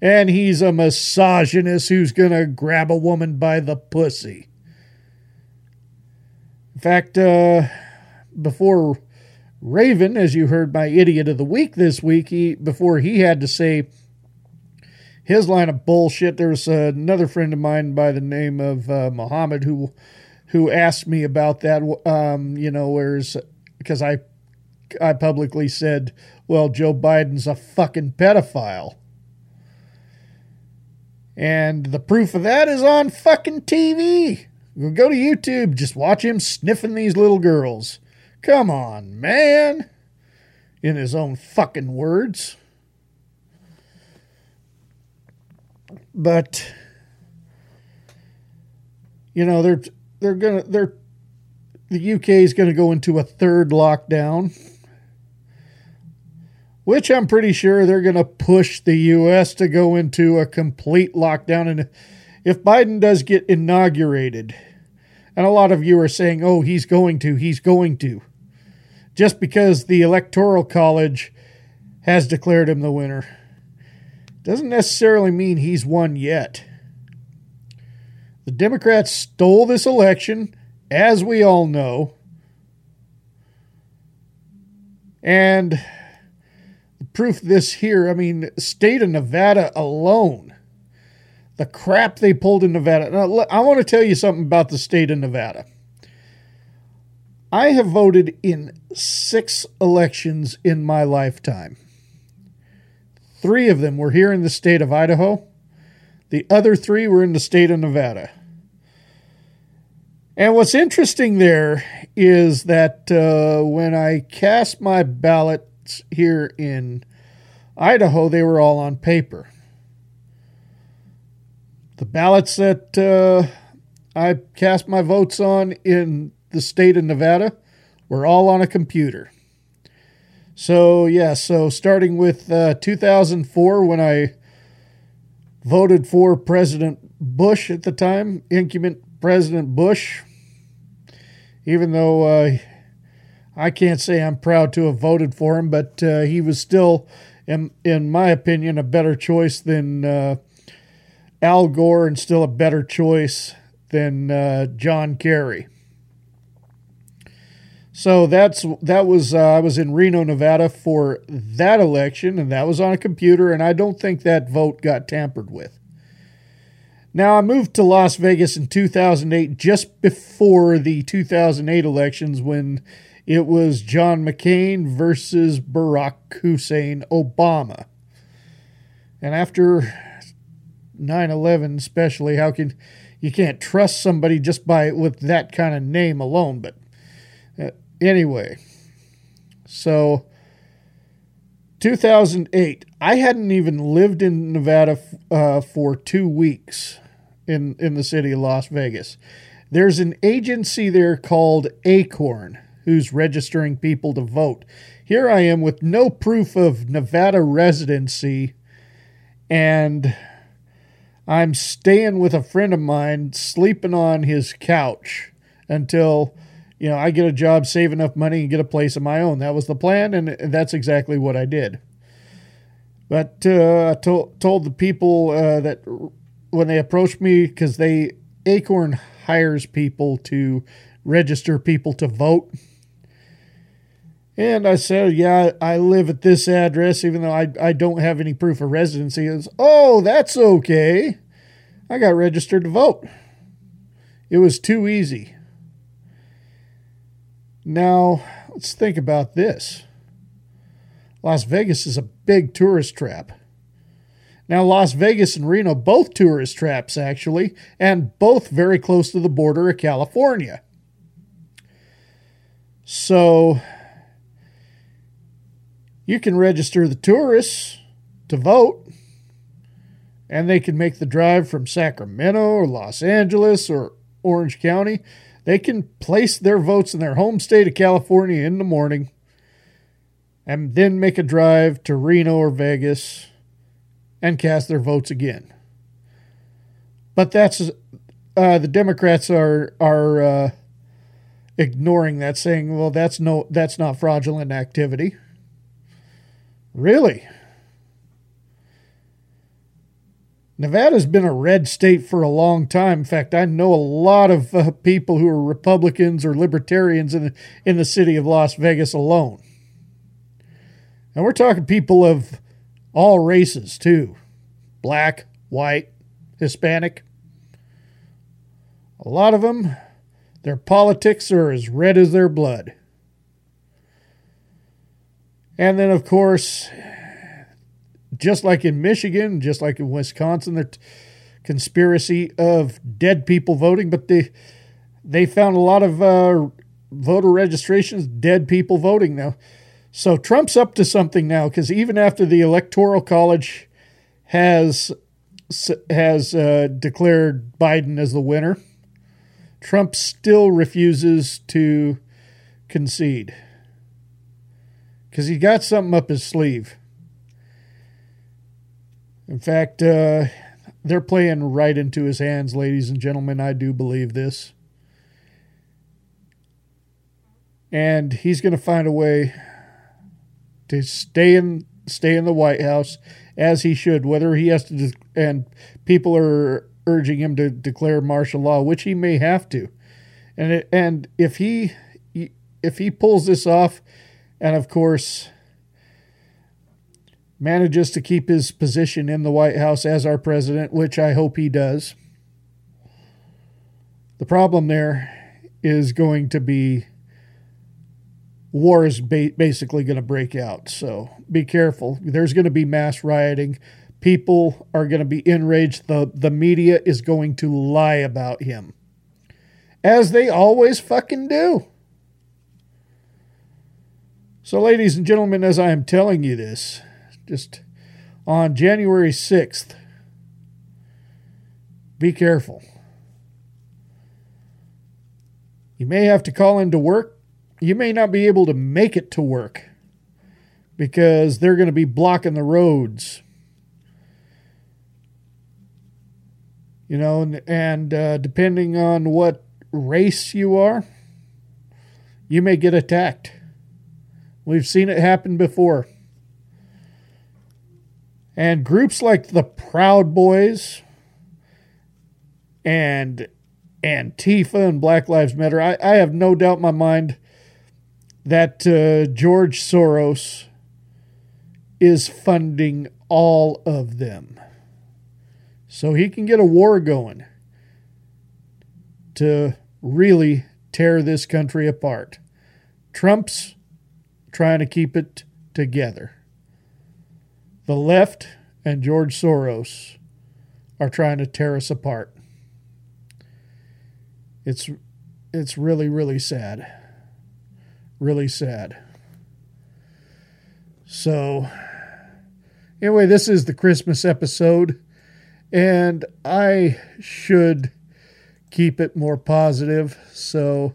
and he's a misogynist who's going to grab a woman by the pussy. In fact, uh, before Raven, as you heard my idiot of the week this week, he before he had to say his line of bullshit. There was uh, another friend of mine by the name of uh, Muhammad who who asked me about that. Um, you know, where's because I I publicly said, well, Joe Biden's a fucking pedophile. And the proof of that is on fucking TV. Go to YouTube, just watch him sniffing these little girls. Come on, man. In his own fucking words. But you know they're they're gonna they're the UK is to go into a third lockdown, which I'm pretty sure they're to push the US to go into a complete lockdown. And if Biden does get inaugurated, and a lot of you are saying, oh, he's going to, he's going to, just because the Electoral College has declared him the winner doesn't necessarily mean he's won yet. The Democrats stole this election, as we all know. And proof of this here, I mean, state of Nevada alone, the crap they pulled in Nevada. Now, I want to tell you something about the state of Nevada. I have voted in six elections in my lifetime. Three of them were here in the state of Idaho. The other three were in the state of Nevada. And what's interesting there is that uh, when I cast my ballots here in Idaho, they were all on paper. The ballots that uh, I cast my votes on in the state of Nevada were all on a computer. So, yeah, so starting with uh, 2004, when I voted for President Bush at the time, incumbent President Bush, even though uh, I can't say I'm proud to have voted for him, but uh, he was still, in, in my opinion, a better choice than uh, Al Gore and still a better choice than uh, John Kerry. So that's that was uh, I was in Reno, Nevada for that election, and that was on a computer, and I don't think that vote got tampered with. Now I moved to Las Vegas in 2008, just before the 2008 elections, when it was John McCain versus Barack Hussein Obama. And after 9/11, especially, how can you can't trust somebody just by with that kind of name alone? But Anyway, so 2008, I hadn't even lived in Nevada uh, for two weeks in, in the city of Las Vegas. There's an agency there called Acorn who's registering people to vote. Here I am with no proof of Nevada residency, and I'm staying with a friend of mine, sleeping on his couch until you know, I get a job, save enough money, and get a place of my own. That was the plan, and that's exactly what I did. But uh, I to- told the people uh, that when they approached me, because they Acorn hires people to register people to vote. And I said, Yeah, I live at this address, even though I, I don't have any proof of residency. Was, oh, that's okay. I got registered to vote. It was too easy. Now, let's think about this. Las Vegas is a big tourist trap. Now, Las Vegas and Reno, both tourist traps, actually, and both very close to the border of California. So, you can register the tourists to vote, and they can make the drive from Sacramento or Los Angeles or Orange County they can place their votes in their home state of California in the morning and then make a drive to Reno or Vegas and cast their votes again. But that's uh, the Democrats are are uh, ignoring that, saying, "Well, that's no, that's not fraudulent activity." Really? Nevada's been a red state for a long time. In fact, I know a lot of uh, people who are Republicans or libertarians in the, in the city of Las Vegas alone. And we're talking people of all races, too black, white, Hispanic. A lot of them, their politics are as red as their blood. And then, of course, just like in Michigan, just like in Wisconsin, the conspiracy of dead people voting, but they they found a lot of uh, voter registrations, dead people voting now. So Trump's up to something now because even after the Electoral College has has uh, declared Biden as the winner, Trump still refuses to concede because he got something up his sleeve. In fact, uh, they're playing right into his hands, ladies and gentlemen. I do believe this. And he's going to find a way to stay in stay in the White House as he should, whether he has to and people are urging him to declare martial law, which he may have to. And it, and if he if he pulls this off, and of course manages to keep his position in the White House as our president, which I hope he does. The problem there is going to be war is ba- basically going to break out. So be careful. There's going to be mass rioting. People are going to be enraged. The, the media is going to lie about him, as they always fucking do. So, ladies and gentlemen, as I am telling you this, just on January 6th, be careful. You may have to call into work. You may not be able to make it to work because they're going to be blocking the roads. You know, and, and uh, depending on what race you are, you may get attacked. We've seen it happen before. And groups like the Proud Boys and Antifa and Black Lives Matter, I, I have no doubt in my mind that uh, George Soros is funding all of them. So he can get a war going to really tear this country apart. Trump's trying to keep it together. The left and George Soros are trying to tear us apart. It's it's really really sad. Really sad. So anyway, this is the Christmas episode and I should keep it more positive. So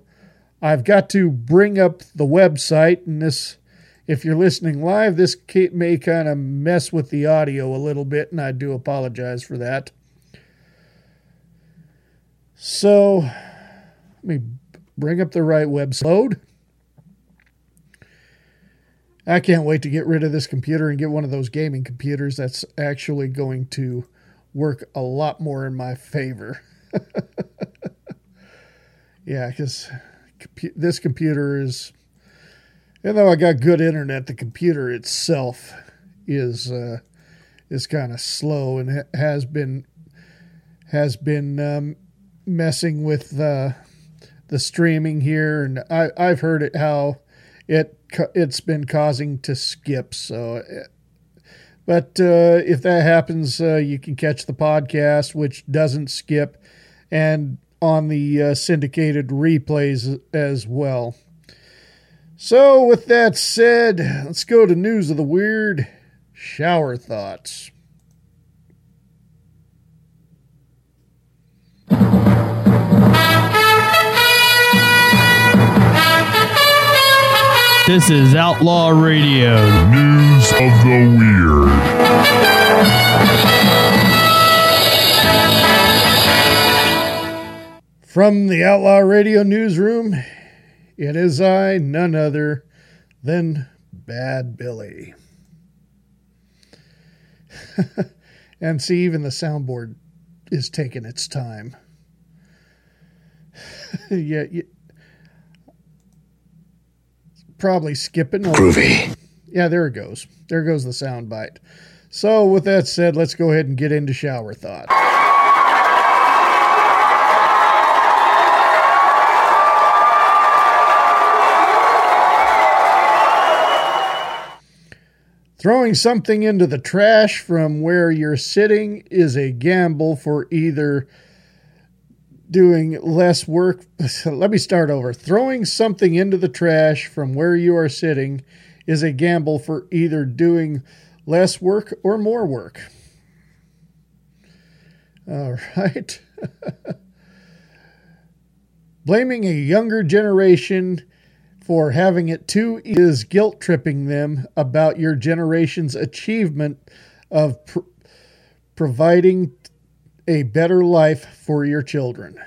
I've got to bring up the website and this if you're listening live, this may kind of mess with the audio a little bit, and I do apologize for that. So, let me bring up the right website. Load. I can't wait to get rid of this computer and get one of those gaming computers that's actually going to work a lot more in my favor. yeah, because this computer is even though I got good internet, the computer itself is uh, is kind of slow and has been has been um, messing with uh, the streaming here, and I, I've heard it how it it's been causing to skip. So, uh, but uh, if that happens, uh, you can catch the podcast, which doesn't skip, and on the uh, syndicated replays as well. So, with that said, let's go to news of the weird shower thoughts. This is Outlaw Radio. News of the Weird. From the Outlaw Radio newsroom, it is I, none other than Bad Billy. and see, even the soundboard is taking its time. yeah, yeah, probably skipping. Over. Groovy. Yeah, there it goes. There goes the sound bite. So, with that said, let's go ahead and get into shower thoughts. Throwing something into the trash from where you're sitting is a gamble for either doing less work. Let me start over. Throwing something into the trash from where you are sitting is a gamble for either doing less work or more work. All right. Blaming a younger generation for having it too is guilt tripping them about your generation's achievement of pr- providing a better life for your children.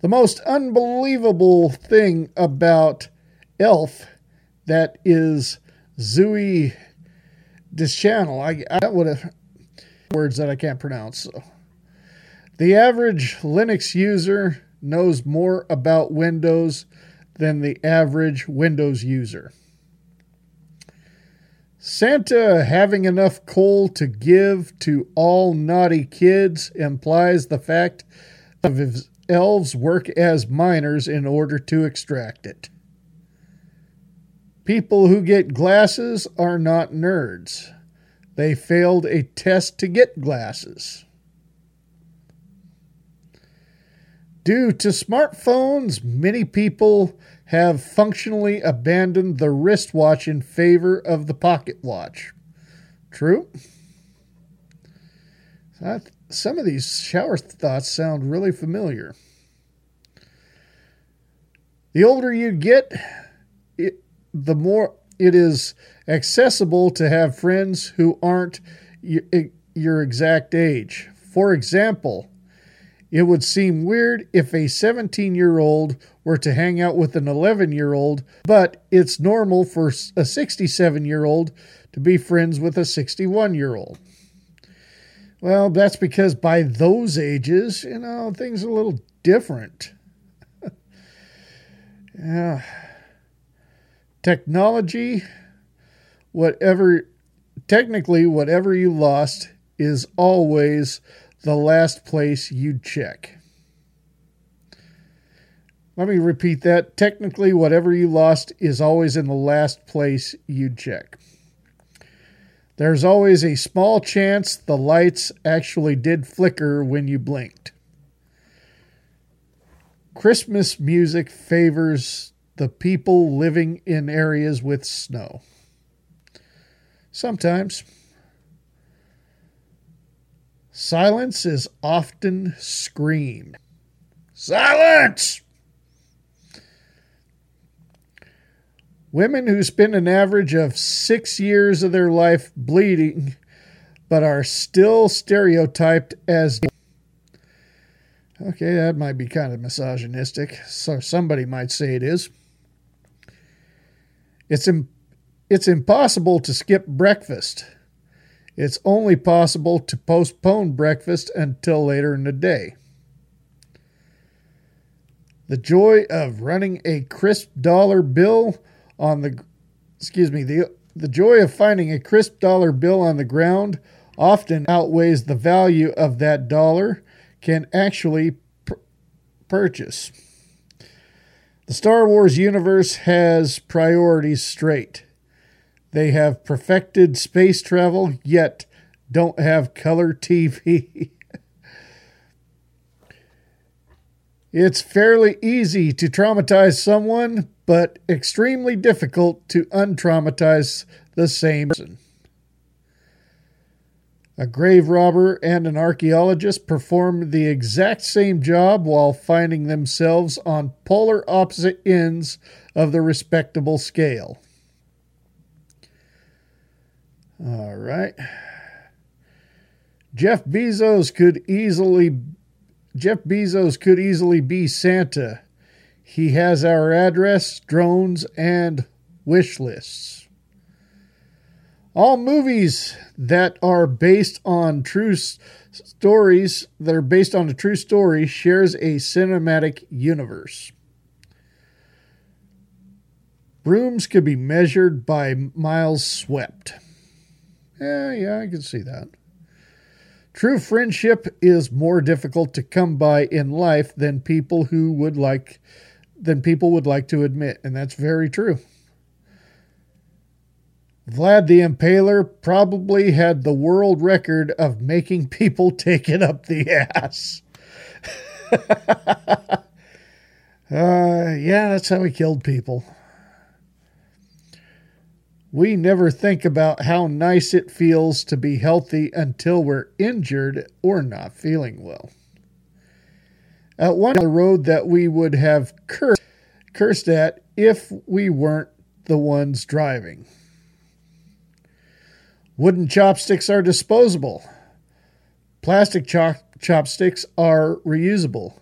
The most unbelievable thing about Elf that is Zooey Deschanel. I, I would have words that I can't pronounce. So The average Linux user knows more about Windows than the average Windows user. Santa having enough coal to give to all naughty kids implies the fact of his elves work as miners in order to extract it. People who get glasses are not nerds. They failed a test to get glasses. Due to smartphones, many people have functionally abandoned the wristwatch in favor of the pocket watch. True? Some of these shower thoughts sound really familiar. The older you get, it, the more it is accessible to have friends who aren't your exact age. For example, it would seem weird if a 17 year old were to hang out with an 11 year old, but it's normal for a 67 year old to be friends with a 61 year old. Well, that's because by those ages, you know, things are a little different. yeah. Technology, whatever, technically, whatever you lost is always the last place you'd check. Let me repeat that. Technically, whatever you lost is always in the last place you'd check. There's always a small chance the lights actually did flicker when you blinked. Christmas music favors the people living in areas with snow. Sometimes. Silence is often screamed. Silence! Women who spend an average of six years of their life bleeding but are still stereotyped as. Okay, that might be kind of misogynistic, so somebody might say it is. It's, Im- it's impossible to skip breakfast. It's only possible to postpone breakfast until later in the day. The joy of running a crisp dollar bill on the excuse me, the the joy of finding a crisp dollar bill on the ground often outweighs the value of that dollar can actually pr- purchase. The Star Wars universe has priorities straight. They have perfected space travel, yet don't have color TV. it's fairly easy to traumatize someone, but extremely difficult to untraumatize the same person. A grave robber and an archaeologist perform the exact same job while finding themselves on polar opposite ends of the respectable scale. All right. Jeff Bezos could easily Jeff Bezos could easily be Santa. He has our address, drones, and wish lists. All movies that are based on true s- stories that are based on a true story shares a cinematic universe. Brooms could be measured by miles swept. Yeah, yeah, I can see that. True friendship is more difficult to come by in life than people who would like than people would like to admit, and that's very true. Vlad the Impaler probably had the world record of making people take it up the ass. uh, yeah, that's how he killed people. We never think about how nice it feels to be healthy until we're injured or not feeling well. At one the road that we would have cursed, cursed at if we weren't the ones driving. Wooden chopsticks are disposable. Plastic chop- chopsticks are reusable.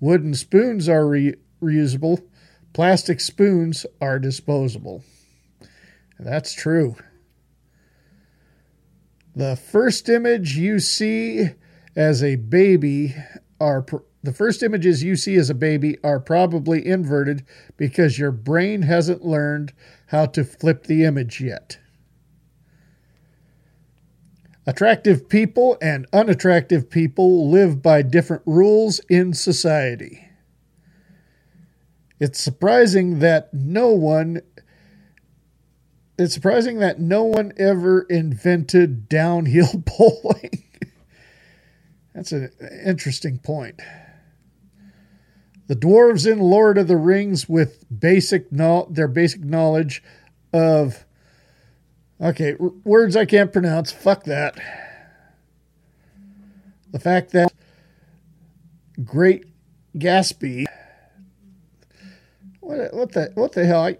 Wooden spoons are re- reusable. Plastic spoons are disposable. That's true. The first image you see as a baby are pr- the first images you see as a baby are probably inverted because your brain hasn't learned how to flip the image yet. Attractive people and unattractive people live by different rules in society. It's surprising that no one it's surprising that no one ever invented downhill bowling. That's an interesting point. The dwarves in Lord of the Rings with basic no- their basic knowledge of okay, r- words I can't pronounce. Fuck that. The fact that Great Gatsby what what the what the hell I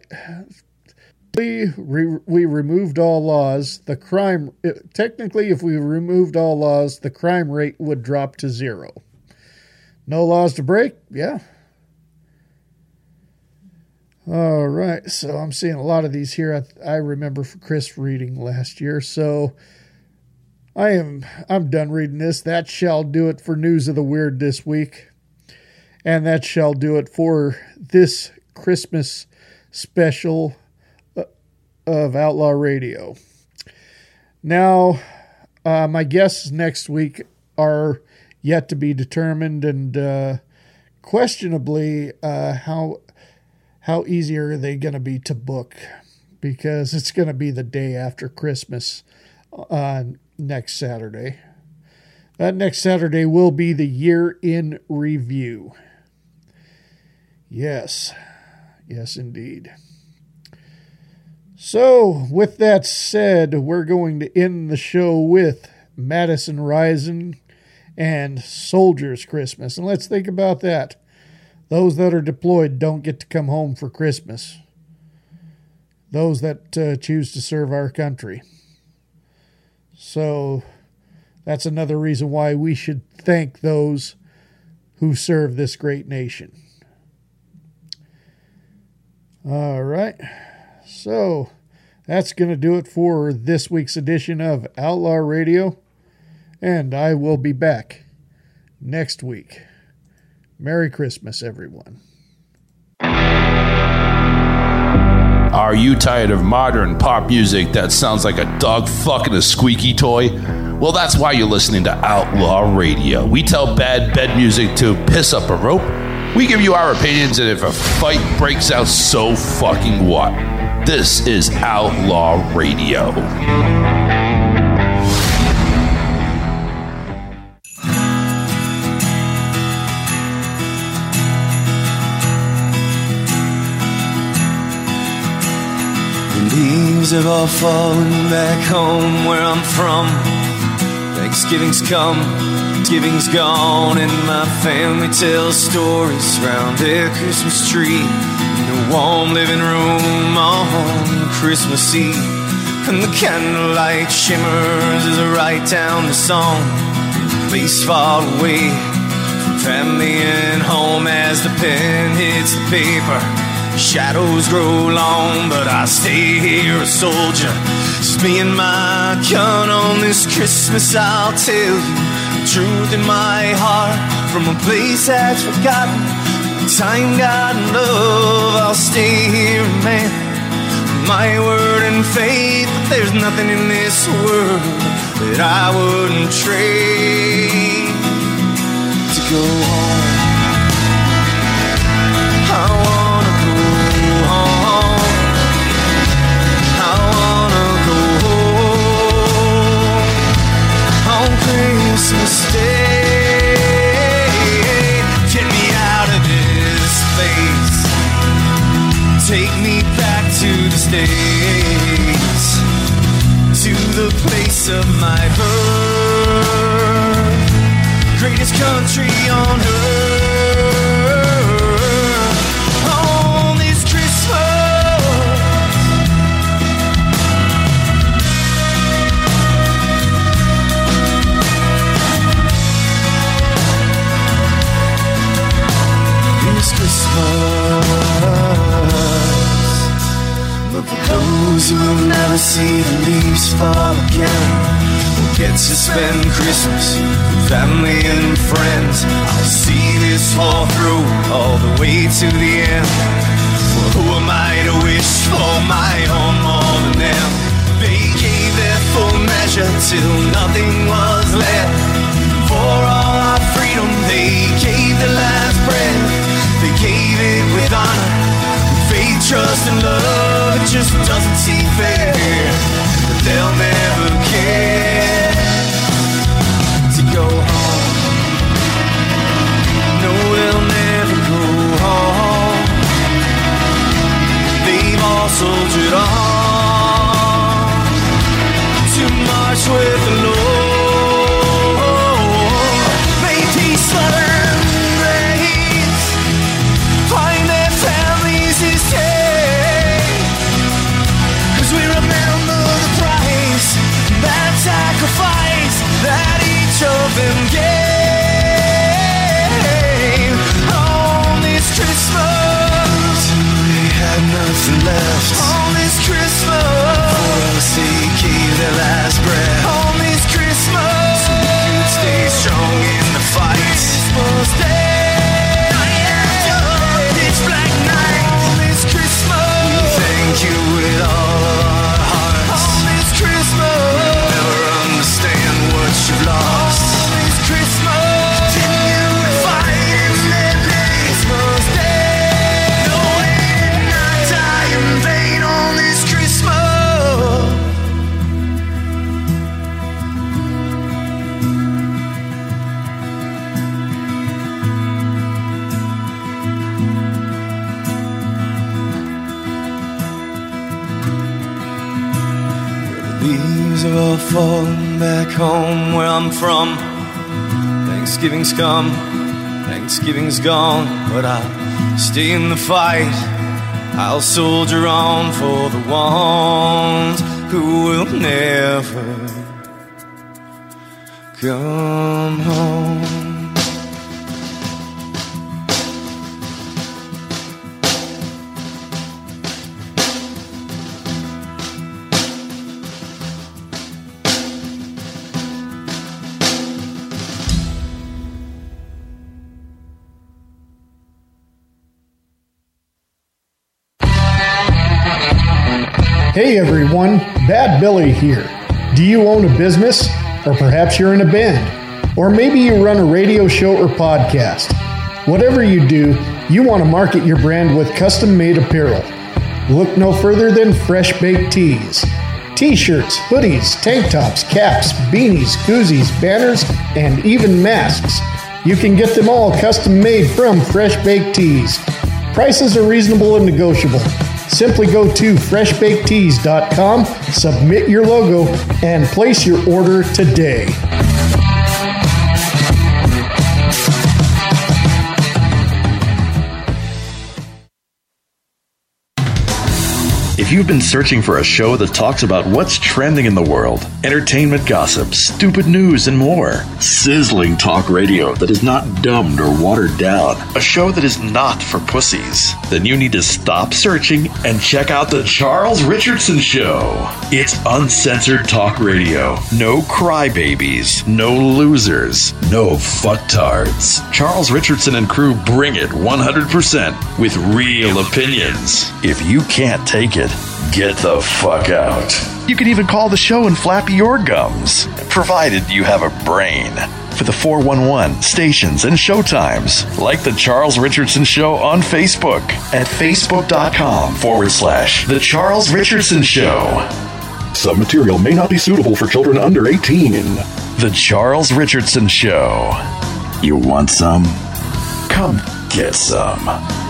we we removed all laws the crime technically if we removed all laws the crime rate would drop to zero. No laws to break? Yeah. All right so i'm seeing a lot of these here. I, I remember chris reading last year so i am i'm done reading this. That shall do it for news of the weird this week. And that shall do it for this christmas special of Outlaw Radio. Now, uh, my guests next week are yet to be determined, and uh, questionably, uh, how how easy are they going to be to book? Because it's going to be the day after Christmas uh, next Saturday. That next Saturday will be the year in review. Yes, yes, indeed. So, with that said, we're going to end the show with Madison Rising and Soldiers Christmas. And let's think about that. Those that are deployed don't get to come home for Christmas. Those that uh, choose to serve our country. So, that's another reason why we should thank those who serve this great nation. All right. So that's going to do it for this week's edition of Outlaw Radio. And I will be back next week. Merry Christmas, everyone. Are you tired of modern pop music that sounds like a dog fucking a squeaky toy? Well, that's why you're listening to Outlaw Radio. We tell bad bed music to piss up a rope. We give you our opinions, and if a fight breaks out, so fucking what? This is Outlaw Radio. The leaves have all fallen back home where I'm from. Thanksgiving's come, Thanksgiving's gone, and my family tells stories round their Christmas tree warm living room on Christmas Eve. And the candlelight shimmers as I write down the song. Place far away from family and home as the pen hits the paper. Shadows grow long, but I stay here a soldier. Just me and my gun on this Christmas, I'll tell you the truth in my heart from a place that's forgotten. Time, God, love, I'll stay here, man. My word and faith, there's nothing in this world that I wouldn't trade to go home. I wanna go home. I wanna go home on Christmas Day. States, to the place of my birth, greatest country on earth. On this Christmas. This Christmas, but for those those who will never see the leaves fall again will get to spend Christmas with family and friends. I'll see this all through, all the way to the end. Well, who am I to wish for my own more than them? They gave their full measure till nothing was left. For all our freedom, they gave their last breath. They gave it with honor, trust, and love. It just doesn't seem fair that they'll never care to go home. No, they'll never go home. They've all soldiered on to march with the Lord. Left on this Christmas. For us, they gave their last breath on this Christmas. So we could stay strong in the fight. Christmas Day. Pitch black night on this Christmas. We thank you with all Are back home where I'm from. Thanksgiving's come, Thanksgiving's gone, but I'll stay in the fight. I'll soldier on for the ones who will never come home. Billy here. Do you own a business? Or perhaps you're in a band? Or maybe you run a radio show or podcast? Whatever you do, you want to market your brand with custom made apparel. Look no further than Fresh Baked Tees. T shirts, hoodies, tank tops, caps, beanies, koozies, banners, and even masks. You can get them all custom made from Fresh Baked Tees. Prices are reasonable and negotiable. Simply go to freshbakedtees.com, submit your logo, and place your order today. If you've been searching for a show that talks about what's trending in the world, entertainment gossip, stupid news, and more, sizzling talk radio that is not dumbed or watered down, a show that is not for pussies, then you need to stop searching and check out The Charles Richardson Show. It's uncensored talk radio. No crybabies, no losers, no fucktards. Charles Richardson and crew bring it 100% with real opinions. If you can't take it, get the fuck out. You can even call the show and flap your gums, provided you have a brain. For the 411 stations and showtimes, like The Charles Richardson Show on Facebook at facebook.com forward slash The Charles Richardson Show. Some material may not be suitable for children under 18. The Charles Richardson Show. You want some? Come get some.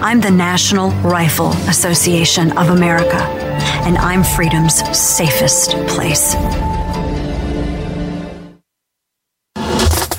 I'm the National Rifle Association of America, and I'm freedom's safest place.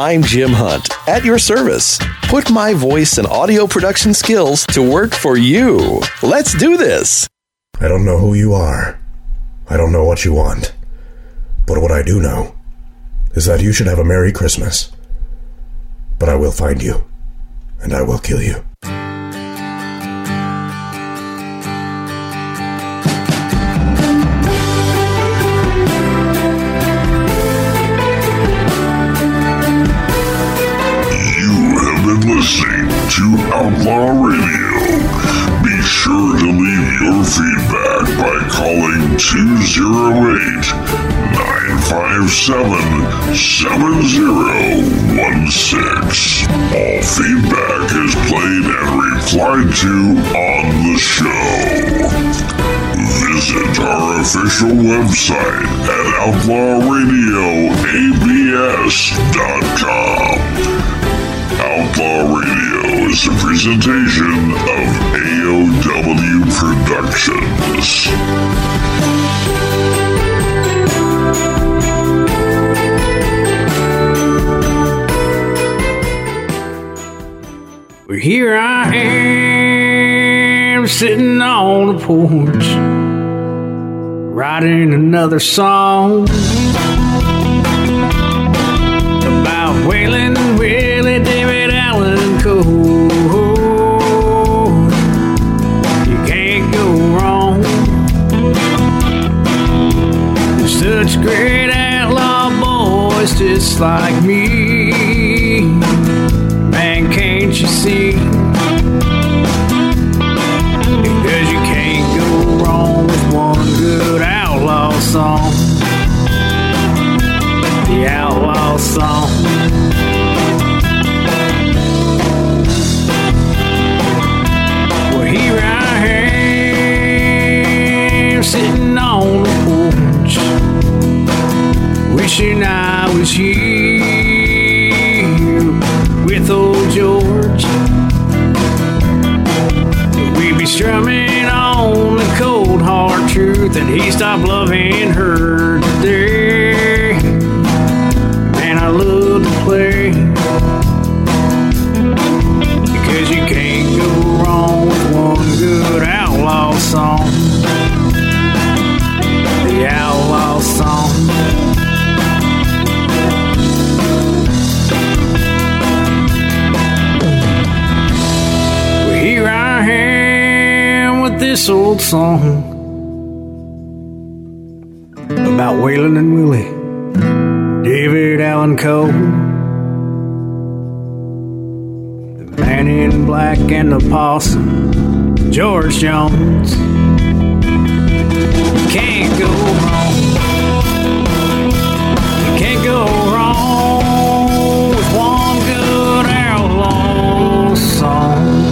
I'm Jim Hunt, at your service. Put my voice and audio production skills to work for you. Let's do this. I don't know who you are. I don't know what you want. But what I do know is that you should have a Merry Christmas. But I will find you, and I will kill you. To Outlaw Radio. Be sure to leave your feedback by calling 208 957 7016. All feedback is played and replied to on the show. Visit our official website at outlawradioabs.com. Outlaw Radio is a presentation of AOW Productions. Well, here I am sitting on the porch, writing another song about Willie David Such great outlaw boys just like me. Man, can't you see? Because you can't go wrong with one good outlaw song. The outlaw song. Sitting on wishing I was here with old George. We'd be strumming on the cold hard truth, and he stopped loving her today. this old song about Waylon and Willie, David Allan Coe, the man in black and the possum, George Jones. You can't go wrong. You can't go wrong with one good outlaw song.